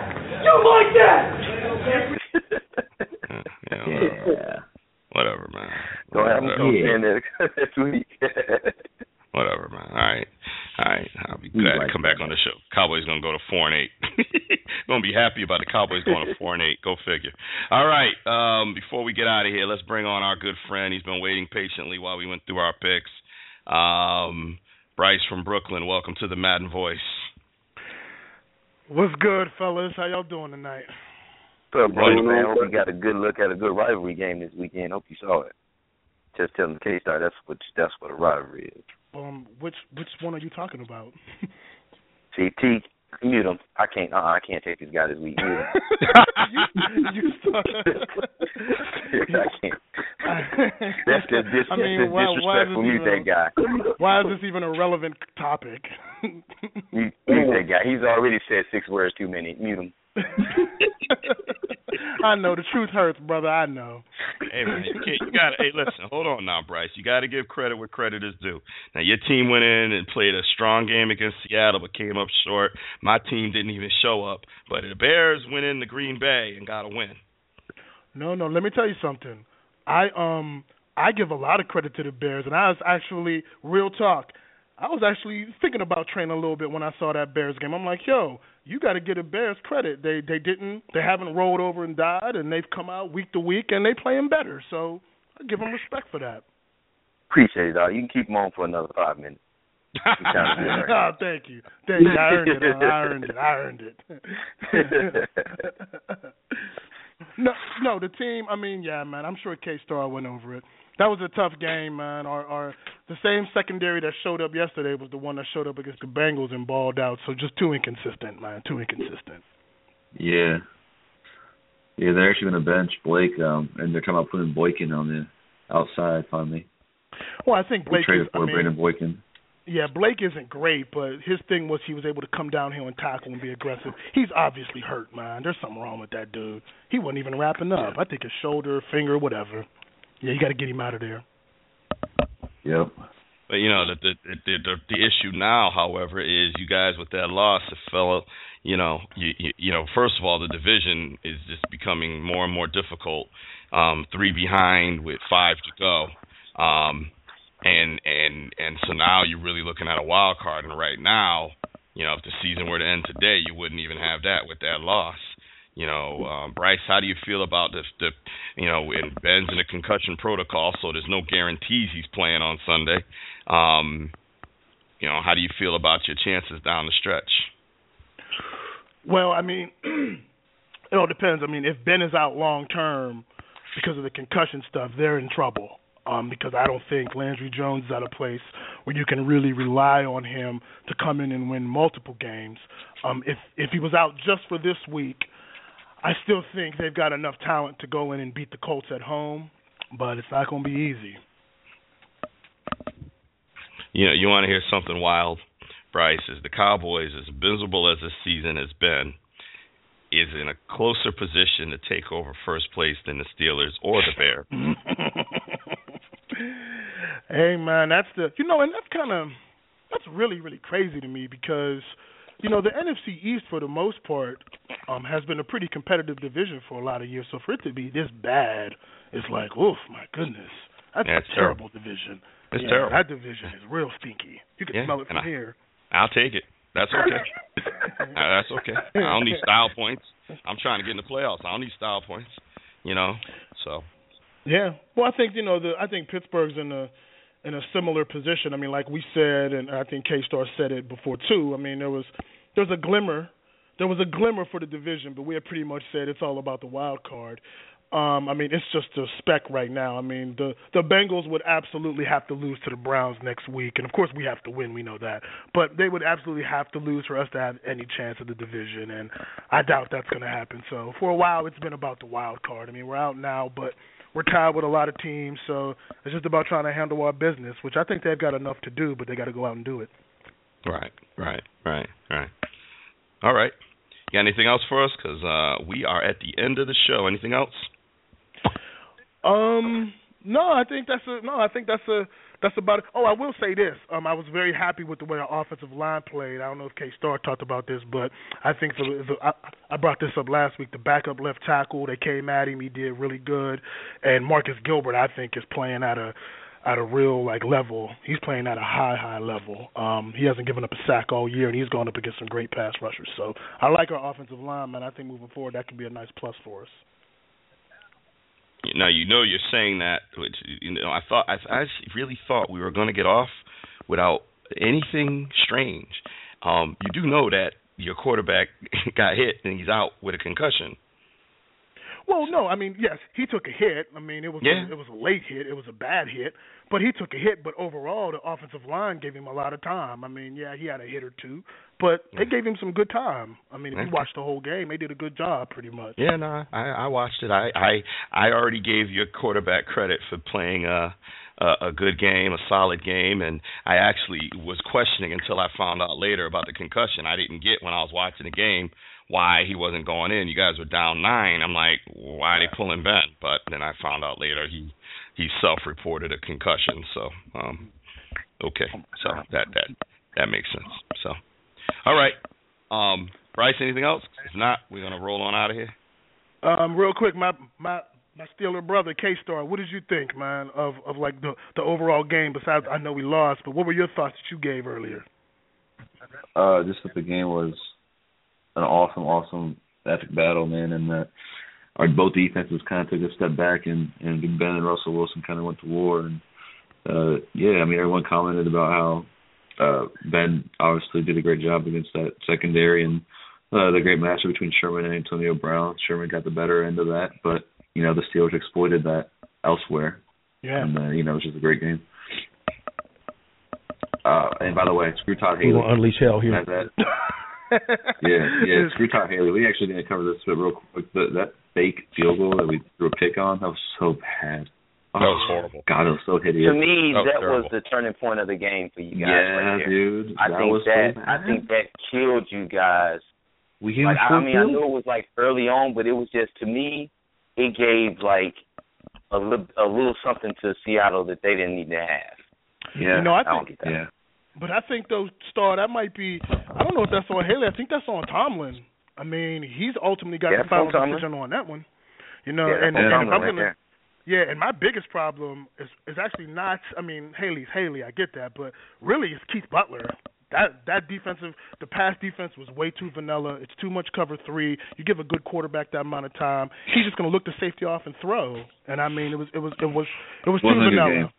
You like that? Uh, yeah, whatever. Yeah. Whatever, man. Go ahead. I'm Whatever. in there this week. Whatever, man. All right, all right. I'll be We glad like to come back on the show. Cowboys gonna go to four and eight. gonna be happy about the Cowboys going to four and eight. Go figure. All right. Um, before we get out of here, let's bring on our good friend. He's been waiting patiently while we went through our picks. Um, Bryce from Brooklyn. Welcome to the Madden Voice. What's good, fellas? How y'all doing tonight? What's up, brother, man? Hope you got a good look at a good rivalry game this weekend. Hope you saw it. Just tell them K Star that's what that's what a rivalry is. Um, which which one are you talking about? See, T, mute him. I can't. Uh, I can't take this guy this week. Mute him. you, you start- I can't. That's just dis- I mean, that's why, why disrespectful. this Mute even, that guy. Why is this even a relevant topic? Mute, mute that guy. He's already said six words too many. Mute him. I know the truth hurts, brother. I know. Hey man, you can't. You got. to Hey, listen. Hold on now, Bryce. You got to give credit where credit is due. Now your team went in and played a strong game against Seattle, but came up short. My team didn't even show up, but the Bears went in to Green Bay and got a win. No, no. Let me tell you something. I um I give a lot of credit to the Bears, and I was actually real talk. I was actually thinking about training a little bit when I saw that Bears game. I'm like, yo, you got to give the Bears credit. They they didn't they haven't rolled over and died, and they've come out week to week and they playing better. So I give them respect for that. Appreciate it, dog. You can keep them on for another five minutes. right oh, thank you, thank you. I earned it. I earned it. I earned it. no, no, the team. I mean, yeah, man. I'm sure K Star went over it. That was a tough game, man. Our, our the same secondary that showed up yesterday was the one that showed up against the Bengals and balled out. So just too inconsistent, man. Too inconsistent. Yeah. Yeah, they're actually going to bench Blake, um, and they're talking about putting Boykin on the outside finally. Well, I think We Blake traded is. I for mean, Brandon Boykin. Yeah, Blake isn't great, but his thing was he was able to come down here and tackle and be aggressive. He's obviously hurt, man. There's something wrong with that dude. He wasn't even wrapping up. I think his shoulder, finger, whatever. Yeah, you got to get him out of there. Yep. But you know the the, the the the issue now, however, is you guys with that loss, it fell. You know, you, you you know, first of all, the division is just becoming more and more difficult. Um, three behind with five to go. Um, and and and so now you're really looking at a wild card. And right now, you know, if the season were to end today, you wouldn't even have that with that loss. You know, um, Bryce, how do you feel about the the you know, and Ben's in a concussion protocol, so there's no guarantees he's playing on Sunday. Um, you know, how do you feel about your chances down the stretch? Well, I mean, it all depends. I mean, if Ben is out long term because of the concussion stuff, they're in trouble. Um, because I don't think Landry Jones is at a place where you can really rely on him to come in and win multiple games. Um, if if he was out just for this week, I still think they've got enough talent to go in and beat the Colts at home, but it's not going to be easy. You know, you want to hear something wild, Bryce? Is the Cowboys, as miserable as this season has been, is in a closer position to take over first place than the Steelers or the Bears. hey man, that's the you know, and that's kind of that's really really crazy to me because you know the NFC East for the most part um has been a pretty competitive division for a lot of years. So for it to be this bad, it's like, oof, my goodness, that's yeah, a terrible, terrible. division. It's yeah, terrible. That division is real stinky. You can Yeah, smell it from I- here. I'll take it. That's okay. That's okay. I don't need style points. I'm trying to get in the playoffs. I don't need style points. You know, so Yeah. Well, I think you know the I think Pittsburgh's in a in a similar position. I mean, like we said, and I think K Star said it before too. I mean, there was there was a glimmer, there was a glimmer for the division, but we had pretty much said it's all about the wild card. Um, I mean, it's just a speck right now. I mean, the the Bengals would absolutely have to lose to the Browns next week, and of course we have to win. We know that, but they would absolutely have to lose for us to have any chance of the division, and I doubt that's going to happen. So for a while, it's been about the wild card. I mean, we're out now, but we're tied with a lot of teams, so it's just about trying to handle our business, which I think they've got enough to do, but they got to go out and do it. right, right, right, right. All right. You got anything else for us? Because uh, we are at the end of the show. Anything else? Um, no, I think that's a no. I think that's a that's about it. Oh, I will say this. Um, I was very happy with the way our offensive line played. I don't know if K Star talked about this, but I think the, the I, I brought this up last week. The backup left tackle, they came at him. He did really good, and Marcus Gilbert, I think, is playing at a at a real like level. He's playing at a high high level. Um, he hasn't given up a sack all year, and he's going up against some great pass rushers. So I like our offensive line, man. I think moving forward, that could be a nice plus for us. Now you know you're saying that, which you know I thought I, I really thought we were going to get off without anything strange. Um, you do know that your quarterback got hit and he's out with a concussion. Well, no, I mean, yes, he took a hit. I mean, it was Yeah. it was a late hit. It was a bad hit, but he took a hit. But overall, the offensive line gave him a lot of time. I mean, yeah, he had a hit or two, but they gave him some good time. I mean, if you watched the whole game, they did a good job, pretty much. Yeah, no, I I watched it. I I I already gave your quarterback credit for playing a a, a good game, a solid game, and I actually was questioning until I found out later about the concussion. I didn't get when I was watching the game why he wasn't going in. You guys were down nine. I'm like, why are they pulling Ben? But then I found out later he he self-reported a concussion. So um, okay, so that that that makes sense. So all right, um, Bryce, anything else? If not, we're gonna roll on out of here. Um, real quick, my my my Steeler brother K Star, what did you think, man, of of like the the overall game? Besides, I know we lost, but what were your thoughts that you gave earlier? Uh, just that the game was an awesome, awesome epic battle, man, and that our both defenses kind of took a step back, and and Ben and Russell Wilson kind of went to war, and uh, yeah, I mean everyone commented about how uh, Ben obviously did a great job against that secondary, and uh, the great matchup between Sherman and Antonio Brown. Sherman got the better end of that, but you know the Steelers exploited that elsewhere, Yeah. and uh, you know it was just a great game. Uh, and by the way, screw Todd Haley. We Haley. will unleash hell here. Had that yeah, yeah. Screw Todd Haley. We actually didn't cover this, but real quick, the, that fake field goal that we threw a pick on, that was so bad. Oh, That was oh, horrible. God, it was so hideous. To me, That was that was terrible. the turning point of the game for you guys. yeah, right dude. I that think was that so bad. I think that killed you guys. we gave Like him I four mean, I field know it was like early on, but it was just to me, it gave like a little a little something to Seattle that they didn't need to have. Yeah, You know, I I don't think get that. yeah. But I think though, Star, that might be. I don't know if that's on Haley. I think that's on Tomlin. I mean, he's ultimately got Yeah, the final on decision on that one. You know, yeah, and, that's and on if I'm right gonna, there. yeah, and my biggest problem is is actually not. I mean, Haley's Haley. I get that, but really, it's Keith Butler. That that defensive, the pass defense was way too vanilla. It's too much cover three. You give a good quarterback that amount of time, he's just gonna look the safety off and throw. And I mean, it was it was it was it was too Wasn't a vanilla. game.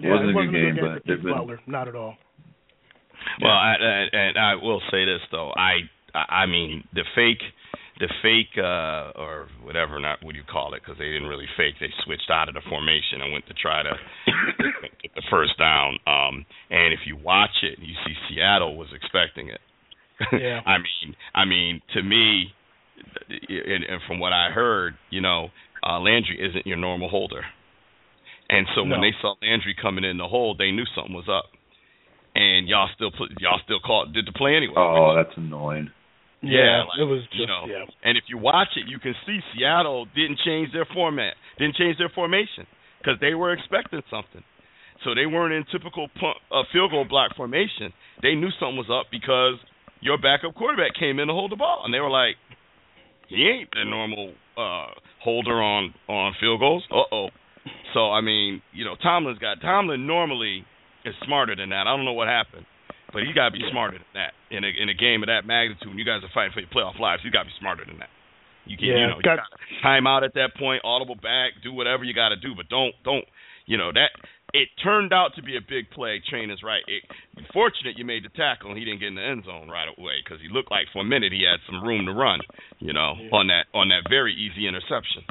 Yeah, Wasn't it a good game, a good but for there's Keith been- Butler. Not at all. Well, I, and, and I will say this though, I I mean, the fake, the fake, uh, or whatever, not what do you call it? Because they didn't really fake. They switched out of the formation and went to try to get the first down. Um, and if you watch it, you see Seattle was expecting it. Yeah. I mean, I mean, to me, and, and from what I heard, you know, uh, Landry isn't your normal holder. And so when they saw Landry coming in the hold, they knew something was up. And y'all still put, y'all still called did the play anyway. Oh, that's annoying. Yeah, it was just you know, yeah. and if you watch it, you can see Seattle didn't change their format, didn't change their formation because they were expecting something. So they weren't in typical punt, uh, field goal block formation. They knew something was up because your backup quarterback came in to hold the ball, and they were like, "He ain't the normal uh, holder on on field goals." Uh oh. So I mean, you know, Tomlin's got Tomlin normally is smarter than that. I don't know what happened, but he got to be smarter than that in a in a game of that magnitude. And you guys are fighting for your playoff lives. You got to be smarter than that. You can, you Yeah, know, you got- got time out at that point, audible back, do whatever you got to do, but don't don't you know that it turned out to be a big play. Train is right. It, fortunate you made the tackle and he didn't get in the end zone right away because he looked like for a minute he had some room to run. You know, on that on that very easy interception.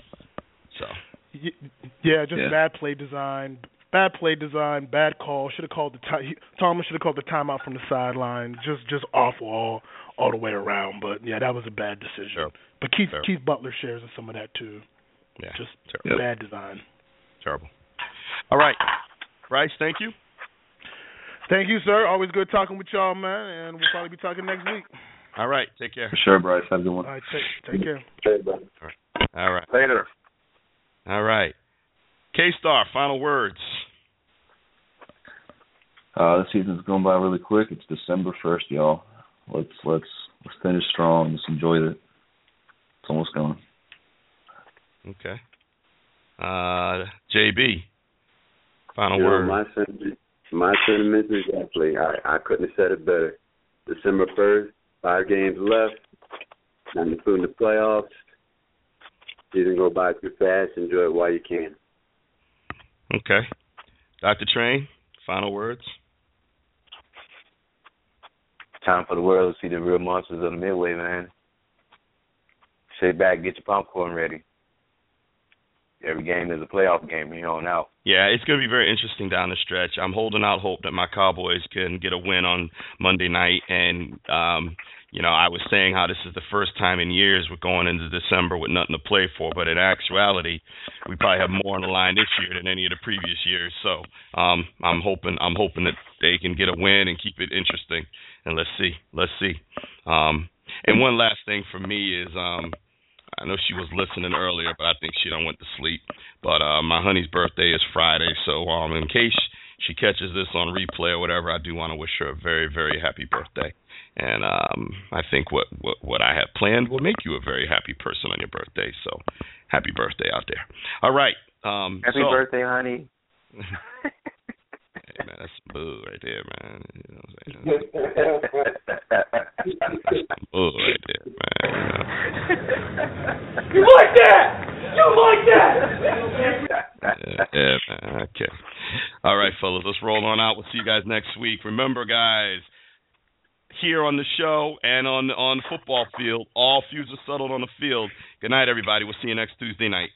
So Y- Yeah, just Yeah. bad play design. Bad play design, bad call. Should have called the time. Thomas should have called the timeout from the sideline. Just, just awful all, all the way around. But yeah, that was a bad decision. Sure. But Keith, Sure. Keith Butler shares in some of that too. yeah, Just terrible. bad design. terrible. All right, Bryce, thank you. Thank you, sir. Always good talking with y'all, man. And we'll probably be talking next week. All right, take care. For sure, Bryce. Have a good one. All right, take, take care. Hey, brother. All right, Later. all right. K Star, final words. Uh, the season's going by really quick. It's December first, y'all. Let's let's let's finish strong. Let's enjoy it. It's almost gone. Okay. Uh, JB, final You know, word. my sentiment, my sentiments exactly. I I couldn't have said it better. December first, five games left, not including the playoffs. Season go by too fast. Enjoy it while you can. Okay. Dr. Train, final words. Time for the world to see the real monsters of the Midway, man. Sit back, get your popcorn ready. Every game is a playoff game from here on out. Yeah, it's going to be very interesting down the stretch. I'm holding out hope that my Cowboys can get a win on Monday night. And, um, you know, I was saying how this is the first time in years we're going into December with nothing to play for. But in actuality, we probably have more on the line this year than any of the previous years. So um, I'm hoping I'm hoping that they can get a win and keep it interesting. And let's see, let's see. Um, and one last thing for me is um, I know she was listening earlier, but I think she don't went to sleep. But uh, my honey's birthday is Friday, so um, in case she catches this on replay or whatever, I do want to wish her a very, very happy birthday. And um, I think what, what what I have planned will make you a very happy person on your birthday. So happy birthday out there. All right. Um, Happy so- birthday, honey. Hey, man, that's some bull right there, man. You know what I'm saying? Some bull right there, man. You like that? You like that? yeah, yeah, man. Okay. All right, fellas, let's roll on out. We'll see you guys next week. Remember, guys, here on the show and on on the football field. All feuds are settled on the field. Good night, everybody. We'll see you next Tuesday night.